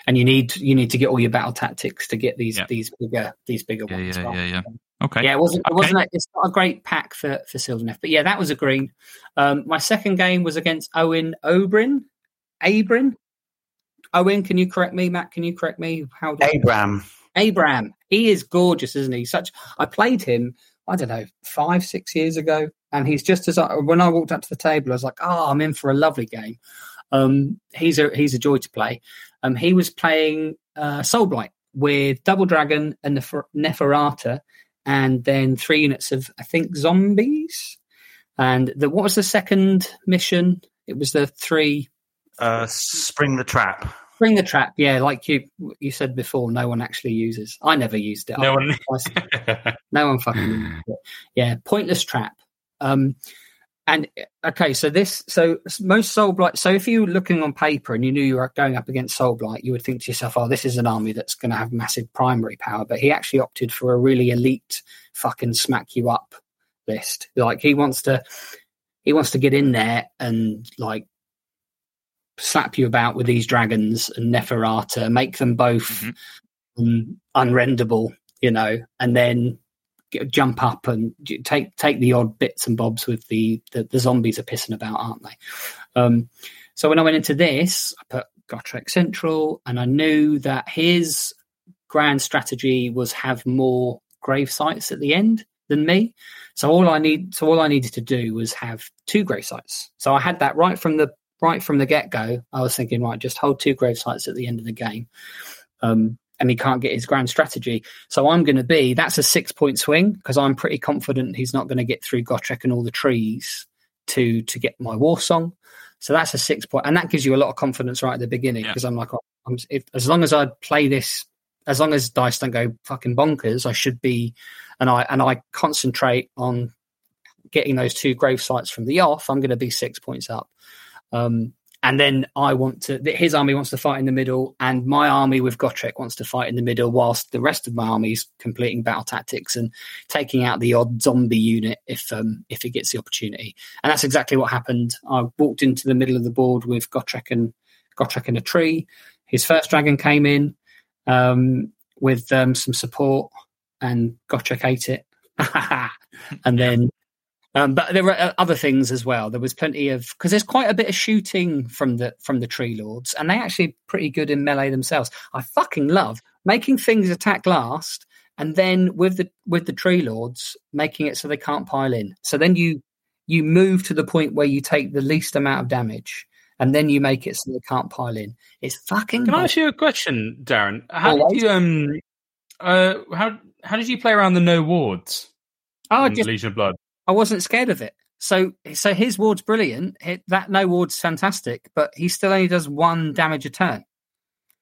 Speaker 5: and you need you need to get all your battle tactics to get these these bigger these bigger
Speaker 1: yeah,
Speaker 5: ones.
Speaker 1: yeah,
Speaker 5: right?
Speaker 1: yeah, yeah. Okay.
Speaker 5: Yeah, it wasn't. It
Speaker 1: Okay.
Speaker 5: wasn't. A, it's not a great pack for for Sylvaneth, but yeah, that was a green. Um, my second game was against Owen Obrin. Abrin. Owen, can you correct me? Matt, can you correct me? How do
Speaker 2: Abraham.
Speaker 5: Abraham. He is gorgeous, isn't he? Such. I played him. I don't know, five, six years ago, and he's just as I, when I walked up to the table, I was like, "Oh, I'm in for a lovely game." Um, he's a he's a joy to play. Um, he was playing uh, Soulblight with Double Dragon and Nefer- Neferata, and then three units of I think zombies. And the what was the second mission? It was the three
Speaker 2: Uh, spring the trap.
Speaker 5: bring the trap. Yeah, like you you said before, no one actually uses. I never used it.
Speaker 3: No
Speaker 5: I-
Speaker 3: one.
Speaker 5: no one fucking. Yeah, pointless trap. Um, and okay, so this, so most Soul Blight. So if you were looking on paper and you knew you were going up against Soul Blight, you would think to yourself, "Oh, this is an army that's going to have massive primary power." But he actually opted for a really elite, fucking smack you up list. Like he wants to, he wants to get in there and like slap you about with these dragons and Neferata, make them both um, unrendable, you know, and then jump up and take take the odd bits and bobs with the the, the zombies are pissing about, aren't they? Um, so when I went into this, I put Gotrek Central, and I knew that his grand strategy was have more grave sites at the end than me. So all I need, so all I needed to do was have two grave sites. So I had that right from the right from the get go. I was thinking, right, just hold two grave sites at the end of the game. Um, and he can't get his grand strategy. So I'm going to be that's a six point swing because I'm pretty confident he's not going to get through Gotrek and all the trees to to get my war song. So that's a six point, and that gives you a lot of confidence right at the beginning
Speaker 1: Yeah.
Speaker 5: because I'm like, I'm, if, as long as I play this, as long as dice don't go fucking bonkers, I should be, and I and I concentrate on getting those two grave sites from the off. I'm going to be six points up. Um, and then I want to. His army wants to fight in the middle, and my army with Gotrek wants to fight in the middle, whilst the rest of my army is completing battle tactics and taking out the odd zombie unit if um, if it gets the opportunity. And that's exactly what happened. I walked into the middle of the board with Gotrek and Gotrek in a tree. His first dragon came in um, with um, some support, and Gotrek ate it. and then um, but there were uh, other things as well. There was plenty of because there's quite a bit of shooting from the from the tree lords, and they actually pretty good in melee themselves. I fucking love making things attack last, and then with the with the tree lords making it so they can't pile in. So then you you move to the point where you take the least amount of damage, and then you make it so they can't pile in. It's fucking.
Speaker 3: Can I ask you a question, Darren? How Always. did you um uh how how did you play around the no wards?
Speaker 5: Oh, just,
Speaker 3: Legion of Blood.
Speaker 5: I wasn't scared of it. So, so his ward's brilliant. that no ward's fantastic, but he still only does one damage a turn.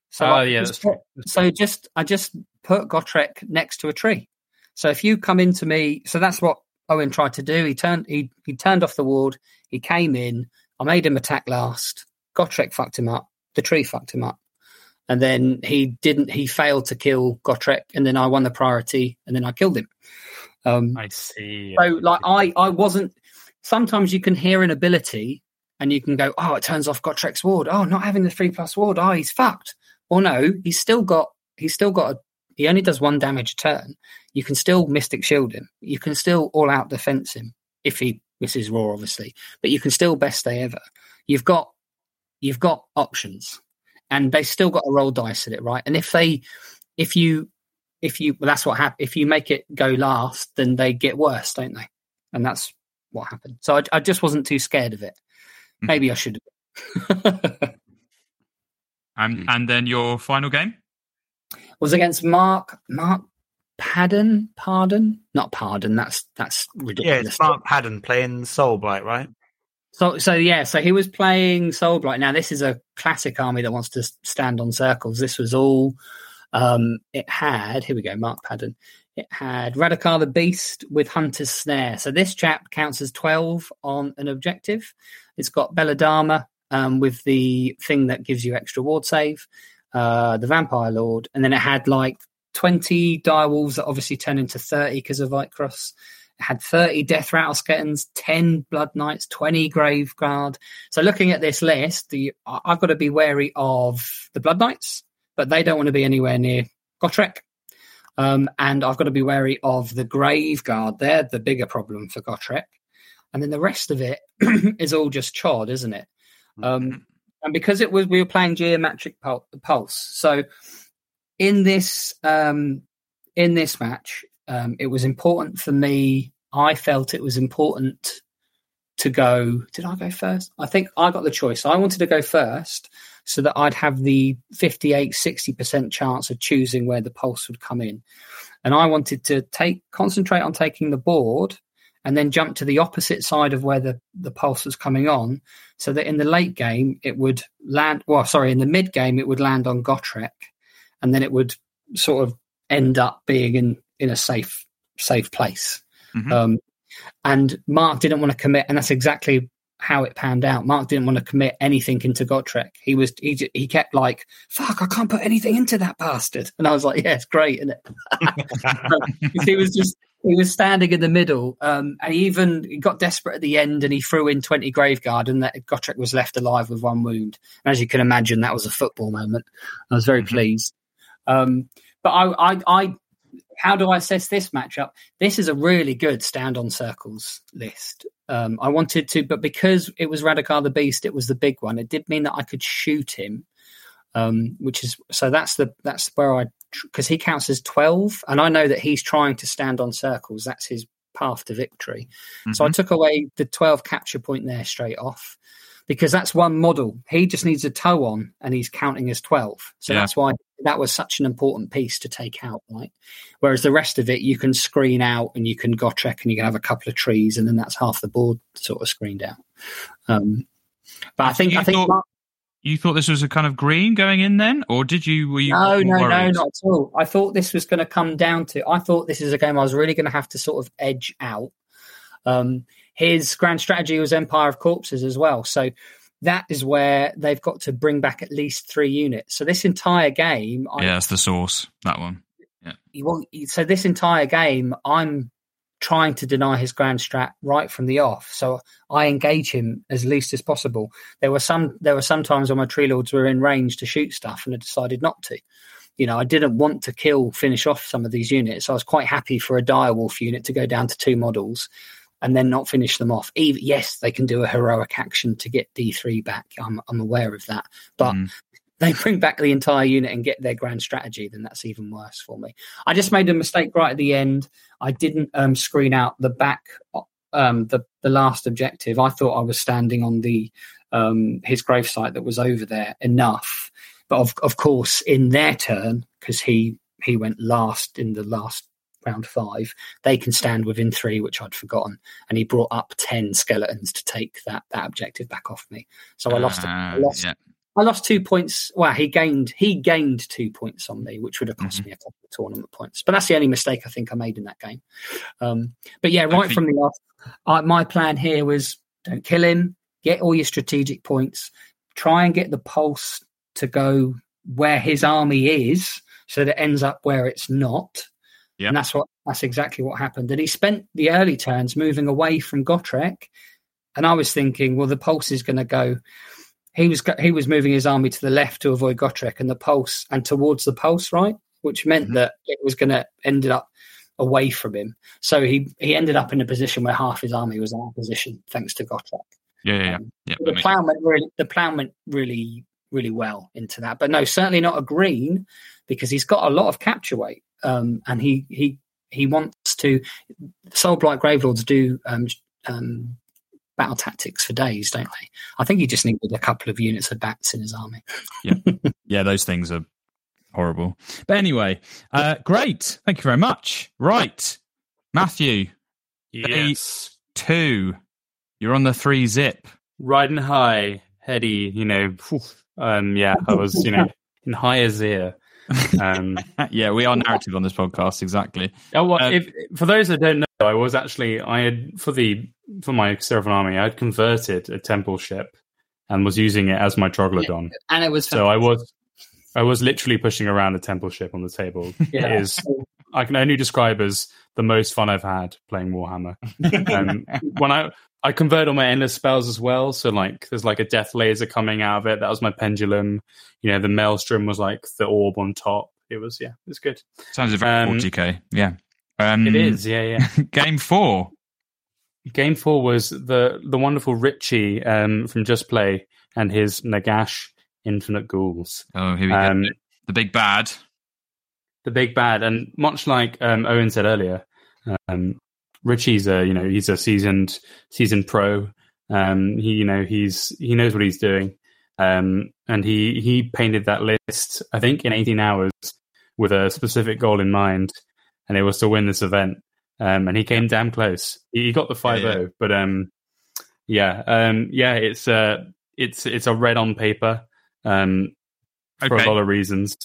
Speaker 3: So, oh, yeah, just,
Speaker 5: so just I just put Gotrek next to a tree. So if you come into me, so that's what Owen tried to do. He turned he he turned off the ward. He came in. I made him attack last. Gotrek fucked him up. The tree fucked him up. And then he didn't. He failed to kill Gotrek, and then I won the priority, and then I killed him.
Speaker 3: Um, I see.
Speaker 5: So, like, I, I wasn't. Sometimes you can hear an ability and you can go, oh, it turns off Gotrek's ward. Oh, not having the three plus ward. Oh, he's fucked. Or no, he's still got. He's still got. A, he only does one damage a turn. You can still Mystic Shield him. You can still all out defense him if he misses raw, obviously. But you can still best day ever. You've got. You've got options, and they still got to roll dice at it, right? And if they, if you if you well, that's what happened. If you make it go last, then they get worse, don't they? And that's what happened. So I, I just wasn't too scared of it. Hmm. Maybe I should
Speaker 1: and and then your final game
Speaker 5: was against Mark Mark Padden. Pardon, not Pardon. That's that's ridiculous.
Speaker 2: Yeah, it's Mark Padden playing Soulblight, right?
Speaker 5: So, so yeah, so he was playing Soulblight. Now, this is a classic army that wants to stand on circles. This was all um, it had, here we go, Mark Padden. It had Radukar the Beast with Hunter's Snare. So this chap counts as 12 on an objective. It's got Belladamma um, with the thing that gives you extra ward save, uh, the Vampire Lord, and then it had like 20 direwolves that obviously turn into 30 because of Vyrkos. It had 30 Deathrattle Skeletons, 10 Blood Knights, 20 Grave Guard. So looking at this list, the, I've got to be wary of the Blood Knights but they don't want to be anywhere near Gotrek. Um, and I've got to be wary of the Grave Guard. They're the bigger problem for Gotrek. And then the rest of it is all just chod, isn't it? Um, mm-hmm. and because it was we were playing geomantic pulse, so in this um, in this match, um, it was important for me. I felt it was important to go. Did I go first? I think I got the choice. I wanted to go first so that I'd have the 58, 60% chance of choosing where the pulse would come in. And I wanted to take concentrate on taking the board and then jump to the opposite side of where the, the pulse was coming on, so that in the late game it would land well, sorry, in the mid game it would land on Gotrek, and then it would sort of end up being in, in a safe safe place. Mm-hmm. Um, and Mark didn't want to commit, and that's exactly how it panned out. Mark didn't want to commit anything into Gotrek. He was he he kept like, "Fuck, I can't put anything into that bastard." And I was like, "Yeah, it's great, isn't it?" he was just he was standing in the middle, um, and he even he got desperate at the end, and he threw in twenty Graveguard, and that Gotrek was left alive with one wound. And as you can imagine, that was a football moment. I was very mm-hmm. pleased. Um, but I, I, I how do I assess this matchup? This is a really good stand on circles list. Um, I wanted to, but because it was Radukar the Beast, it was the big one. It did mean that I could shoot him, um, which is so that's the that's where I because he counts as twelve, and I know that he's trying to stand on circles. That's his path to victory. Mm-hmm. So I mm-hmm. took away the twelve capture point there straight off because that's one model. He just needs a toe on, and he's counting as twelve. So yeah. that's why that was such an important piece to take out, right? Whereas the rest of it, you can screen out and you can Gotrek and you can have a couple of trees, and then that's half the board sort of screened out. Um, but I think
Speaker 1: you
Speaker 5: I think
Speaker 1: thought, Mark, you thought this was a kind of green going in then, or did you? Were you
Speaker 5: no, no, worried? no, not at all. I thought this was going to come down to. I thought this is a game I was really going to have to sort of edge out. Um, his grand strategy was Empire of Corpses as well, so that is where they've got to bring back at least three units. So this entire game,
Speaker 1: I, yeah, that's the source. That one. Yeah.
Speaker 5: You want so this entire game, I'm trying to deny his grand strat right from the off. So I engage him as least as possible. There were some there were some times when my tree lords were in range to shoot stuff, and I decided not to. You know, I didn't want to kill, finish off some of these units. So I was quite happy for a direwolf unit to go down to two models and then not finish them off. Even, yes, they can do a heroic action to get D3 back. I'm, I'm aware of that. But mm. they bring back the entire unit and get their grand strategy, then that's even worse for me. I just made a mistake right at the end. I didn't um, screen out the back, um, the, the last objective. I thought I was standing on the um, his gravesite that was over there enough. But of, of course, in their turn, because he he went last in the last round five, they can stand within three, which I'd forgotten. And he brought up ten skeletons to take that that objective back off me. So I lost. Uh, I lost. Yeah. I lost two points. Well, he gained he gained two points on me, which would have cost mm-hmm. me a couple of tournament points. But that's the only mistake I think I made in that game. Um, but yeah, right from the off, uh, my plan here was don't kill him, get all your strategic points, try and get the pulse to go where his army is, so that it ends up where it's not. Yeah. And that's what that's exactly what happened. And he spent the early turns moving away from Gotrek. And I was thinking, well, the pulse is going to go. He was he was moving his army to the left to avoid Gotrek, and the pulse and towards the pulse right, which meant mm-hmm. that it was going to ended up away from him. So he he ended up in a position where half his army was out of position thanks to Gotrek.
Speaker 1: Yeah, yeah, um, yeah.
Speaker 5: the plan went really the plan went really really well into that, but no, certainly not a green because he's got a lot of capture weight um, and he he he wants to. Soulblight Gravelords do um, um, battle tactics for days, don't they? I think he just needed a couple of units of bats in his army.
Speaker 1: yeah, yeah, those things are horrible. But anyway, uh, great. Thank you very much. Right, Matthew.
Speaker 3: Yes.
Speaker 1: Two. You're on the three zip.
Speaker 3: Riding high, heady. You know. Um. Yeah, I was. You know, in high as ear.
Speaker 1: Um, yeah, we are narrative on this podcast, exactly.
Speaker 3: Oh, well, uh, if, for those that don't know, I was actually I had for the for my Seraphon army, I had converted a temple ship and was using it as my troglodon,
Speaker 5: yeah, and it was
Speaker 3: so I was I was literally pushing around a temple ship on the table. Yeah. It is I can only describe as the most fun I've had playing Warhammer. um, when I I convert all my endless spells as well. So like there's like a death laser coming out of it. That was my pendulum. You know, the maelstrom was like the orb on top. It was yeah, it was good.
Speaker 1: Sounds a very um, 40k. Yeah.
Speaker 3: Um, it is, yeah, yeah.
Speaker 1: game four.
Speaker 3: Game four was the the wonderful Richie um, from Just Play and his Nagash Infinite Ghouls.
Speaker 1: Oh, here we um, go. The big bad.
Speaker 3: The big bad, and much like um, Owen said earlier, um, Richie's a you know he's a seasoned seasoned pro. Um, he you know he's he knows what he's doing, um, and he he painted that list I think in 18 hours with a specific goal in mind, and it was to win this event. Um, and he came damn close. He, got the five zero, yeah, yeah. but um, yeah, um, yeah, it's uh, it's it's a red on paper, um, for okay. a lot of reasons.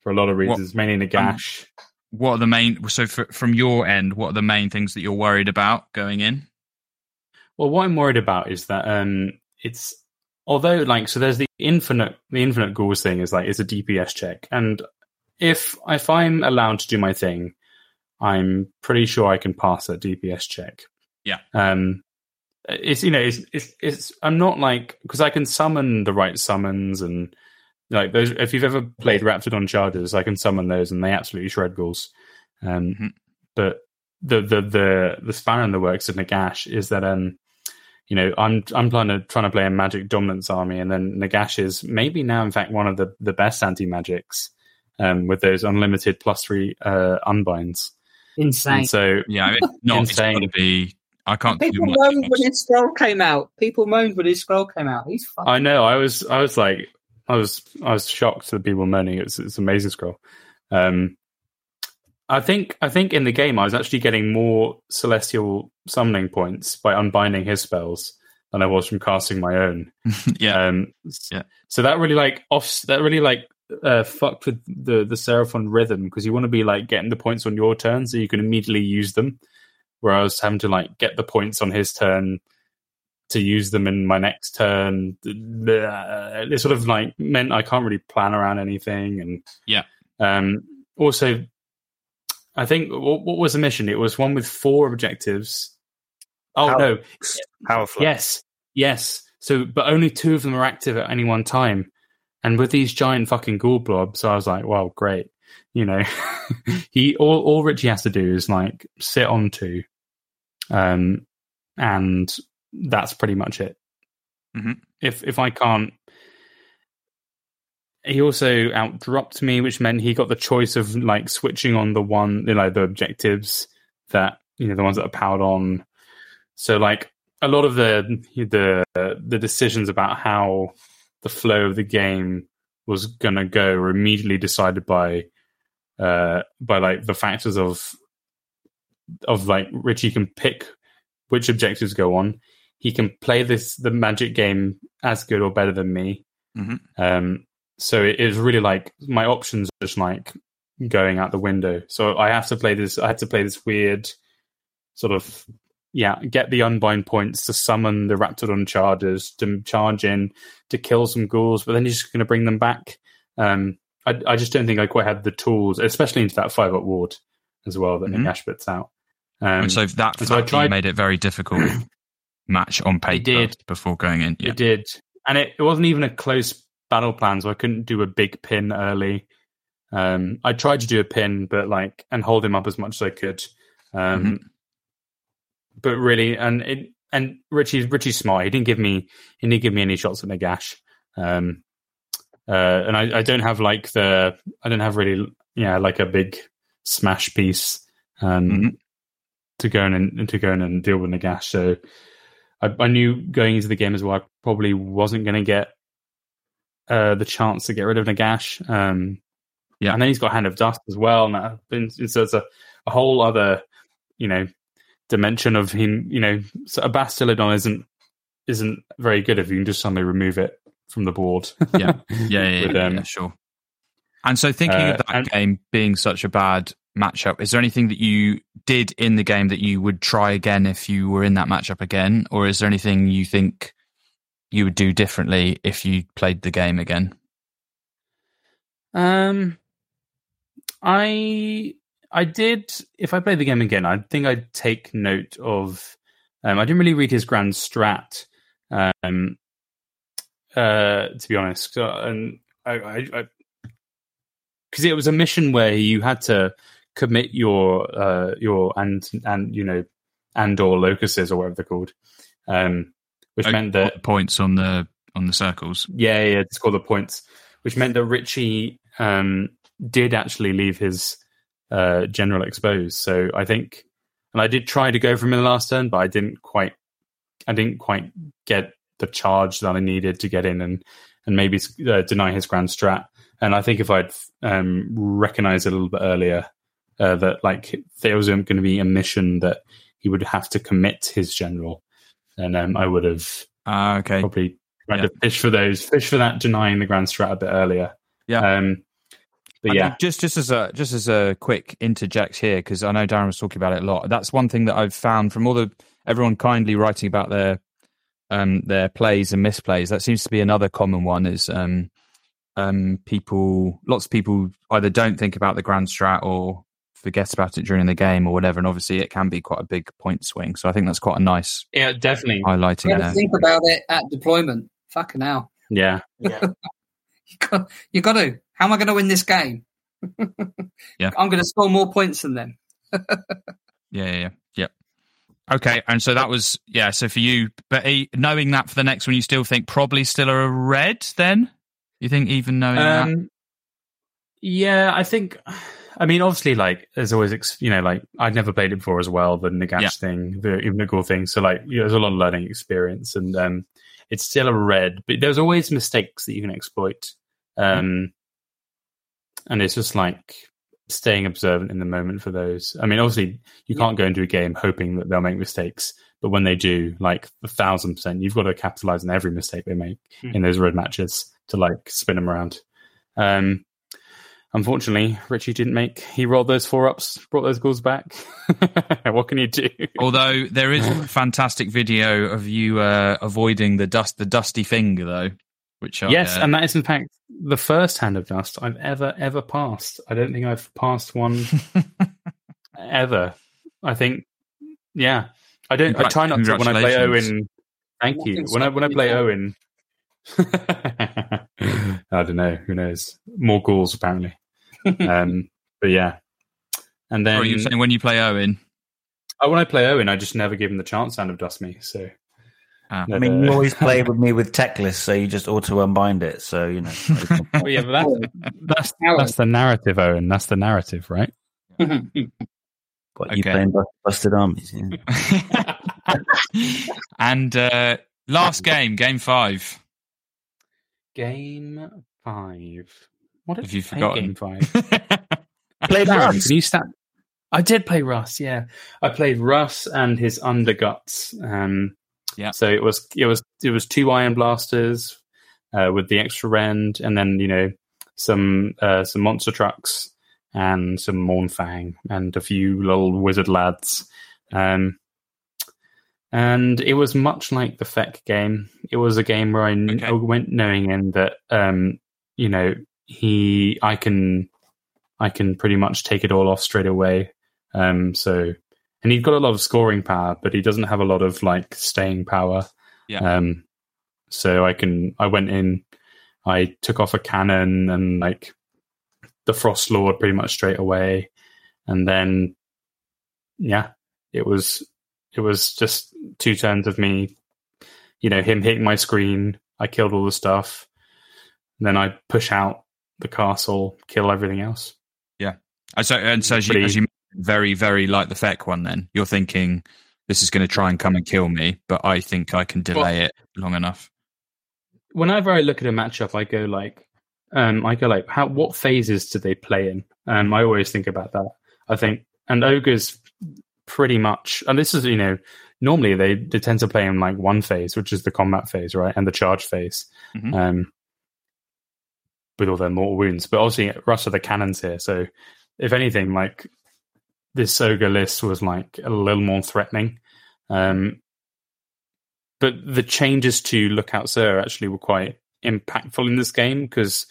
Speaker 3: For a lot of reasons, what, mainly Nagash. Um,
Speaker 1: what are the main so for, from your end what are the main things that you're worried about going in?
Speaker 3: Well what i'm worried about is that um it's although like so there's the infinite the infinite ghouls thing is like it's a dps check. And if if i'm allowed to do my thing i'm pretty sure i can pass that dps check.
Speaker 1: Yeah.
Speaker 3: Um it's you know it's it's, it's i'm not like because i can summon the right summons and like those, if you've ever played Raptadon Chargers, I can summon those and they absolutely shred ghouls. Um, mm-hmm. But the the the the spanner in the works of Nagash is that um, you know, I'm I'm trying to trying to play a magic dominance army, and then Nagash is maybe now in fact one of the the best anti magics um, with those unlimited plus three uh, unbinds.
Speaker 5: Insane.
Speaker 3: And so
Speaker 1: yeah, I mean, not insane to be. I can't.
Speaker 5: People moaned when his scroll came out. People moaned when his scroll came out. He's fun.
Speaker 3: I know. I was. I was like, I was I was shocked that people were moaning. It's it's amazing scroll. Um, I think I think in the game I was actually getting more celestial summoning points by unbinding his spells than I was from casting my own.
Speaker 1: yeah,
Speaker 3: um, yeah. So that really like off that really like uh, fucked with the the Seraphon rhythm because you want to be like getting the points on your turn so you can immediately use them. Whereas having to like get the points on his turn to use them in my next turn. It sort of like meant I can't really plan around anything, and
Speaker 1: yeah.
Speaker 3: Um, also, I think what, what was the mission? It was one with four objectives. Oh
Speaker 2: Power-
Speaker 3: no,
Speaker 2: Powerful.
Speaker 3: Yes, yes. So, but only two of them are active at any one time. And with these giant fucking ghoul blobs, I was like, well, great. You know, he all all Richie has to do is like sit on two, um, and that's pretty much it.
Speaker 1: Mhm.
Speaker 3: If if I can't, he also outdropped me, which meant he got the choice of like switching on the one, you know, the objectives that you know the ones that are powered on. So like a lot of the the the decisions about how the flow of the game was gonna go were immediately decided by uh by like the factors of of like Richie can pick which objectives go on. He can play this the magic game as good or better than me.
Speaker 1: Mhm.
Speaker 3: Um, so it is really like my options are just like going out the window. So I have to play this. I had to play this weird sort of yeah, get the unbind points to summon the Raptadon chargers to charge in to kill some ghouls, but then you're just going to bring them back. Um, I, I just don't think I quite had the tools, especially into that five up ward as well that
Speaker 1: Mhm.
Speaker 3: Nagash puts out. Um,
Speaker 1: and so that
Speaker 3: and so I tried-
Speaker 1: made it very difficult match on paper
Speaker 3: did.
Speaker 1: before going in. Yeah.
Speaker 3: It did, and it, it wasn't even a close battle plan, so I couldn't do a big pin early. Um, I tried to do a pin, but like and hold him up as much as I could. Um,
Speaker 1: Mhm.
Speaker 3: But really, and it, and Richie's Richie's smart. He didn't give me he didn't give me any shots at Nagash. Um, uh, and I, I don't have like the I don't have really yeah like a big smash piece um,
Speaker 1: Mhm.
Speaker 3: to go in and to go in and deal with Nagash. So I, I knew going into the game as well, I probably wasn't going to get uh, the chance to get rid of Nagash. Um,
Speaker 1: Yeah.
Speaker 3: and then he's got Hand of Dust as well, and so it's a, a whole other, you know, dimension of him. You know, so a Bastiladon isn't isn't very good if you can just suddenly remove it from the board.
Speaker 1: Yeah. Yeah, yeah, yeah,
Speaker 3: um,
Speaker 1: yeah, sure. And so, thinking
Speaker 3: uh,
Speaker 1: of that
Speaker 3: and-
Speaker 1: game being such a bad matchup, is there anything that you did in the game that you would try again if you were in that matchup again, or is there anything you think you would do differently if you played the game again?
Speaker 3: Um, I I did. If I played the game again, I think I'd take note of. Um, I didn't really read his grand strat. Um, uh, to be honest, So, and I, I, because it was a mission where you had to commit your uh your and and you know and or locuses or whatever they're called, um, which
Speaker 1: Like,
Speaker 3: meant that
Speaker 1: points on the on the circles.
Speaker 3: yeah, yeah, to score the points, which meant that Richie um, did actually leave his uh, general exposed. So I think, and I did try to go for him in the last turn, but I didn't quite, I didn't quite get the charge that I needed to get in and and maybe uh, deny his grand strat. And I think if I'd um, recognized it a little bit earlier uh, that like there was going to be a mission that he would have to commit his general, and um, I would have
Speaker 1: Ah, okay.
Speaker 3: probably tried
Speaker 1: Yeah.
Speaker 3: to fish for those, fish for that denying the grand strat a bit earlier.
Speaker 1: Yeah.
Speaker 3: Um, but
Speaker 1: I
Speaker 3: yeah,
Speaker 1: just just as a just as a quick interject here, because I know Darren was talking about it a lot. That's one thing that I've found from all the everyone kindly writing about their um their plays and misplays. That seems to be another common one. Is um um people lots of people either don't think about the grand strat or forget about it during the game or whatever. And obviously, it can be quite a big point swing. So I think that's quite a nice
Speaker 3: yeah, definitely.
Speaker 1: highlighting
Speaker 5: You
Speaker 1: there.
Speaker 5: think about it at deployment. Fucking hell.
Speaker 3: Yeah,
Speaker 2: Yeah.
Speaker 5: You got, you got to. How am I going to win this game?
Speaker 1: Yeah.
Speaker 5: I'm going to score more points than them.
Speaker 1: Yeah, yeah, yeah. Yep. Okay, and so that was yeah. So for you, but knowing that for the next one, you still think probably still a red. Then you think even knowing that?
Speaker 3: um, yeah. I think. I mean, obviously, like there's always, ex- you know, like I'd never played it before as well. The Nagash
Speaker 1: Yeah.
Speaker 3: thing, the even thing. So like, you know, there's a lot of learning experience, and um, it's still a red, but there's always mistakes that you can exploit. Um, and it's just like staying observant in the moment for those. I mean, obviously, you can't go into a game hoping that they'll make mistakes, but when they do, like a thousand percent, you've got to capitalize on every mistake they make
Speaker 2: Hmm.
Speaker 3: in those red matches to like spin them around. Um, unfortunately, Richie didn't make. He rolled those four ups, brought those goals back. what can you do?
Speaker 1: Although there is a fantastic video of you uh, avoiding the dust, the dusty finger, though. Which I,
Speaker 3: yes,
Speaker 1: uh,
Speaker 3: and that is in fact the first hand of dust I've ever ever passed. I don't think I've passed one ever. I think, yeah, I don't. I try not to when I play Owen. Thank you. When I when I play. Owen, I don't know. Who knows? More ghouls apparently. Um, but yeah, and then
Speaker 1: or you saying when you play Owen?
Speaker 3: oh, when I play Owen, I just never give him the chance hand of dust me. So
Speaker 1: Ah.
Speaker 2: I mean, you always play with me with Teclis, so you just auto unbind it. So you know.
Speaker 3: Well, yeah, but that's that's that's the narrative, Owen. That's the narrative, right?
Speaker 2: What, you
Speaker 1: Okay.
Speaker 2: playing Busted Armies? Yeah.
Speaker 1: and uh, last game, game five.
Speaker 3: Game five. What
Speaker 1: Have you
Speaker 3: I play
Speaker 1: forgotten?
Speaker 3: Five.
Speaker 2: Played
Speaker 3: Darren,
Speaker 2: Russ.
Speaker 3: can you start? I did play Russ. Yeah, I played Russ and his underguts. Um,
Speaker 1: Yeah.
Speaker 3: So it was it was it was two iron blasters uh, with the extra rend, and then you know some uh, some monster trucks and some Mournfang and a few little wizard lads. Um, and it was much like the FEC game. It was a game where I, kn-
Speaker 1: Okay.
Speaker 3: I went knowing in that um, you know he I can I can pretty much take it all off straight away. Um, so and he's got a lot of scoring power, but he doesn't have a lot of like staying power.
Speaker 1: Yeah.
Speaker 3: Um, so I can I went in, I took off a cannon and like the Frost Lord pretty much straight away, and then yeah, it was it was just two turns of me, you know, him hitting my screen. I killed all the stuff. Then I push out the castle, kill everything else.
Speaker 1: Uh, So, and so as you, as you very, very like the FEC one, then you're thinking this is going to try and come and kill me, but I think I can delay it long enough.
Speaker 3: whenever I look at a matchup, I go like, um, I go like, how what phases do they play in? Um, I always think about that. I think, and ogres pretty much, and this is you know, normally they they tend to play in like one phase, which is the combat phase, right, and the charge phase,
Speaker 1: Mhm.
Speaker 3: um, with all their mortal wounds. But obviously, Russ are the cannons here, so if anything, like this ogre list was like a little more threatening. Um, but the changes to Lookout Sir actually were quite impactful in this game because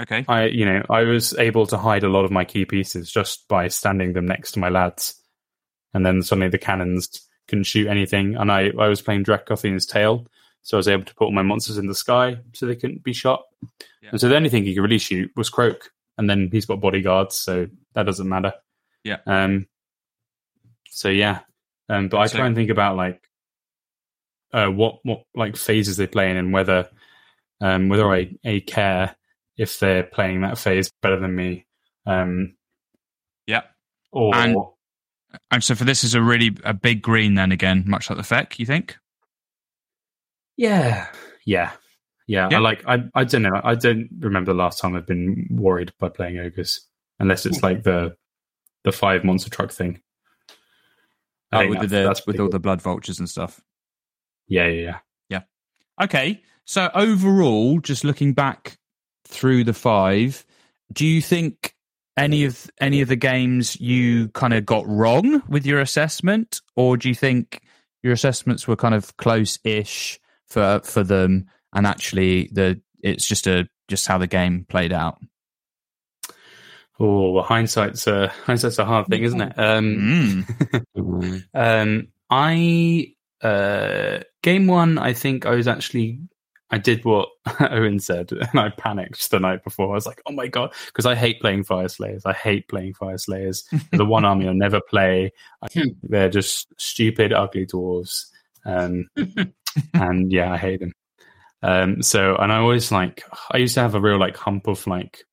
Speaker 1: Okay.
Speaker 3: I, you know, I was able to hide a lot of my key pieces just by standing them next to my lads, and then suddenly the cannons couldn't shoot anything. And I, I was playing Dracothion's Tail, so I was able to put all my monsters in the sky so they couldn't be shot.
Speaker 1: Yeah.
Speaker 3: And so the only thing he could really shoot was Kroak, and then he's got bodyguards, so that doesn't matter.
Speaker 1: Yeah.
Speaker 3: Um. So yeah, um. But I
Speaker 1: So-
Speaker 3: try and think about like, uh, what what like phases they play in, and whether, um, whether I a care if they're playing that phase better than me, um,
Speaker 1: Yeah.
Speaker 3: or
Speaker 1: And- And so for this is a really a big green then again, much like the FEC, you think?
Speaker 3: Yeah, yeah, yeah.
Speaker 1: Yeah.
Speaker 3: I like. I I don't know. I don't remember the last time I've been worried by playing ogres, unless it's like the the five monster truck thing. I
Speaker 1: Oh,
Speaker 3: think
Speaker 1: with the,
Speaker 3: that's- that's
Speaker 1: with all the blood vultures and stuff.
Speaker 3: Yeah, yeah, yeah, yeah.
Speaker 1: Okay. So overall, just looking back through the five, do you think any of any of the games you kind of got wrong with your assessment, or do you think your assessments were kind of close-ish for for them, and actually the it's just a just how the game played out?
Speaker 3: Oh, well, hindsight's a hindsight's a hard thing, isn't it? Um,
Speaker 1: Mm.
Speaker 3: um, I uh, game one. I think I was actually I did what Owen said, and I panicked the night before. I was like, "Oh my god!" Because I hate playing Fyreslayers. I hate playing Fyreslayers. The one army I'll never play. I they're just stupid, ugly dwarves. Um, and yeah, I hate them. Um, so, and I always like, I used to have a real like hump of like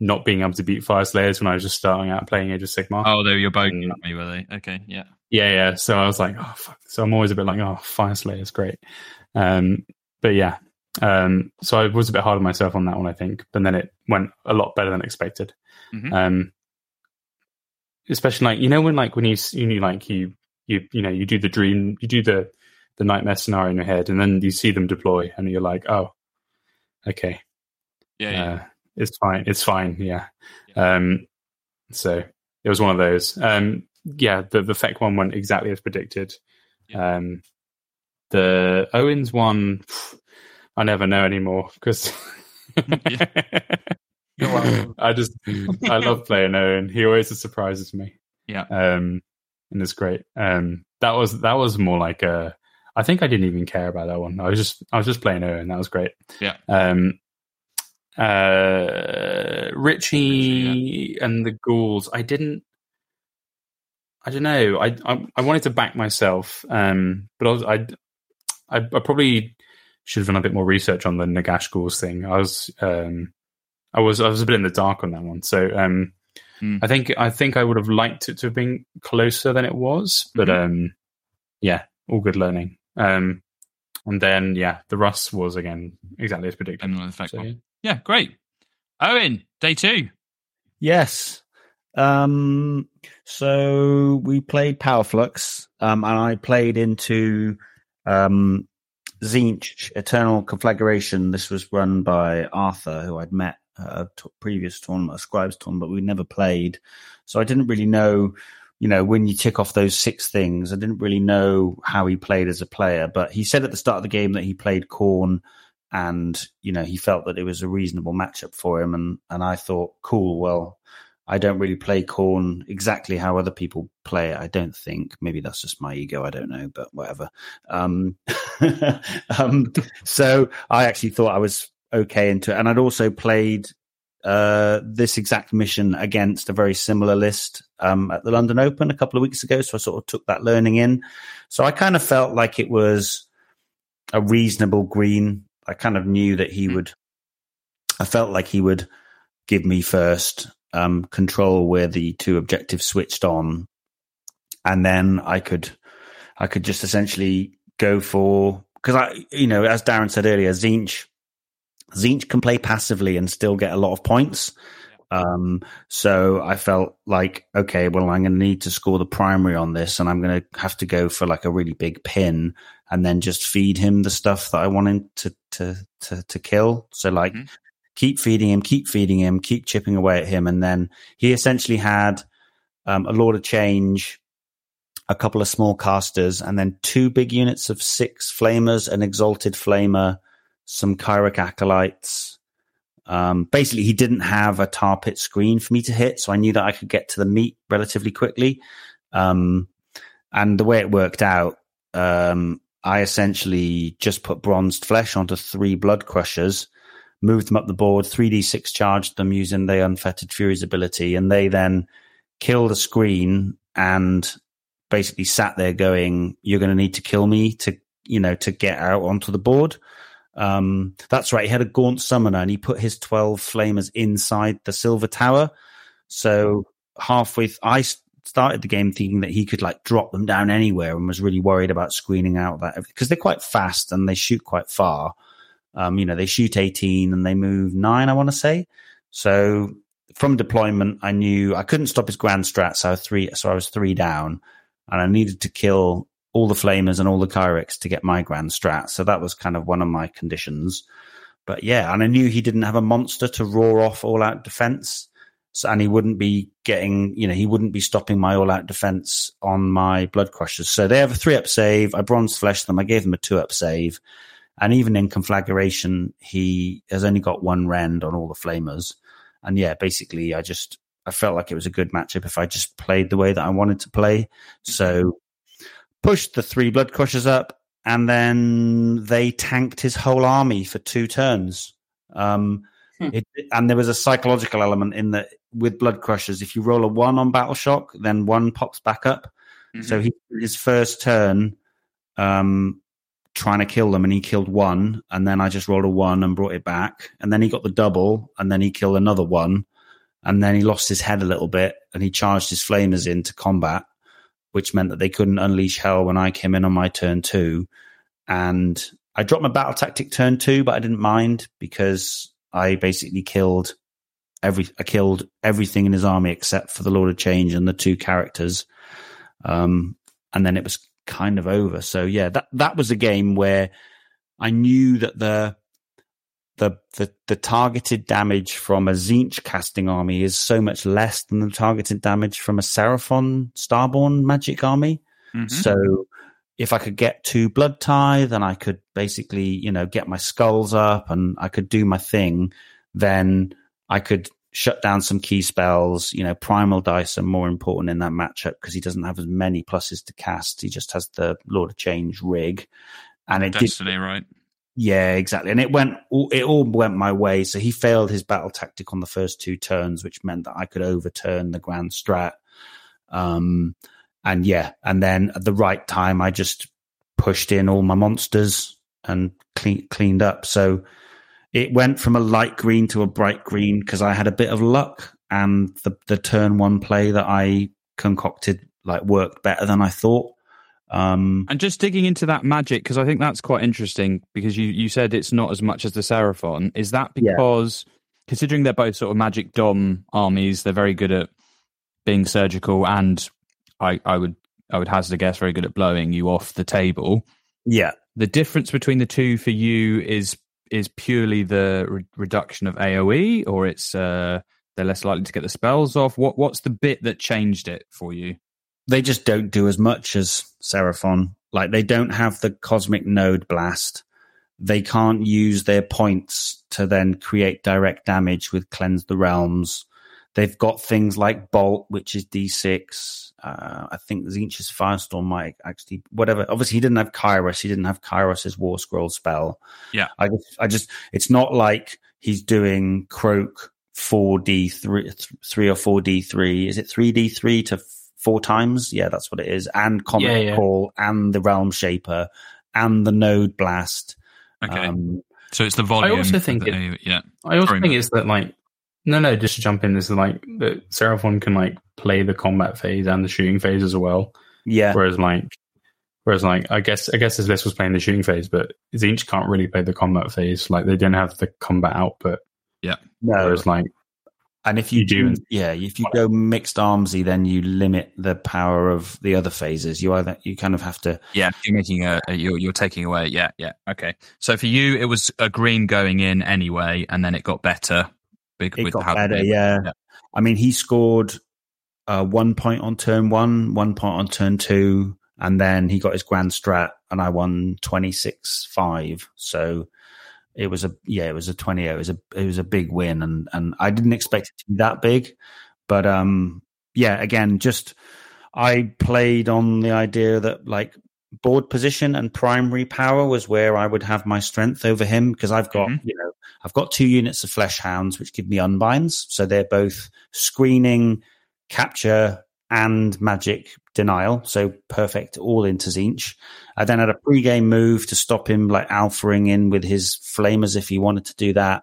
Speaker 3: not being able to beat Fyreslayers when I was just starting out playing Age of Sigmar.
Speaker 1: Oh, they were your boat
Speaker 3: Mm.
Speaker 1: at me, were they? Okay, yeah.
Speaker 3: Yeah, yeah. So I was like, oh fuck. So I'm always a bit like, oh, Fyreslayer is great. Um, but yeah. Um, so I was a bit hard on myself on that one, I think. But then it went a lot better than expected.
Speaker 1: Mhm.
Speaker 3: Um, especially like you know when like when you you like you you you know you do the dream you do the the nightmare scenario in your head and then you see them deploy and you're like oh okay
Speaker 1: Yeah, yeah.
Speaker 3: uh, it's fine. It's fine. Yeah. Um, so it was one of those. Um, yeah, the the FEC one went exactly as predicted. Um, the Owens one, I never know anymore because I just I love playing Owen. He always surprises me.
Speaker 1: Yeah.
Speaker 3: Um, and it's great. Um, that was that was more like a. I think I didn't even care about that one. I was just I was just playing Owen. That was great.
Speaker 1: Yeah.
Speaker 3: Um, uh, Richie and the Ghouls. I didn't. I don't know. I I, I wanted to back myself, um, but I was I, I I probably should have done a bit more research on the Nagash Ghouls thing. I was um, I was I was a bit in the dark on that one. So um,
Speaker 1: Hmm.
Speaker 3: I think I think I would have liked it to have been closer than it was, but
Speaker 1: Mhm.
Speaker 3: um, yeah, all good learning. Um, and then yeah, the Russ was again exactly as predicted.
Speaker 1: And the FEC
Speaker 3: So, yeah.
Speaker 1: Yeah, great. Owen, day two.
Speaker 2: Yes. Um, so we played Powerflux, um, and I played into um, Tzeentch Eternal Conflagration. This was run by Arthur, who I'd met at a t- previous tournament, a Scribes tournament, but we never played. So I didn't really know, you know, when you tick off those six things, I didn't really know how he played as a player. But he said at the start of the game that he played Khorne and you know he felt that it was a reasonable matchup for him. And and I thought cool well I don't really play Khorne exactly how other people play it I don't think. Maybe that's just my ego I don't know but whatever. Um, um so I actually thought I was okay into it. And I'd also played uh this exact mission against a very similar list um at the London Open a couple of weeks ago. So I sort of took that learning in. So I kind of felt like it was a reasonable green. I kind of knew that he would. I felt like he would give me first um, control where the two objectives switched on, and then I could, I could just essentially go for because I, you know, as Darren said earlier, Tzeentch, Tzeentch can play passively and still get a lot of points. Um, so I felt like, okay, well, I'm going to need to score the primary on this and I'm going to have to go for like a really big pin and then just feed him the stuff that I want him to, to, to, to kill. So like
Speaker 1: Mhm.
Speaker 2: keep feeding him, keep feeding him, keep chipping away at him. And then he essentially had, um, a Lord of Change, a couple of small casters and then two big units of six flamers, an exalted flamer, some Kairic acolytes, um, basically, he didn't have a tar pit screen for me to hit, so I knew that I could get to the meat relatively quickly. Um, and the way it worked out, um, I essentially just put bronzed flesh onto three blood crushers, moved them up the board, 3d6 charged them using the unfettered fury's ability, and they then killed a screen and basically sat there going, "You're going to need to kill me to, you know, to get out onto the board." Um, that's right. He had a gaunt summoner and he put his 12 flamers inside the silver tower. So halfway, th- I started the game thinking that he could like drop them down anywhere and was really worried about screening out that because they're quite fast and they shoot quite far. Um, you know, they shoot 18 and they move nine, I want to say. So from deployment, I knew I couldn't stop his grand strat. So I was three, so I was three down and I needed to kill all the flamers and all the Kairics to get my grand strat. So that was kind of one of my conditions. But yeah, and I knew he didn't have a monster to roar off all out defense. So, and he wouldn't be getting, you know, he wouldn't be stopping my all out defense on my blood crushers. So they have a three up save. I bronze flesh them. I gave them a two up save. And even in conflagration, he has only got one rend on all the flamers. And yeah, basically I just, I felt like it was a good matchup if I just played the way that I wanted to play. So pushed the three blood crushers up and then they tanked his whole army for two turns. Um,
Speaker 5: Hmm.
Speaker 2: it, and there was a psychological element in that with blood crushers. If you roll a one on battle shock, then one pops back up. So he his first turn, um, trying to kill them, and he killed one, and then I just rolled a one and brought it back, and then he got the double, and then he killed another one, and then he lost his head a little bit, and he charged his flamers into combat, which meant that they couldn't unleash hell when I came in on my turn two, and I dropped my battle tactic turn two, but I didn't mind because I basically killed every I killed everything in his army except for the Lord of Change and the two characters. Um, and then it was kind of over. So yeah, that that was a game where I knew that the the, the the targeted damage from a Tzeentch casting army is so much less than the targeted damage from a Seraphon Starborn magic army.
Speaker 1: Mhm.
Speaker 2: So if I could get two blood tithe, then I could basically, you know, get my skulls up and I could do my thing. Then I could shut down some key spells. You know, primal dice are more important in that matchup because he doesn't have as many pluses to cast. He just has the Lord of Change rig. And it did
Speaker 1: right?
Speaker 2: Yeah, exactly. And it went, it all went my way. So he failed his battle tactic on the first two turns, which meant that I could overturn the grand strat. Um, and yeah, and then at the right time, I just pushed in all my monsters and clean, cleaned up. So it went from a light green to a bright green because I had a bit of luck and the, the turn one play that I concocted like worked better than I thought. Um,
Speaker 1: And just digging into that magic, because I think that's quite interesting because you, you said it's not as much as the Seraphon. Is that
Speaker 2: Yeah.
Speaker 1: because, considering they're both sort of magic dom armies, they're very good at being surgical and I, I would I would hazard a guess very good at blowing you off the table.
Speaker 2: yeah.
Speaker 1: The difference between the two for you is is purely the re- reduction of AOE, or it's uh, they're less likely to get the spells off. What what's the bit that changed it for you?
Speaker 2: They just don't do as much as Seraphon. Like they don't have the cosmic node blast. They can't use their points to then create direct damage with cleanse the realms. They've got things like bolt, which is d6. Uh, I think Tzeentch's firestorm might actually whatever. Obviously, he didn't have Kairos. He didn't have Kairos's war scroll spell.
Speaker 1: Yeah.
Speaker 2: I just, I just, it's not like he's doing Kroak four d three, three or four d three. Is it three d three to four times? Yeah, that's what it is. And comet
Speaker 5: Yeah, yeah.
Speaker 2: call and the realm shaper and the node blast.
Speaker 1: Okay,
Speaker 2: Um,
Speaker 1: so it's the volume.
Speaker 5: I
Speaker 1: also
Speaker 5: think
Speaker 1: the
Speaker 5: it-
Speaker 1: AOE, yeah.
Speaker 5: I also
Speaker 1: Sorry,
Speaker 5: think
Speaker 1: Matt.
Speaker 5: it's that like no no just to jump in is like that Seraphon can like play the combat phase and the shooting phase as well.
Speaker 2: yeah,
Speaker 5: Whereas like whereas like I guess I guess this list was playing the shooting phase, but Tzeentch can't really play the combat phase. Like they don't have the combat output. Yeah.
Speaker 2: No.
Speaker 5: Whereas like
Speaker 2: And if you,
Speaker 5: You do.
Speaker 2: yeah, if you go mixed armsy, then you limit the power of the other phases. You either you kind of have to.
Speaker 1: Yeah, you're making a, a you're you're taking away. Yeah, yeah. Okay. So for you, it was a green going in anyway, and then it got better. Big
Speaker 2: It
Speaker 1: with
Speaker 2: got better, yeah.
Speaker 1: Yeah.
Speaker 2: I mean, he scored uh, one point on turn one, one point on turn two, and then he got his grand strat, and I won twenty six five. So it was a yeah, it was a twenty. It was a it was a big win, and and I didn't expect it to be that big, but um, yeah, again, just I played on the idea that like board position and primary power was where I would have my strength over him because I've got
Speaker 1: Mhm.
Speaker 2: you know I've got two units of flesh hounds which give me unbinds, so they're both screening, capture, and magic denial. So perfect all into Tzeentch. I then had a pre-game move to stop him like alphaing in with his flamers if he wanted to do that,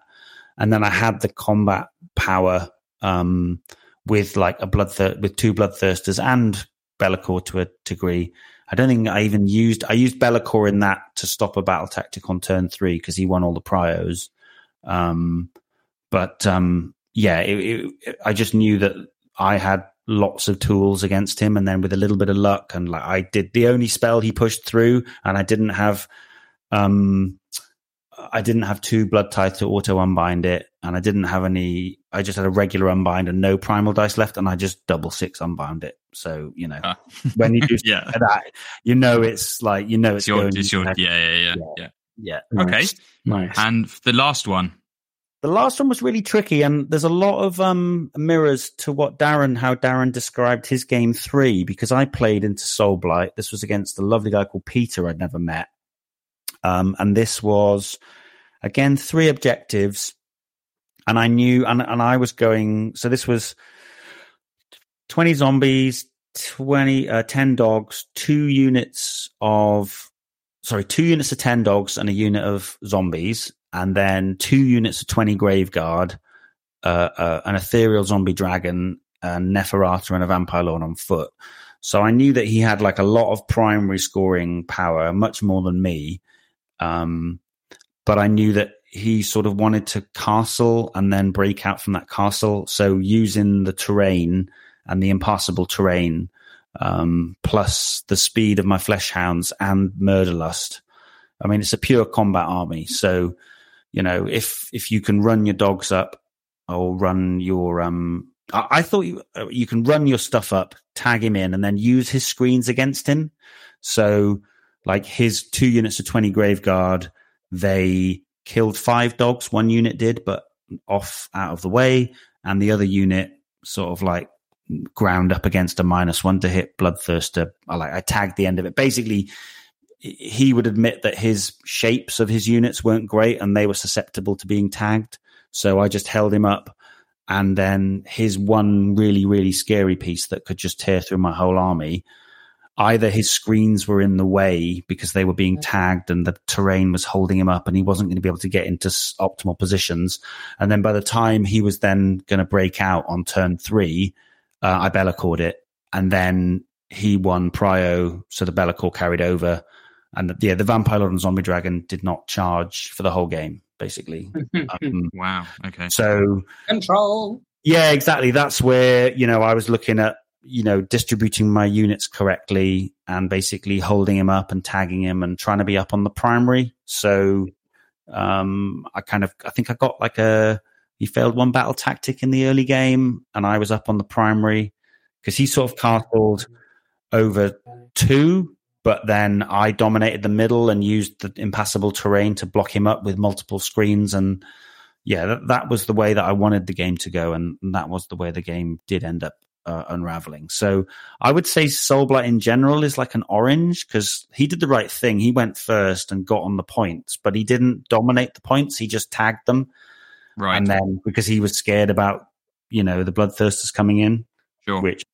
Speaker 2: and then I had the combat power um, with like a bloodthir- with two bloodthirsters and Be'lakor to a degree. I don't think I even used I used Be'lakor in that to stop a battle tactic on turn three because he won all the prios. Um, but um, yeah, it, it, I just knew that I had lots of tools against him, and then with a little bit of luck, and like I did the only spell he pushed through, and I didn't have um, I didn't have two blood tithes to auto unbind it, and I didn't have any. I just had a regular unbind and no primal dice left, and I just double six unbound it. So you know,
Speaker 1: Ah.
Speaker 2: when you do
Speaker 1: Yeah.
Speaker 2: like that, you know it's like you know it's,
Speaker 1: It's your,
Speaker 2: going.
Speaker 1: it's your, yeah, yeah, yeah,
Speaker 2: Yeah.
Speaker 1: yeah.
Speaker 2: yeah.
Speaker 1: Okay.
Speaker 5: nice.
Speaker 1: And the last one.
Speaker 2: The last one was really tricky, and there's a lot of um, mirrors to what Darren, how Darren described his game three, because I played into Soulblight. This was against a lovely guy called Peter I'd never met. Um, and this was, again, three objectives. And I knew, and, and I was going, so this was 20 zombies, 20, uh, 10 dogs, two units of, sorry, two units of 10 dogs and a unit of zombies and then two units of 20 Graveguard, uh, uh, an ethereal zombie dragon, a Neferata, and a vampire lord on foot. So I knew that he had like a lot of primary scoring power, much more than me. Um, but I knew that he sort of wanted to castle and then break out from that castle. So using the terrain and the impassable terrain, um, plus the speed of my flesh hounds and murder lust. I mean, it's a pure combat army. So you know, if if you can run your dogs up or run your um, I, I thought you uh, you can run your stuff up, tag him in, and then use his screens against him. So, like his two units of twenty grave guard, they killed five dogs. One unit did, but off out of the way, and the other unit sort of like ground up against a minus one to hit bloodthirster. I like I tagged the end of it. Basically, he would admit that his shapes of his units weren't great and they were susceptible to being tagged. So I just held him up. And then his one really, really scary piece that could just tear through my whole army. Either his screens were in the way because they were being tagged and the terrain was holding him up and he wasn't going to be able to get into optimal positions. And then by the time he was then going to break out on turn three, uh, I Be'lakor it. And then he won Prio. So the Be'lakor carried over and yeah, the Vampire Lord and Zombie Dragon did not charge for the whole game, basically.
Speaker 1: um, wow. Okay.
Speaker 2: So
Speaker 5: control.
Speaker 2: Yeah, exactly. That's where you know I was looking at you know distributing my units correctly and basically holding him up and tagging him and trying to be up on the primary. So um, I kind of I think I got like a he failed one battle tactic in the early game and I was up on the primary because he sort of castled over two but then I dominated the middle and used the impassable terrain to block him up with multiple screens. And yeah, that, that was the way that I wanted the game to go. And, that was the way the game did end up uh, unraveling. So I would say Soulblight in general is like an orange because he did the right thing. He went first and got on the points, but he didn't dominate the points. He just tagged them.
Speaker 1: Right.
Speaker 2: And then because he was scared about, you know, the bloodthirsters coming in,
Speaker 1: sure.
Speaker 2: which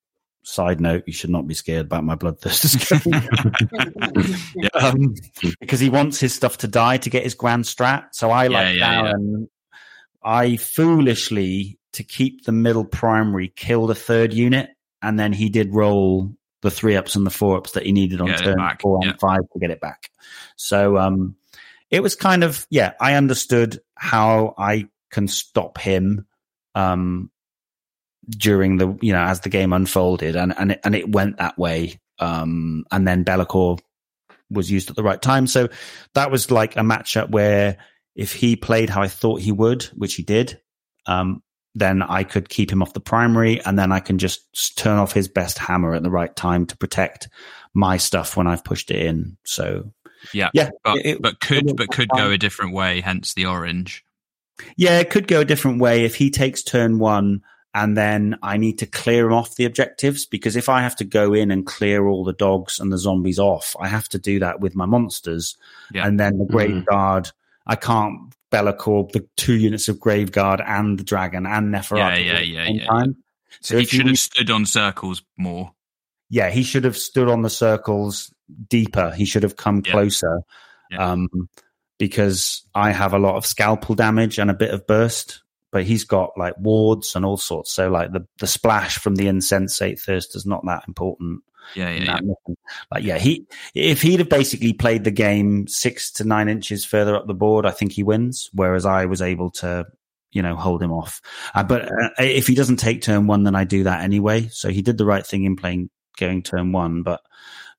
Speaker 2: side note, you should not be scared about my bloodthirsters yeah. um, because he wants his stuff to die to get his grand strat. So I like yeah, Darren. Yeah. I foolishly to keep the middle primary killed a third unit, and then he did roll the three ups and the four ups that he needed on turn four and five to get it back. So um, it was kind of yeah, I understood how I can stop him um, during the you know as the game unfolded, and and it, and it went that way. Um, and then Be'lakor was used at the right time, so that was like a matchup where if he played how I thought he would, which he did, um, then I could keep him off the primary, and then I can just turn off his best hammer at the right time to protect my stuff when I've pushed it in. So
Speaker 1: yeah, yeah, but, it, but could but could go a different way. Hence the orange.
Speaker 2: Yeah, it could go a different way if he takes turn one and then I need to clear them off the objectives because if I have to go in and clear all the dogs and the zombies off, I have to do that with my monsters. Yeah. And then the Grave mm-hmm. Guard, I can't Be'lakor the two units of Grave Guard and the Dragon and Neferata.
Speaker 1: Yeah, yeah, yeah, yeah, yeah. So, so he should have stood on circles more.
Speaker 2: Yeah, he should have stood on the circles deeper. He should have come yeah. closer. Yeah. Um, because I have a lot of scalpel damage and a bit of burst but he's got like wards and all sorts. So like the the splash from the insensate thirst is not that important.
Speaker 1: Yeah, yeah, yeah.
Speaker 2: Like yeah, he if he'd have basically played the game six to nine inches further up the board, I think he wins. Whereas I was able to, you know, hold him off. Uh, but uh, if he doesn't take turn one, then I do that anyway. So he did the right thing in playing going turn one. But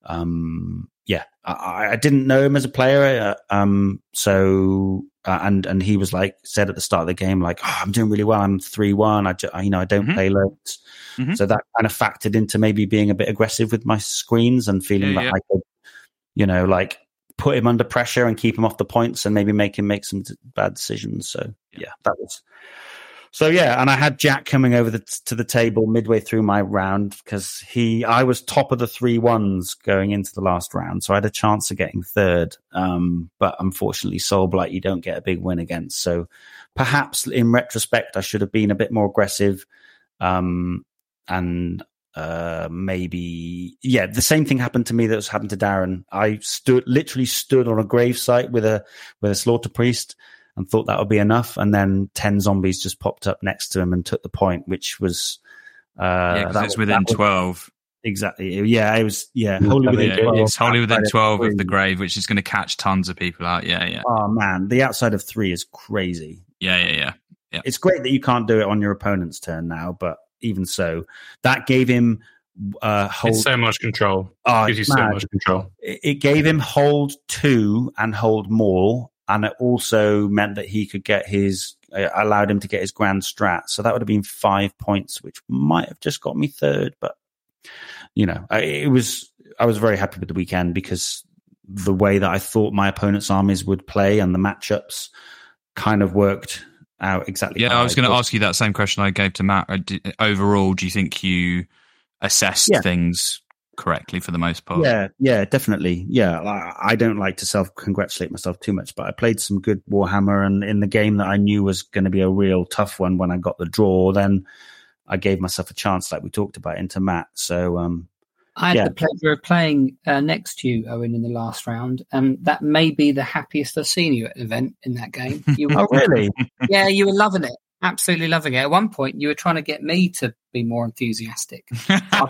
Speaker 2: um, yeah, I, I, didn't know him as a player. Uh, um, so uh, and and he was like said at the start of the game, like, oh, I'm doing really well. I'm three one. I, ju- you know I don't mm-hmm. play loads, mm-hmm. so that kind of factored into maybe being a bit aggressive with my screens and feeling yeah, that yeah. I could, you know, like put him under pressure and keep him off the points and maybe make him make some bad decisions. So yeah, yeah that was so yeah, and I had Jack coming over the, to the table midway through my round because he, I was top of the three ones going into the last round, so I had a chance of getting third. Um, but unfortunately, Soulblight you don't get a big win against. So perhaps in retrospect, I should have been a bit more aggressive. Um, and uh, maybe yeah, the same thing happened to me that was happened to Darren. I stood literally stood on a grave site with a with a slaughter priest and thought that would be enough. And then 10 zombies just popped up next to him and took the point, which was.
Speaker 1: Uh, yeah, that, it's within 12.
Speaker 2: Exactly. Yeah, it was. Yeah, wholly within
Speaker 1: yeah, 12. It's wholly within 12 of, of the grave, which is going to catch tons of people out. Yeah, yeah.
Speaker 2: Oh, man. The outside of three is crazy.
Speaker 1: Yeah, yeah, yeah. yeah.
Speaker 2: It's great that you can't do it on your opponent's turn now, but even so, that gave him uh, hold.
Speaker 3: It's so much control. Oh, gives you so much control.
Speaker 2: It gave him hold two and hold more and it also meant that he could get his uh, allowed him to get his grand strat. So that would have been five points, which might have just got me third. But you know, it was I was very happy with the weekend because the way that I thought my opponent's armies would play and the matchups kind of worked out exactly.
Speaker 1: Yeah, I was going to ask you that same question I gave to Matt. Uh, overall, do you think you assessed yeah. things correctly for the most part?
Speaker 2: Yeah, yeah, definitely. Yeah, I don't like to self congratulate myself too much, but I played some good Warhammer, and in the game that I knew was going to be a real tough one when I got the draw, then I gave myself a chance, like we talked about, into Matt. So, um,
Speaker 5: I had yeah. the pleasure of playing uh, next to you, Owen, in the last round, and that may be the happiest I've seen you at an event in that game.
Speaker 2: You were, oh, really?
Speaker 5: Yeah, you were loving it, absolutely loving it. At one point, you were trying to get me to be more enthusiastic. I'll,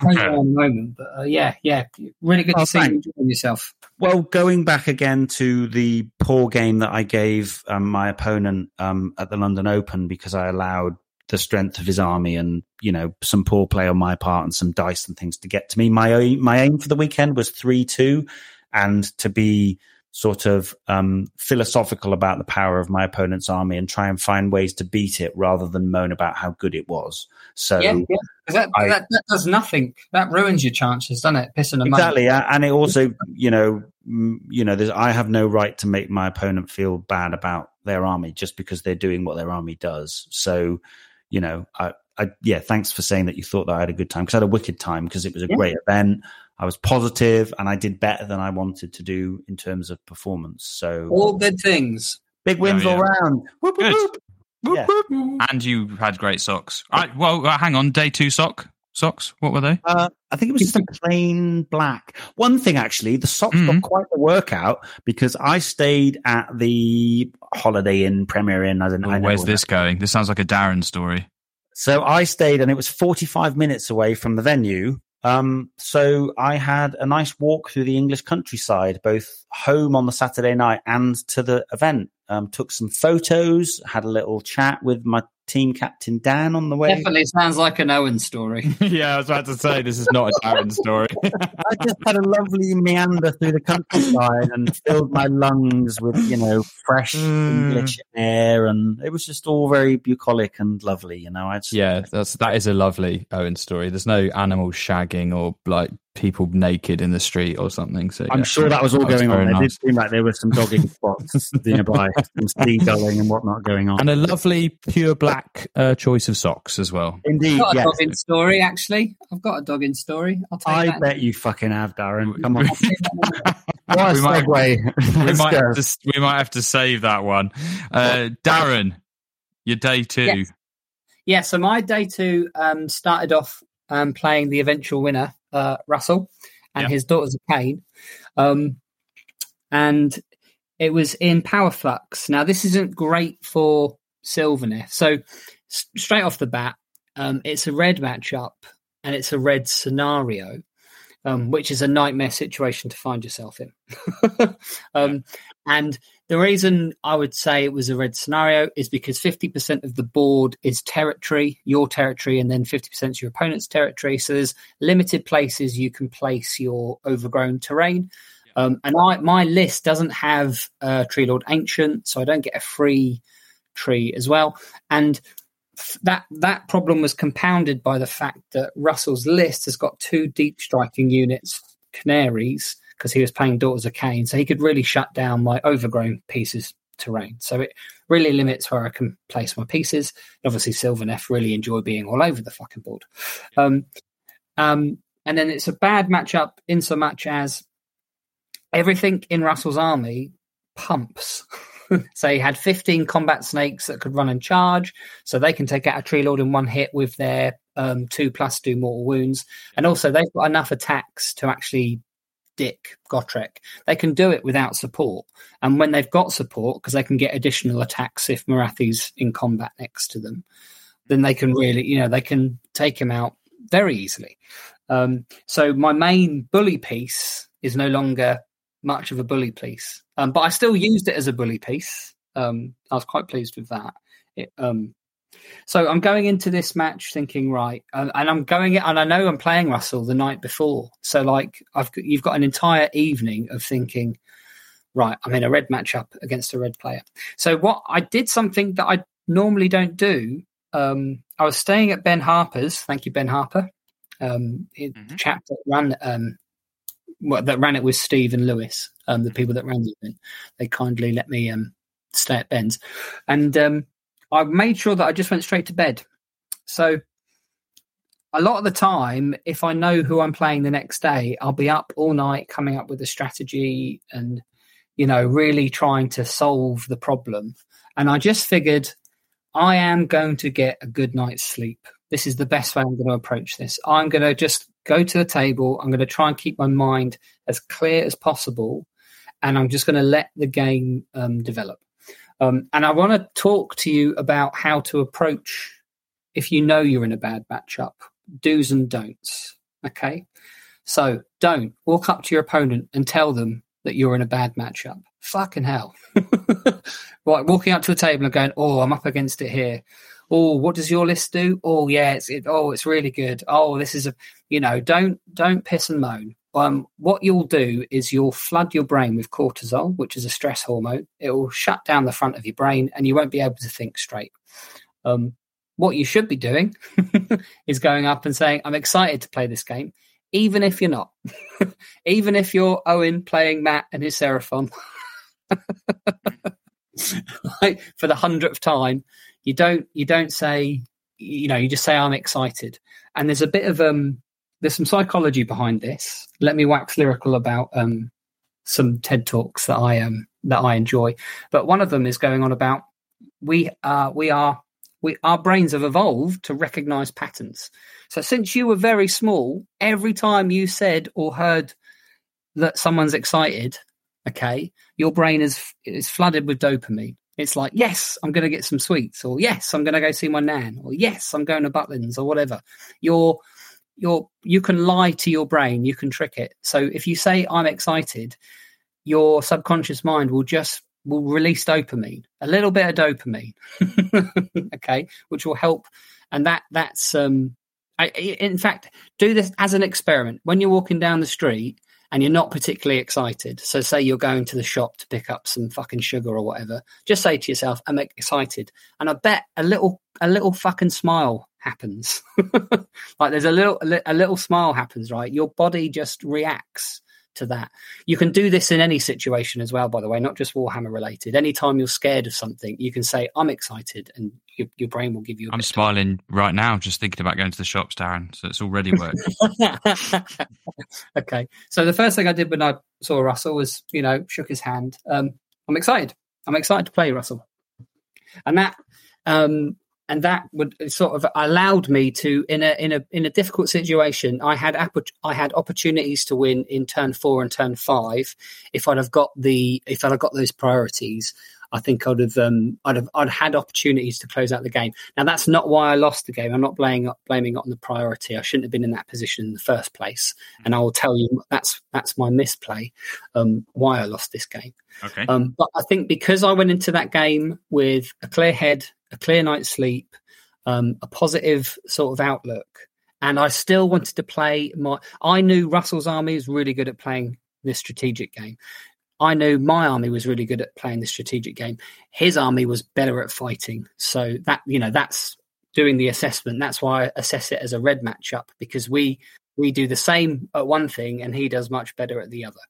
Speaker 5: play you in a moment, but uh, yeah, yeah, really good oh, to see thanks. you enjoying yourself.
Speaker 2: Well, going back again to the poor game that I gave um, my opponent um, at the London Open because I allowed the strength of his army and you know some poor play on my part and some dice and things to get to me. My my aim for the weekend was three two, and to be sort of um, philosophical about the power of my opponent's army and try and find ways to beat it rather than moan about how good it was. So
Speaker 5: yeah, yeah. That, I, that, that, does nothing. That ruins your chances, doesn't it? Pissing them
Speaker 2: exactly, money. and it also you know you know I have no right to make my opponent feel bad about their army just because they're doing what their army does. So you know, I, I, yeah, thanks for saying that you thought that I had a good time because I had a wicked time because it was a yeah. great event. I was positive and I did better than I wanted to do in terms of performance. So
Speaker 5: all good things,
Speaker 2: big wins oh, yeah. all round. Whoop, whoop,
Speaker 1: whoop. Yeah. And you had great socks. All right, well, uh, hang on. Day two sock socks. What were they?
Speaker 2: Uh, I think it was just a plain black. One thing actually, the socks mm-hmm. got quite the workout because I stayed at the Holiday Inn, Premier Inn. I don't know.
Speaker 1: Oh, where's this going? This sounds like a Darren story.
Speaker 2: So I stayed, and it was 45 minutes away from the venue. Um, so I had a nice walk through the English countryside, both home on the Saturday night and to the event. Um, took some photos, had a little chat with my team captain Dan on the way.
Speaker 5: Definitely sounds like an Owen story.
Speaker 1: yeah, I was about to say this is not a Darren story.
Speaker 2: I just had a lovely meander through the countryside and filled my lungs with, you know, fresh mm. English air, and it was just all very bucolic and lovely. You know, I just,
Speaker 1: yeah, that's that is a lovely Owen story. There's no animal shagging or like people naked in the street or something. So
Speaker 2: I'm sure that was all that going was on. Nice. It did seem like there were some dogging spots nearby, some seagulling and whatnot going on,
Speaker 1: and a lovely pure black uh, choice of socks as well.
Speaker 2: Indeed,
Speaker 5: I've got
Speaker 2: yes.
Speaker 5: a dogging story. Actually, I've got a dog in story. I'll tell
Speaker 2: I bet you fucking have, Darren. Come on. what a segue.
Speaker 1: we, might have to, we might have to save that one. Uh, Darren, your day two.
Speaker 5: Yes. Yeah, so my day two um, started off um, playing the eventual winner, uh, Russell, and his daughters of Khaine. Um, and it was in Power Flux. Now, this isn't great for Sylvaneth. So, s- straight off the bat, um, it's a red matchup and it's a red scenario, um, which is a nightmare situation to find yourself in. um, and the reason I would say it was a red scenario is because 50% of the board is territory, your territory, and then 50% is your opponent's territory. So there's limited places you can place your overgrown terrain. Um, and I, my list doesn't have uh, Tree Lord Ancient, so I don't get a free tree as well. And that that problem was compounded by the fact that Russell's list has got two deep striking units, Khinerai, because he was playing Daughters of Khaine, so he could really shut down my overgrown pieces terrain. So it really limits where I can place my pieces. Obviously, Sylvaneth really enjoy being all over the fucking board. Um, um, and then it's a bad matchup in so much as everything in Russell's army pumps. so he had 15 combat snakes that could run and charge, so they can take out a tree lord in one hit with their um, two plus do mortal wounds. And also, they've got enough attacks to actually Dick Gotrek. They can do it without support. And when they've got support, because they can get additional attacks if Morathi's in combat next to them, then they can really, you know, they can take him out very easily. Um, so my main bully piece is no longer much of a bully piece, um, but I still used it as a bully piece. Um, I was quite pleased with that. It, um, so I'm going into this match thinking, right, and, and, I'm going and I know I'm playing Russell the night before. So like, I've you've got an entire evening of thinking, right, I'm in a red matchup against a red player. So what I did something that I normally don't do. Um, I was staying at Ben Harper's. Thank you, Ben Harper. Um, mm-hmm. chap that ran um, that ran it with Steve and Lewis, um, the people that ran the event. They kindly let me um, stay at Ben's, and um, I made sure that I just went straight to bed. So a lot of the time, if I know who I'm playing the next day, I'll be up all night coming up with a strategy and, you know, really trying to solve the problem. And I just figured I am going to get a good night's sleep. This is the best way I'm going to approach this. I'm going to just go to the table. I'm going to try and keep my mind as clear as possible. And I'm just going to let the game um, develop. Um, and I want to talk to you about how to approach if you know you're in a bad matchup do's and don'ts. Okay. So don't walk up to your opponent and tell them that you're in a bad matchup. Fucking hell. right. Walking up to a table and going, oh, I'm up against it here. Oh, what does your list do? Oh, yeah. It's, it, oh, it's really good. Oh, this is a, you know, don't, don't piss and moan. Um, what you'll do is you'll flood your brain with cortisol, which is a stress hormone. It will shut down the front of your brain and you won't be able to think straight. Um, what you should be doing is going up and saying, I'm excited to play this game, even if you're not. even if you're Owen playing Matt and his Seraphon like, for the hundredth time, you don't you don't say you know, you just say I'm excited. And there's a bit of um there's some psychology behind this. Let me wax lyrical about um some TED talks that I um that I enjoy. But one of them is going on about we uh we are we, our brains have evolved to recognize patterns. So since you were very small, every time you said or heard that someone's excited, okay, your brain is is flooded with dopamine. It's like, yes, I'm going to get some sweets, or yes, I'm going to go see my nan, or yes, I'm going to Butlins, or whatever. You're you're you can lie to your brain, you can trick it. So if you say I'm excited, your subconscious mind will just will release dopamine, a little bit of dopamine, okay, which will help. And that that's um, I, in fact, do this as an experiment. When you're walking down the street and you're not particularly excited, so say you're going to the shop to pick up some fucking sugar or whatever, just say to yourself, "I'm excited," and I bet a little a little fucking smile happens. like there's a little a little smile happens, right? Your body just reacts to that. You can do this in any situation as well, by the way, not just Warhammer related. Anytime you're scared of something, you can say, I'm excited, and your, your brain will give you
Speaker 1: I'm smiling right now, just thinking about going to the shops, Darren. So it's already worked.
Speaker 5: okay. So the first thing I did when I saw Russell was, you know, shook his hand. Um, I'm excited. I'm excited to play Russell. And that um, and that would sort of allowed me to in a in a in a difficult situation i had i had opportunities to win in turn 4 and turn 5 if i'd have got the if i'd have got those priorities I think I'd have, um, I'd have, I'd had opportunities to close out the game. Now that's not why I lost the game. I'm not blaming blaming it on the priority. I shouldn't have been in that position in the first place. And I will tell you that's that's my misplay, um, why I lost this game.
Speaker 1: Okay.
Speaker 5: Um, but I think because I went into that game with a clear head, a clear night's sleep, um, a positive sort of outlook, and I still wanted to play my. I knew Russell's army was really good at playing this strategic game. I knew my army was really good at playing the strategic game. His army was better at fighting. So that you know that's doing the assessment. That's why I assess it as a red matchup because we we do the same at one thing and he does much better at the other.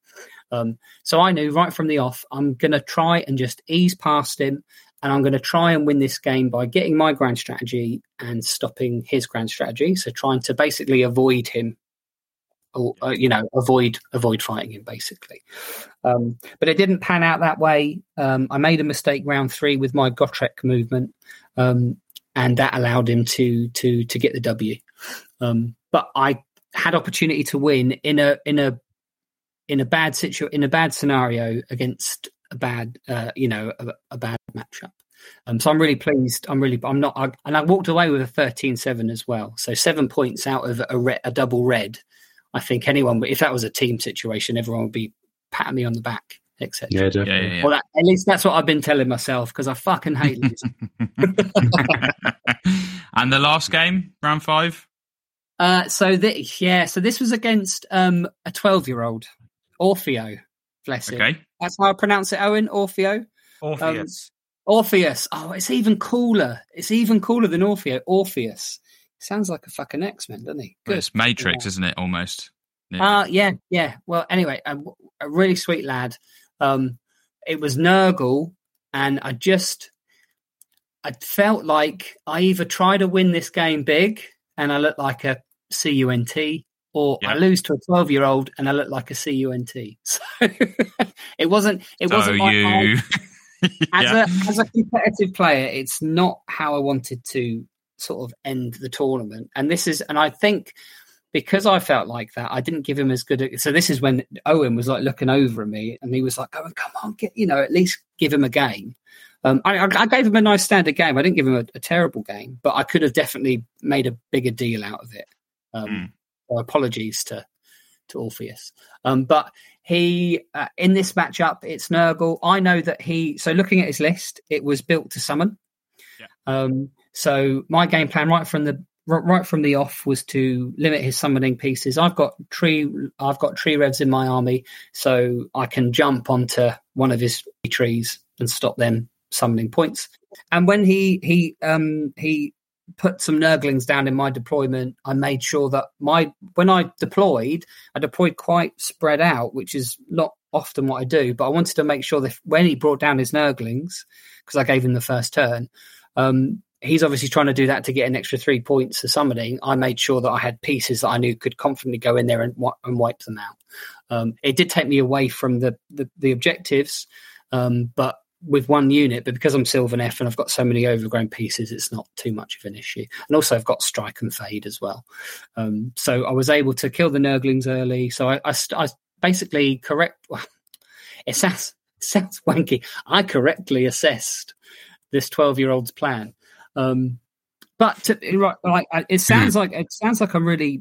Speaker 5: Um, so I knew right from the off, I'm going to try and just ease past him and I'm going to try and win this game by getting my grand strategy and stopping his grand strategy. So trying to basically avoid him or uh, you know avoid avoid fighting him basically. Um, but it didn't pan out that way. Um, i made a mistake round three with my gotrek movement um, and that allowed him to to to get the w. Um, but i had opportunity to win in a in a in a bad situ in a bad scenario against a bad uh, you know a, a bad matchup. Um, so I'm really pleased. I'm really, I'm not, I, and I walked away with a 13-7 as well. So seven points out of a, re, a double red I think anyone, if that was a team situation, everyone would be patting me on the back, etc.
Speaker 3: Yeah, definitely. Yeah, yeah,
Speaker 5: well, that, at least that's what I've been telling myself because I fucking hate losing.
Speaker 1: and the last game, round five.
Speaker 5: Uh, so the, yeah, so this was against um, a twelve-year-old, Orfeo. Bless him.
Speaker 1: Okay.
Speaker 5: That's how I pronounce it, Owen. Orfeo.
Speaker 6: Orpheus.
Speaker 5: Orpheus. Oh, it's even cooler. It's even cooler than Orfeo. Orpheus. Sounds like a fucking X Men, doesn't he?
Speaker 1: Well, It's Matrix, isn't it? Almost. Yeah.
Speaker 5: Uh, yeah, yeah. Well, anyway, a, a really sweet lad. Um, it was Nurgle, and I just, I felt like I either try to win this game big, and I look like a cunt, or I lose to a twelve-year-old, and I look like a cunt. So it wasn't. It
Speaker 1: so
Speaker 5: wasn't like
Speaker 1: you.
Speaker 5: as
Speaker 1: yeah.
Speaker 5: a as a competitive player, it's not how I wanted to sort of end the tournament. And this is, and I think because I felt like that, I didn't give him as good. A, so this is when Owen was like looking over at me, and he was like, "Oh, come on, get you know, at least give him a game." Um, I, I I gave him a nice standard game. I didn't give him a, a terrible game, but I could have definitely made a bigger deal out of it. Um,
Speaker 1: Mm.
Speaker 5: so apologies to to Orpheus. Um, but he uh, in this matchup, it's Nurgle. I know that he. So looking at his list, it was built to summon.
Speaker 1: Yeah.
Speaker 5: Um, so my game plan right from the right from the off was to limit his summoning pieces. I've got tree. I've got tree revs in my army, so I can jump onto one of his trees and stop them summoning points. And when he he um he put some nurglings down in my deployment, I made sure that my when I deployed, I deployed quite spread out, which is not often what I do. But I wanted to make sure that when he brought down his nurglings, because I gave him the first turn, um, he's obviously trying to do that to get an extra three points for summoning. I made sure that I had pieces that I knew could confidently go in there and, and wipe them out. Um, it did take me away from the the, the objectives, um, but with one unit, but because I'm Sylvaneth and I've got so many overgrown pieces, it's not too much of an issue. And also, I've got Strike and Fade as well. Um, so I was able to kill the Nurglings early. So I, I, I basically correct. It sounds wanky. I correctly assessed this 12 year old's plan. Um, but to, right, like it sounds like it sounds like I'm really.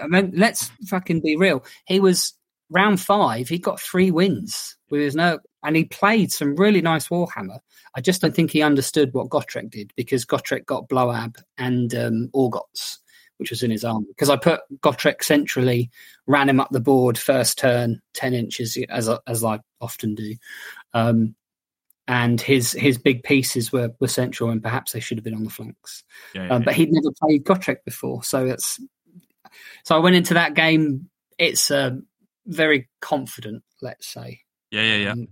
Speaker 5: I mean, let's fucking be real. He was round five. He got three wins with his no, and he played some really nice Warhammer. I just don't think he understood what Gotrek did because Gotrek got Bloab and um, Orghotts, which was in his army. Because I put Gotrek centrally, ran him up the board first turn, ten inches as as I often do. Um, and his his big pieces were, were central, and perhaps they should have been on the flanks.
Speaker 1: Yeah,
Speaker 5: Um, but he'd never played Gotrek before, so it's so I went into that game. It's uh, very confident, let's say.
Speaker 1: yeah, yeah, yeah.
Speaker 5: Um,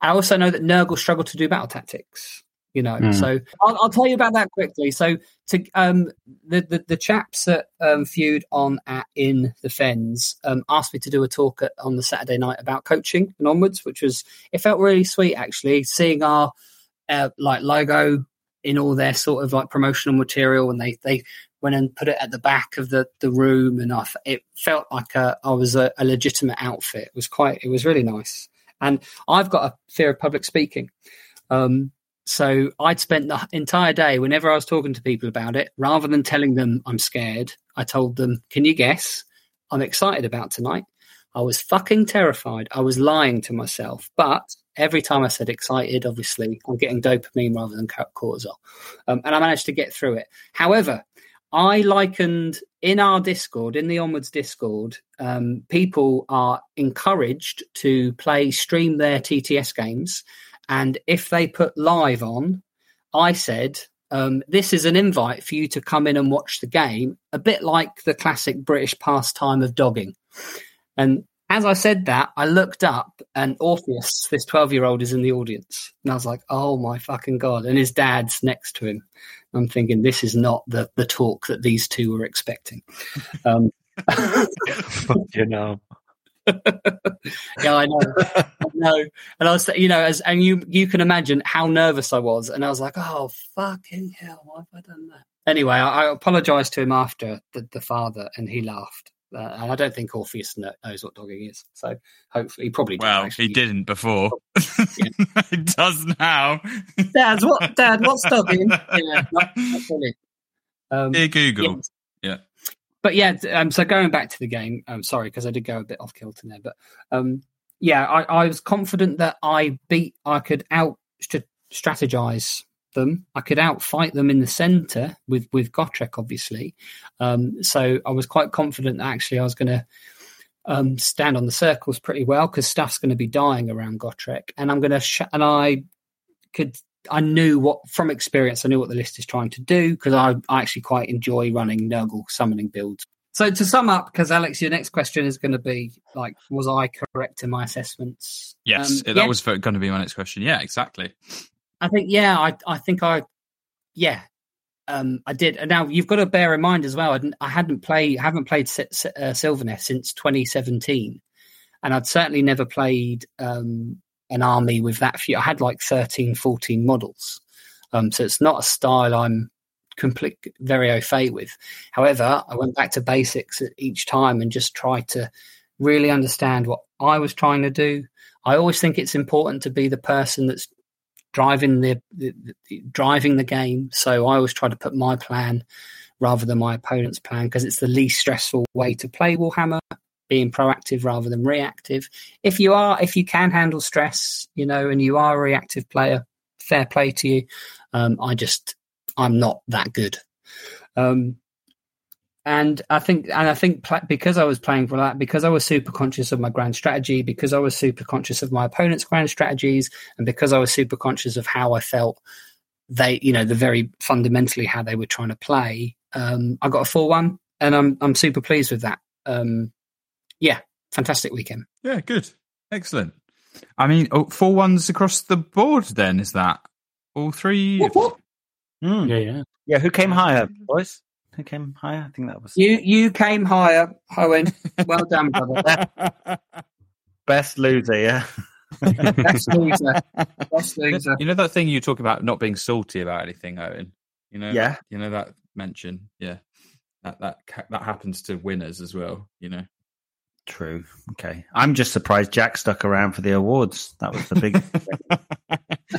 Speaker 5: I also know that Nurgle struggled to do battle tactics. You know,
Speaker 2: Hmm.
Speaker 5: so I'll, I'll tell you about that quickly. So to um, the, the the chaps at um, feud on at in the Fens um, asked me to do a talk at, on the Saturday night about coaching and onwards, which was it felt really sweet actually seeing our uh, like logo in all their sort of like promotional material, and they they went and put it at the back of the the room, and I f- it felt like a, I was a, a legitimate outfit. It was quite it was really nice, and I've got a fear of public speaking. Um, so I'd spent the entire day, whenever I was talking to people about it, rather than telling them I'm scared, I told them, "Can you guess? I'm excited about tonight." I was fucking terrified. I was lying to myself, but every time I said excited, obviously I'm getting dopamine rather than cortisol, um, and I managed to get through it. However, I likened in our Discord, in the Onwards Discord, um, people are encouraged to play, stream their TTS games. And if they put live on, I said, um, this is an invite for you to come in and watch the game, a bit like the classic British pastime of dogging. And as I said that, I looked up and Orpheus, this 12 year old, is in the audience. And I was like, oh my fucking God. And his dad's next to him. I'm thinking, this is not the, the talk that these two were expecting. Um,
Speaker 2: you know.
Speaker 5: yeah, I know, I know. And I was, you know, as and you you can imagine how nervous I was, and I was like, oh fucking hell, why have I done that? Anyway, I, I apologized to him after the, the father, and he laughed. Uh, and I don't think Orpheus knows what dogging is, so hopefully, he probably
Speaker 1: Well, he didn't before. he does now.
Speaker 5: Dad, what? Dad, what's dogging? yeah, not, not really. Um,
Speaker 1: Dear Google.
Speaker 5: yes.
Speaker 1: Yeah.
Speaker 5: But yeah, um, so going back to the game, I'm sorry because I did go a bit off kilter there, but um, yeah, I, I was confident that I beat, I could out strategize them, I could outfight them in the center with with Gotrek, obviously. Um, so I was quite confident that actually I was going to um, stand on the circles pretty well because stuff's going to be dying around Gotrek, and I'm going to sh- and I could I knew what from experience I knew what the list is trying to do because I, I actually quite enjoy running Nurgle summoning builds. So to sum up, because Alex, your next question is going to be like, was I correct in my assessments?
Speaker 1: Yes,
Speaker 5: Um,
Speaker 1: that
Speaker 5: yeah.
Speaker 1: was going to be my next question. Yeah, exactly.
Speaker 5: I think yeah, I I think I yeah, um, I did. And now you've got to bear in mind as well. I, didn't, I hadn't played haven't played Si- Si- uh, Sylvaneth since 2017, and I'd certainly never played um, an army with that few. I had like 13, 14 models, um, so it's not a style I'm complete very au fait with. However, I went back to basics each time and just tried to really understand what I was trying to do. I always think it's important to be the person that's driving the, the, the driving the game. So I always try to put my plan rather than my opponent's plan because it's the least stressful way to play Warhammer. Being proactive rather than reactive. If you are, if you can handle stress, you know, and you are a reactive player, fair play to you. Um, I just, I'm not that good. Um, and I think, and I think pla- because I was playing for that, because I was super conscious of my grand strategy, because I was super conscious of my opponent's grand strategies, and because I was super conscious of how I felt they, you know, the very fundamentally how they were trying to play, um, I got a four one, and I'm I'm super pleased with that. Um, yeah, fantastic weekend.
Speaker 1: Yeah, good, excellent. I mean, oh, four ones across the board. Then is that all three?
Speaker 2: Mm.
Speaker 3: Yeah, yeah.
Speaker 2: Yeah, who came higher, boys? Who came higher? I think that was
Speaker 5: You you came higher, Owen. Well done, brother.
Speaker 2: best loser. Yeah,
Speaker 5: Best loser. Best loser.
Speaker 1: You know that thing you talk about not being salty about anything, Owen. You know,
Speaker 2: Yeah.
Speaker 1: You know that mention, yeah. That that that happens to winners as well. You know.
Speaker 2: True. Okay, I'm just surprised Jack stuck around for the awards. That was the big.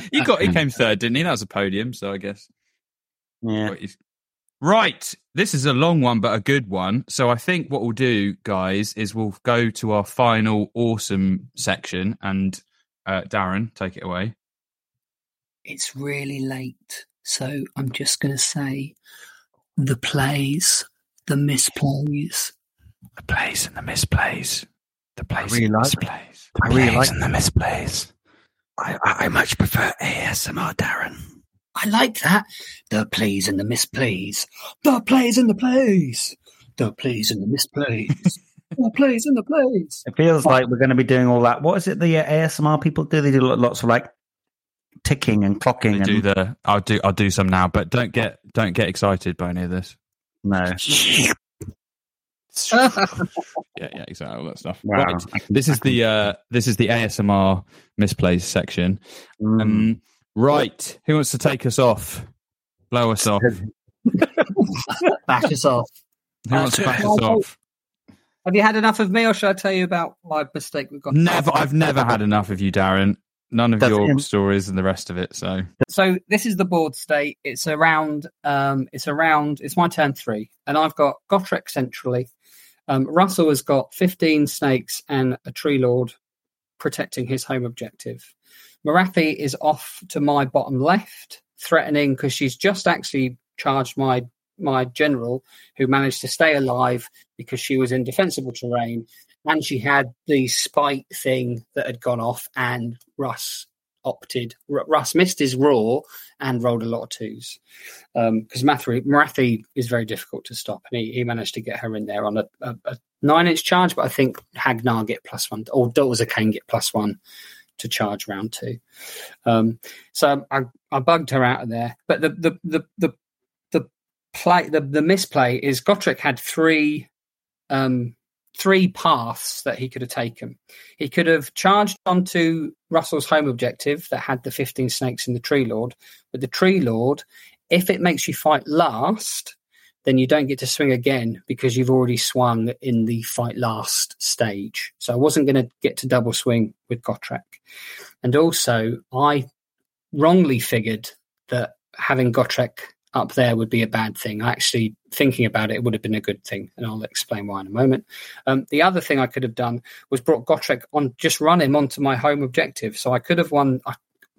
Speaker 1: he got he came third, didn't he? That was a podium, so I guess.
Speaker 2: yeah.
Speaker 1: Right. This is a long one, but a good one. So I think what we'll do, guys, is we'll go to our final awesome section and uh, Darren, take it away.
Speaker 5: It's really late, so I'm just going to say the plays, the misplays.
Speaker 1: The plays and the misplays. The plays
Speaker 2: really
Speaker 1: and the
Speaker 2: like-
Speaker 1: misplays.
Speaker 2: I really like.
Speaker 1: and the misplays.
Speaker 2: I, I I much prefer ASMR, Darren.
Speaker 5: I like that. The plays and the misplays. The plays and the plays. The plays and the misplays. the plays and the plays.
Speaker 2: It feels like we're going to be doing all that. What is it the uh, ASMR people do? They do lots of like ticking and clocking.
Speaker 1: They
Speaker 2: and,
Speaker 1: do the. I'll do. I'll do some now, but don't get don't get excited by any of this.
Speaker 2: no.
Speaker 1: yeah, yeah, exactly all that stuff.
Speaker 2: Wow.
Speaker 1: Right. This is the uh this is the ASMR misplaced section.
Speaker 2: Mm.
Speaker 1: Um, right. Who wants to take us off? Blow us off. Who
Speaker 5: Bash us off.
Speaker 1: Who wants to back us off?
Speaker 5: Have you had enough of me, or should I tell you about my mistake we've got?
Speaker 1: Never. I've never had enough of you, Darren. None of
Speaker 2: Does
Speaker 1: your
Speaker 2: him-
Speaker 1: stories and the rest of it. So
Speaker 5: So this is the board state. It's around. Um, it's around. It's my turn three, and I've got Gotrek centrally. Um, Russell has got fifteen snakes and a tree lord protecting his home objective. Morathi is off to my bottom left, threatening because she's just actually charged my my general, who managed to stay alive because she was in defensible terrain, and she had the spike thing that had gone off, and Russ opted. Russ missed his raw and rolled a lot of twos because Morathi, Morathi is very difficult to stop, and he, he managed to get her in there on a, a, a nine inch charge. But I think Hagg Nar get plus one, or Dozer can get plus one to charge round two. Um, so I, I bugged her out of there. But the the the the the play the, the misplay is Gotrek had three um, three paths that he could have taken. He could have charged onto Russell's home objective that had the 15 snakes in the Tree Lord. But the Tree Lord, if it makes you fight last, then you don't get to swing again because you've already swung in the fight last stage. So I wasn't going to get to double swing with Gotrek. And also, I wrongly figured that having Gotrek up there would be a bad thing. Actually, thinking about it, it would have been a good thing, and I'll explain why in a moment. Um, the other thing I could have done was brought Gotrek on, just run him onto my home objective. So I could have won. I,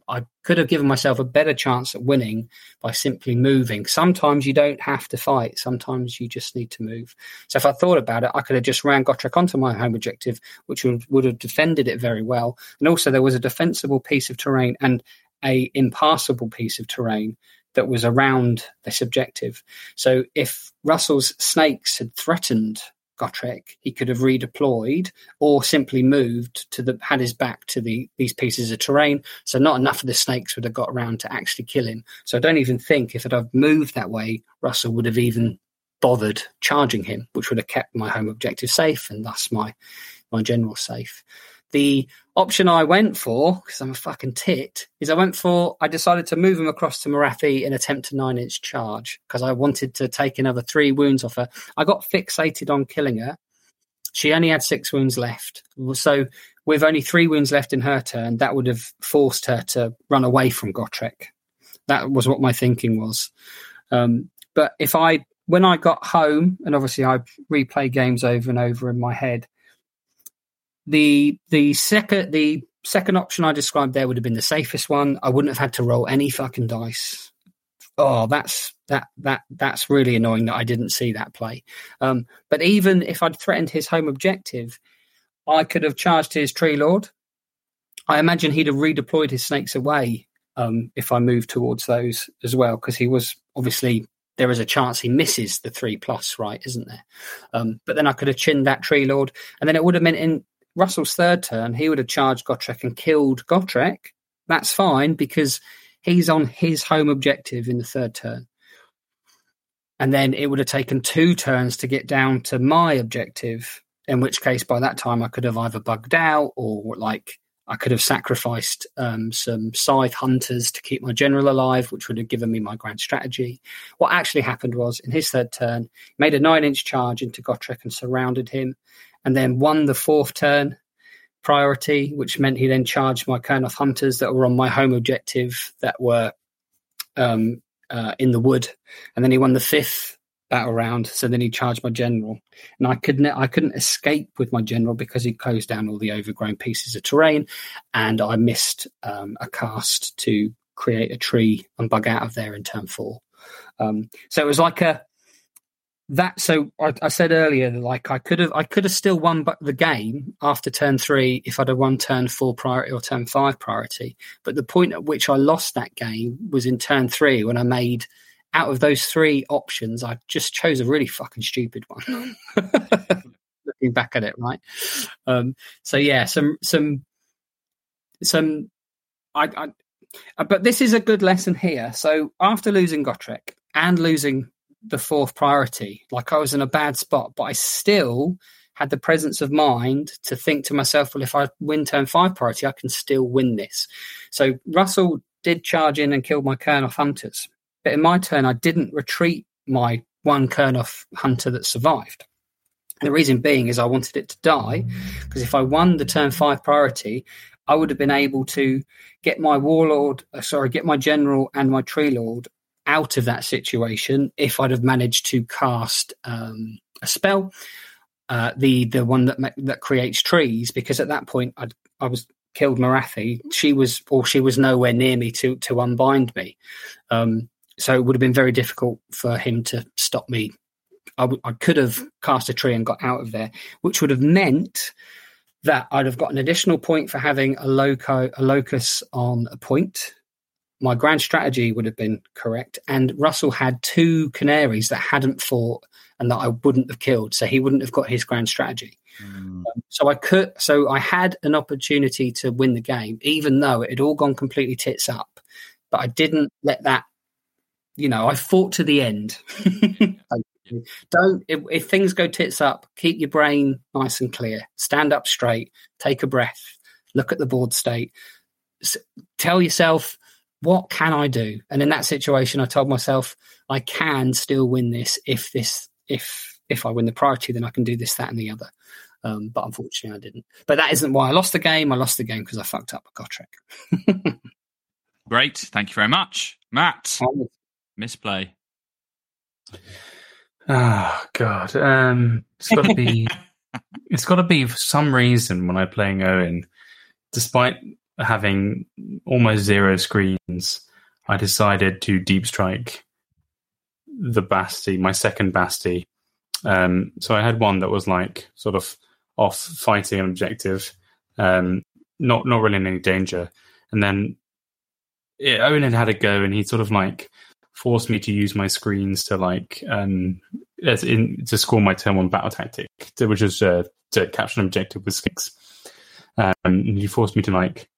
Speaker 5: I could have given myself a better chance at winning by simply moving. Sometimes you don't have to fight. Sometimes you just need to move. So if I thought about it, I could have just ran Gotrek onto my home objective, which would, would have defended it very well. And also there was a defensible piece of terrain and a impassable piece of terrain that was around this objective. So if Russell's snakes had threatened Gotrek, he could have redeployed or simply moved to the had his back to the these pieces of terrain. So not enough of the snakes would have got around to actually kill him. So I don't even think if it had moved that way, Russell would have even bothered charging him, which would have kept my home objective safe and thus my my general safe. The option I went for, because I'm a fucking tit, is I went for, I decided to move him across to Morathi and attempt a nine inch charge because I wanted to take another three wounds off her. I got fixated on killing her. She only had six wounds left. So, with only three wounds left in her turn, that would have forced her to run away from Gotrek. That was what my thinking was. Um, but if I, when I got home, and obviously I replay games over and over in my head, the the second the second option I described there would have been the safest one. I wouldn't have had to roll any fucking dice. Oh, that's that that that's really annoying that I didn't see that play. Um, but even if I'd threatened his home objective, I could have charged his tree lord. I imagine he'd have redeployed his snakes away um, if I moved towards those as well, because he was obviously there is a chance he misses the three plus, right? Isn't there? Um, but then I could have chinned that tree lord, and then it would have meant in Russell's third turn, he would have charged Gotrek and killed Gotrek. That's fine because he's on his home objective in the third turn. And then it would have taken two turns to get down to my objective, in which case by that time I could have either bugged out or like I could have sacrificed um, some scythe hunters to keep my general alive, which would have given me my grand strategy. What actually happened was in his third turn, he made a nine inch charge into Gotrek and surrounded him and then won the fourth turn priority, which meant he then charged my Kurnoth hunters that were on my home objective that were um, uh, in the wood, and then he won the fifth battle round. So then he charged my general, and I couldn't I couldn't escape with my general because he closed down all the overgrown pieces of terrain, and I missed um, a cast to create a tree and bug out of there in turn four. Um, so it was like a that so I, I, said earlier like I could have I could have still won the game after turn three if I'd have won turn four priority or turn five priority. But the point at which I lost that game was in turn three when I made out of those three options I just chose a really fucking stupid one. Looking back at it, right? Um, so yeah, some some some I, I but this is a good lesson here. So after losing Gotrek and losing the fourth priority. Like I was in a bad spot, but I still had the presence of mind to think to myself, well, if I win turn five priority, I can still win this. So Russell did charge in and kill my Kurnoth hunters. But in my turn, I didn't retreat my one Kurnoth hunter that survived. The reason being is I wanted it to die because if I won the turn five priority, I would have been able to get my warlord, uh, sorry, get my general and my tree lord out of that situation if I'd have managed to cast um, a spell, uh, the the one that that creates trees. Because at that point, I'd, I was killed Morathi. She was, or she was nowhere near me to to unbind me. Um, so it would have been very difficult for him to stop me. I, w- I could have cast a tree and got out of there, which would have meant that I'd have got an additional point for having a loco a locus on a point my grand strategy would have been correct. And Russell had two Khinerai that hadn't fought and that I wouldn't have killed. So he wouldn't have got his grand strategy. Mm. Um, so I could, so I had an opportunity to win the game, even though it had all gone completely tits up. But I didn't let that, you know, I fought to the end. Don't, if, if things go tits up, keep your brain nice and clear. Stand up straight, take a breath, look at the board state, tell yourself, what can I do? And in that situation, I told myself I can still win this if this if if I win the priority, then I can do this, that, and the other. Um, but unfortunately, I didn't. But that isn't why I lost the game. I lost the game because I fucked up a Gotrek.
Speaker 1: Great, thank you very much, Matt. Misplay.
Speaker 3: Oh God, um, it's got to be. it's got to be for some reason when I'm playing Owen, despite having almost zero screens, I decided to deep strike the Basti, my second Basti. Um, so I had one that was like sort of off fighting an objective, um, not not really in any danger, and then yeah, Owen had had a go, and he sort of like forced me to use my screens to like um in to score my turn one battle tactic, which was uh, to capture an objective with skinks. Um, and he forced me to like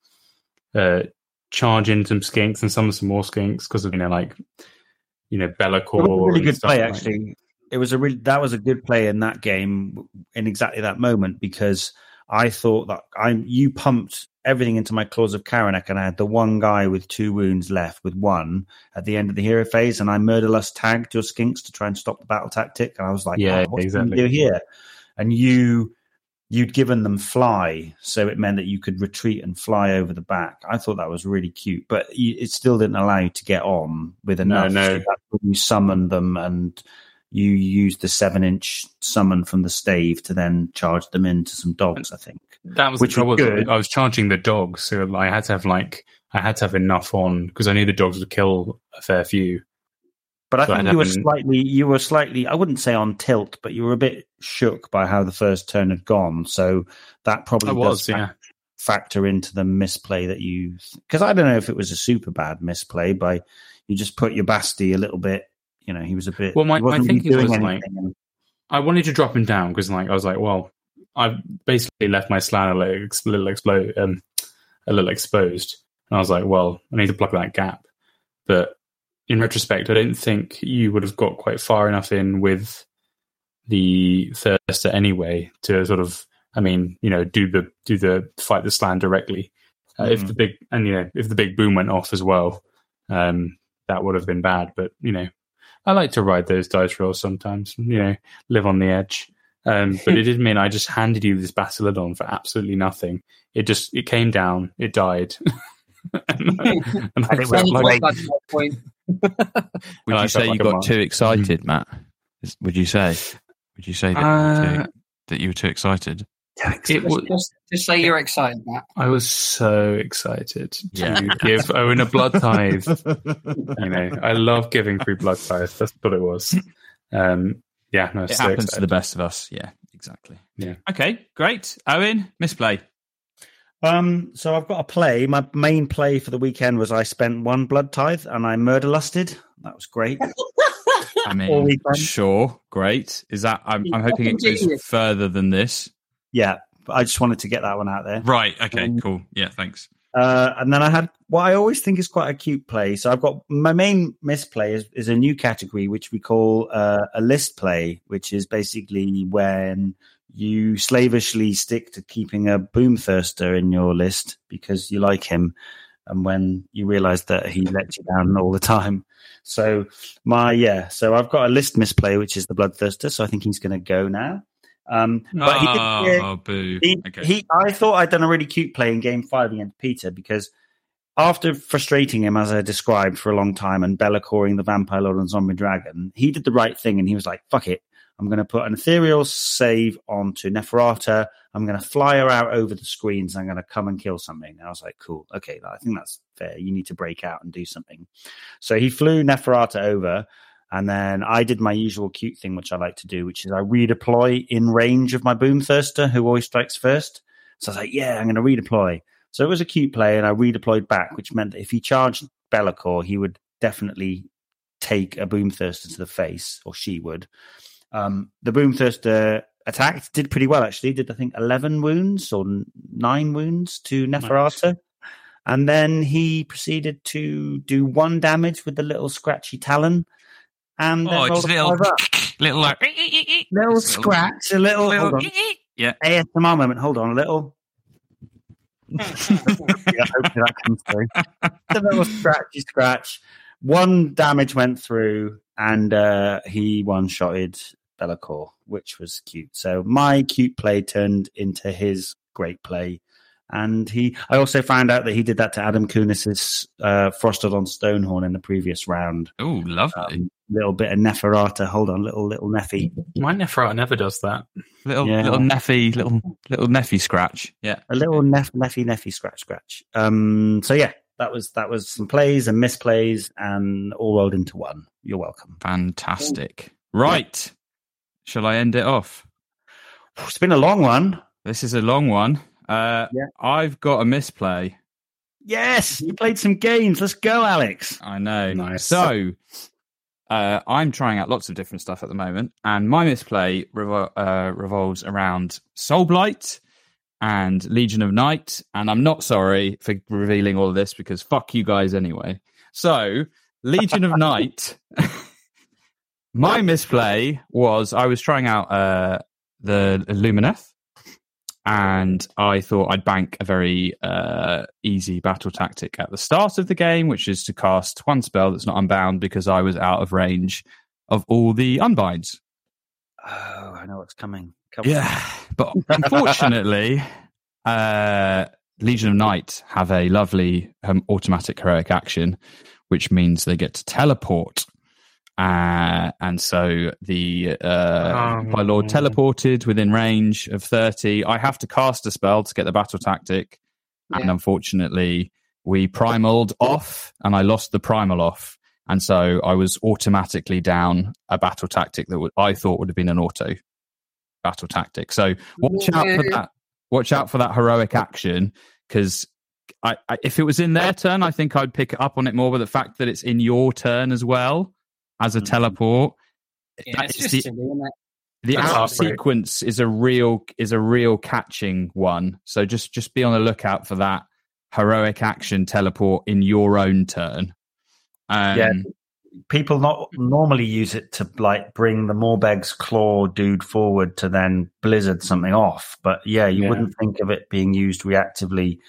Speaker 3: uh, charge in some skinks and some some more skinks because of you know like you know Be'lakor.
Speaker 2: It was a really good play,
Speaker 3: like-
Speaker 2: actually. It was a really that was a good play in that game in exactly that moment because I thought that I you pumped everything into my claws of Karanak and I had the one guy with two wounds left with one at the end of the hero phase and I murderlust tagged your skinks to try and stop the battle tactic and I was like,
Speaker 3: Yeah,
Speaker 2: oh,
Speaker 3: exactly.
Speaker 2: here? And you you'd given them fly, so it meant that you could retreat and fly over the back. I thought that was really cute, but it still didn't allow you to get on with enough.
Speaker 3: no.
Speaker 2: So you summoned them and you used the seven inch summon from the stave to then charge them into some dogs. I think.
Speaker 3: That was
Speaker 2: Which was good.
Speaker 3: I was charging the dogs, so I had to have like I had to have enough on because I knew the dogs would kill a fair few.
Speaker 2: But I
Speaker 3: So I
Speaker 2: think you were slightly, you were slightly, I wouldn't say on tilt, but you were a bit shook by how the first turn had gone. So that probably
Speaker 3: I was,
Speaker 2: does
Speaker 3: yeah.
Speaker 2: factor into the misplay that you, because I don't know if it was a super bad misplay by you just put your Basti a little bit, you know, he was a bit,
Speaker 3: Well, my- my thinking was, like,
Speaker 2: anything. and-
Speaker 3: I wanted to drop him down because like I was like, well, I've basically left my Slann a little, little explode, um, a little exposed, and I was like, well, I need to plug that gap. But in retrospect, I don't think you would have got quite far enough in with the thirster anyway to sort of, I mean, you know, do the do the fight the Slann directly. Uh, If
Speaker 2: Mhm.
Speaker 3: the big and you know if the big boom went off as well, um, that would have been bad. But you know, I like to ride those dice rolls sometimes. You know, live on the edge. Um, but it did mean I just handed you this Bastiladon for absolutely nothing. It just it came down, it died. and I, and I
Speaker 2: And it
Speaker 3: felt
Speaker 2: went
Speaker 3: like-
Speaker 5: point.
Speaker 1: Would you say
Speaker 3: like
Speaker 1: you
Speaker 3: a
Speaker 1: got
Speaker 3: monk.
Speaker 1: too excited, Matt? Is- Would you say? Would you say that, you, were
Speaker 3: Uh,
Speaker 1: too, that you were too excited?
Speaker 3: it was,
Speaker 5: Just, just say you're excited, Matt.
Speaker 3: I was so excited to
Speaker 1: Yeah.
Speaker 3: give Owen a blood tithe. you know, I love giving free blood tithe. That's what it was. Um, yeah, no,
Speaker 1: It
Speaker 3: so
Speaker 1: happens to the best of us. Yeah, exactly.
Speaker 3: Yeah.
Speaker 1: Okay, great. Owen, misplay.
Speaker 2: Um, so I've got a play. My main play for the weekend was I spent one blood tithe and I murder lusted. That was great.
Speaker 1: I mean, sure, great. Is that? I'm, I'm hoping it goes further than this.
Speaker 2: Yeah, but I just wanted to get that one out there.
Speaker 1: Right. Okay.
Speaker 2: Um,
Speaker 1: cool. Yeah. Thanks.
Speaker 2: Uh, and then I had what I always think is quite a cute play. So I've got my main misplay is, is a new category which we call uh, a list play, which is basically when you slavishly stick to keeping a boom thirster in your list because you like him, and when you realise that he lets you down all the time. So my yeah, so I've got a list misplay which is the bloodthirster. So I think he's going to go now. Um, but he did, yeah,
Speaker 1: oh, boo.
Speaker 2: he,
Speaker 1: okay.
Speaker 2: he, I thought I'd done a really cute play in game five against Peter because after frustrating him, as I described, for a long time and Bella Bellacoring the Vampire Lord and Zombie Dragon, he did the right thing and he was like, fuck it. I'm going to put an ethereal save onto Neferata. I'm going to fly her out over the screens. I'm going to come and kill something. And I was like, cool. Okay. I think that's fair. You need to break out and do something. So he flew Neferata over. And then I did my usual cute thing, which I like to do, which is I redeploy in range of my boom thirster, who always strikes first. So I was like, yeah, I'm going to redeploy. So it was a cute play, and I redeployed back, which meant that if he charged Be'lakor, he would definitely take a boom thirster to the face, or she would. Um, the boom thirster attacked, did pretty well actually. Did I think eleven wounds or n- nine wounds to Neferata, and then he proceeded to do one damage with the little scratchy talon. And then
Speaker 1: oh, just
Speaker 2: a
Speaker 1: little, little like
Speaker 2: little scratch, a little,
Speaker 1: little- yeah.
Speaker 2: ASMR moment. Hold on, a little. yeah, hopefully that comes through. a little scratchy scratch. One damage went through, and uh, he one shotted Be'lakor, which was cute. So my cute play turned into his great play. And he, I also found out that he did that to Adam Kunis's uh, Frostlord on Stonehorn in the previous round.
Speaker 1: Oh, lovely.
Speaker 2: Um, little bit of Neferata. Hold on, little little Neffy.
Speaker 3: My Neferata never does that.
Speaker 1: little
Speaker 2: Yeah.
Speaker 1: little Neffy, little little Neffy scratch. Yeah.
Speaker 2: a little neff, neffy neffy scratch scratch. Um, so yeah, that was that was some plays and misplays and all rolled into one. You're welcome.
Speaker 1: Fantastic. Right. Shall I end it off?
Speaker 2: It's been a long one.
Speaker 1: This is a long one. Uh,
Speaker 2: Yeah.
Speaker 1: I've got a misplay.
Speaker 2: Yes, you played some games. Let's go, Alex.
Speaker 1: I know.
Speaker 2: Nice.
Speaker 1: So, uh, I'm trying out lots of different stuff at the moment, and my misplay revol- uh, revolves around Soulblight and Legion of Night. And I'm not sorry for revealing all of this because fuck you guys anyway. So, Legion of Night. my misplay was I was trying out uh, the Lumineth and I thought I'd bank a very uh, easy battle tactic at the start of the game, which is to cast one spell that's not unbound because I was out of range of all the unbinds.
Speaker 2: Oh, I know what's coming. Come
Speaker 1: Yeah, but unfortunately, uh, Legion of Night have a lovely um, automatic heroic action, which means they get to teleport. Uh, and so the uh, my lord teleported within range of 30. I have to cast a spell to get the battle tactic. And unfortunately, we primaled off and I lost the primal off. And so I was automatically down a battle tactic that would, I thought would have been an auto battle tactic. So watch out for that. Watch out for that heroic action because I, I, if it was in their turn, I think I'd pick up on it more. But the fact that it's in your turn as well as a
Speaker 2: Mhm.
Speaker 1: teleport,
Speaker 5: Yeah,
Speaker 1: that
Speaker 5: it's just
Speaker 1: the,
Speaker 5: silly, isn't it?
Speaker 1: the out sequence is a real is a real catching one. So just just be on the lookout for that heroic action teleport in your own turn. Um,
Speaker 2: Yeah. People not normally use it to like bring the Morbeg's claw dude forward to then blizzard something off. But yeah, you
Speaker 3: Yeah.
Speaker 2: wouldn't think of it being used reactively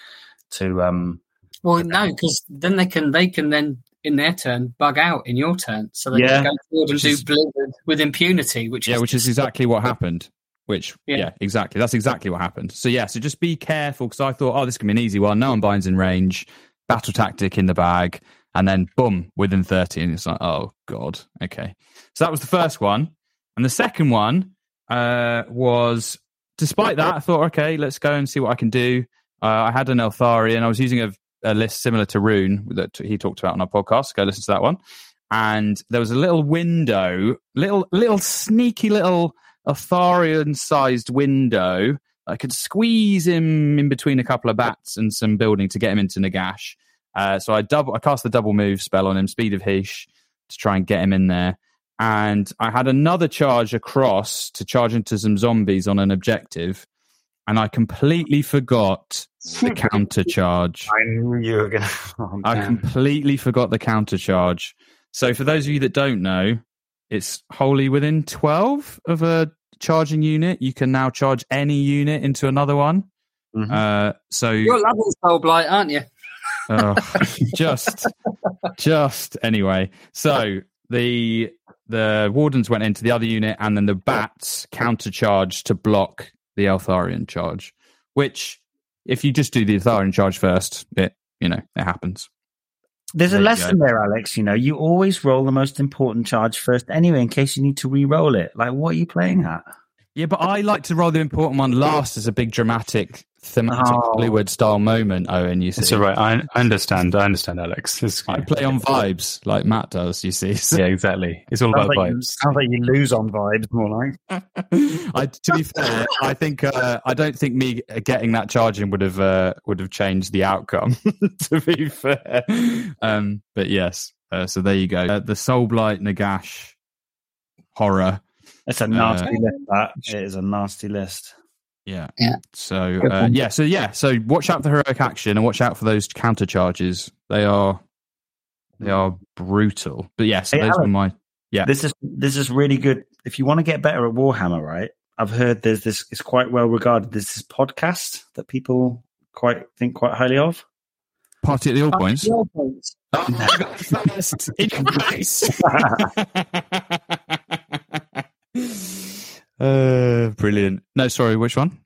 Speaker 2: to um
Speaker 5: Well, no, because then they can they can then in their turn bug out in your turn, so they
Speaker 2: Yeah.
Speaker 5: can go forward and do blizzard with impunity, which
Speaker 1: yeah,
Speaker 5: is
Speaker 1: which is exactly what happened. Which yeah.
Speaker 5: Yeah.
Speaker 1: exactly. That's exactly what happened. So yeah, so just be careful because I thought, oh, this can be an easy one. No one binds in range, battle tactic in the bag, and then boom, within thirty, and it's like, oh god, okay. So that was the first one, and the second one uh, was. Despite that, I thought, okay, let's go and see what I can do. Uh, I had an Eltharion. I was using a, a list similar to Rune that he talked about on our podcast. Go listen to that one. And there was a little window, little little sneaky little Eltharion sized window. I could squeeze him in between a couple of bats and some building to get him into Nagash. Uh, so I double, I cast the double move spell on him, Speed of Hish, to try and get him in there. And I had another charge across to charge into some zombies on an objective, and I completely forgot the counter charge.
Speaker 2: I knew you were gonna oh,
Speaker 1: I completely forgot the counter charge. So for those of you that don't know, it's wholly within 12 of a charging unit. You can now charge any unit into another one.
Speaker 2: Mhm.
Speaker 1: Uh, so
Speaker 5: you're loving Soulblight, aren't you?
Speaker 1: oh, just, just anyway. So the the wardens went into the other unit, and then the bats countercharged to block the Eltharion charge. Which, if you just do the Eltharion charge first, it you know it happens.
Speaker 2: There's a
Speaker 1: There you
Speaker 2: lesson there, Alex. You know, you always roll the most important charge first anyway, in case you need to re-roll it. Like, what are you playing at?
Speaker 1: Yeah, but I like to roll the important one last as a big dramatic thematic
Speaker 2: Oh.
Speaker 1: Hollywood style moment. Owen, you see,
Speaker 3: It's all right. I, I understand. I understand, Alex. It's
Speaker 1: I play on vibes like Matt does. You see, So-
Speaker 3: Yeah, exactly. It's all
Speaker 2: Sounds
Speaker 3: about
Speaker 2: like, you,
Speaker 3: vibes.
Speaker 2: sounds like you lose on vibes more like.
Speaker 1: I, to be fair, I think uh, I don't think me getting that charging would have uh, would have changed the outcome. to be fair, um, but yes. Uh, so there you go. Uh, the Soulblight Nagash horror.
Speaker 2: It's a nasty
Speaker 1: Uh,
Speaker 2: list. That it is a nasty list.
Speaker 1: Yeah.
Speaker 5: Yeah.
Speaker 1: So uh, yeah. So yeah. So watch out for heroic action and watch out for those counter charges. They are they are brutal. But yes,
Speaker 2: Hey,
Speaker 1: those
Speaker 2: Alan.
Speaker 1: were my Yeah.
Speaker 2: This is this is really good. If you want to get better at Warhammer, right? I've heard there's this. It's quite well regarded. There's this podcast that people quite think quite highly of.
Speaker 1: party at the All Points.
Speaker 5: Your points.
Speaker 1: First in your face. uh, brilliant. No, sorry, which one?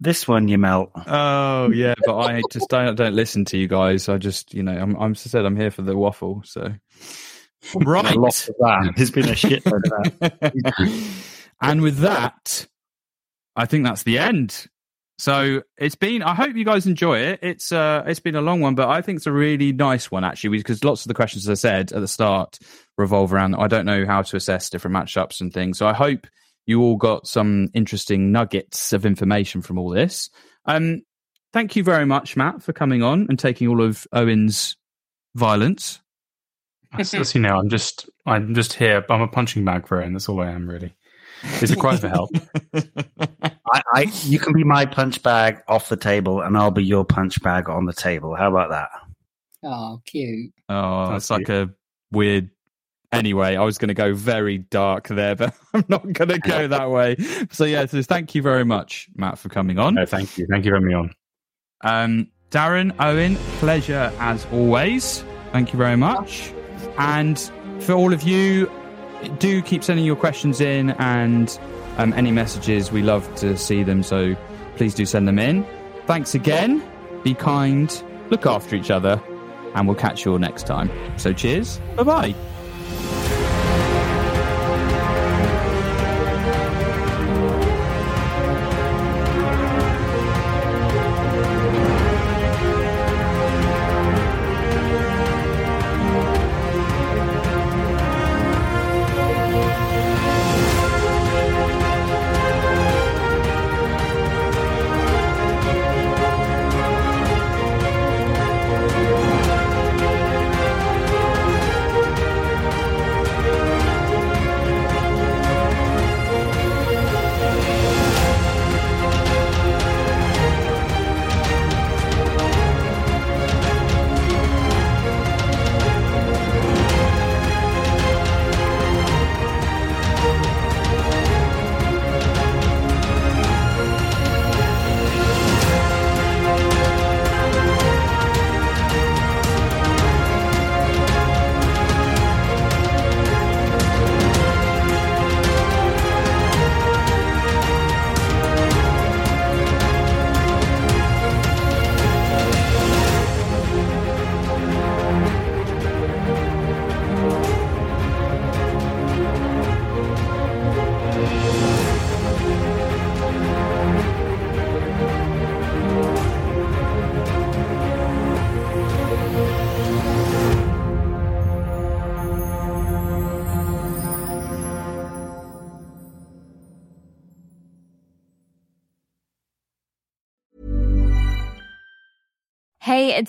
Speaker 2: This one, you melt.
Speaker 1: Oh yeah, but I just don't don't listen to you guys. I just you know I'm I'm I said I'm here for the waffle. So right,
Speaker 2: A lot of that. There's been a shit load of that.
Speaker 1: and with that, I think that's the end. So it's been. I hope you guys enjoy it. It's uh, it's been a long one, but I think it's a really nice one actually, because lots of the questions, as I said at the start, revolve around. I don't know how to assess different matchups and things. So I hope you all got some interesting nuggets of information from all this. Um, thank you very much, Matt, for coming on and taking all of Owen's violence.
Speaker 3: As you know, I'm just I'm just here. I'm a punching bag for it, and that's all I am really. It's a cry for help.
Speaker 2: I, I, you can be my punch bag off the table, and I'll be your punch bag on the table. How about that?
Speaker 5: Oh, cute.
Speaker 1: Oh, that's like a weird. Anyway, I was going to go very dark there, but I'm not going to go that way. So yeah, so thank you very much, Matt, for coming on.
Speaker 3: No, thank you. Thank you for having me on.
Speaker 1: Um, Darren, Owen, pleasure as always. Thank you very much. And for all of you, do keep sending your questions in and um, any messages. We love to see them, so please do send them in. Thanks again. Be kind, look after each other, and we'll catch you all next time. So cheers. Bye bye.
Speaker 7: It's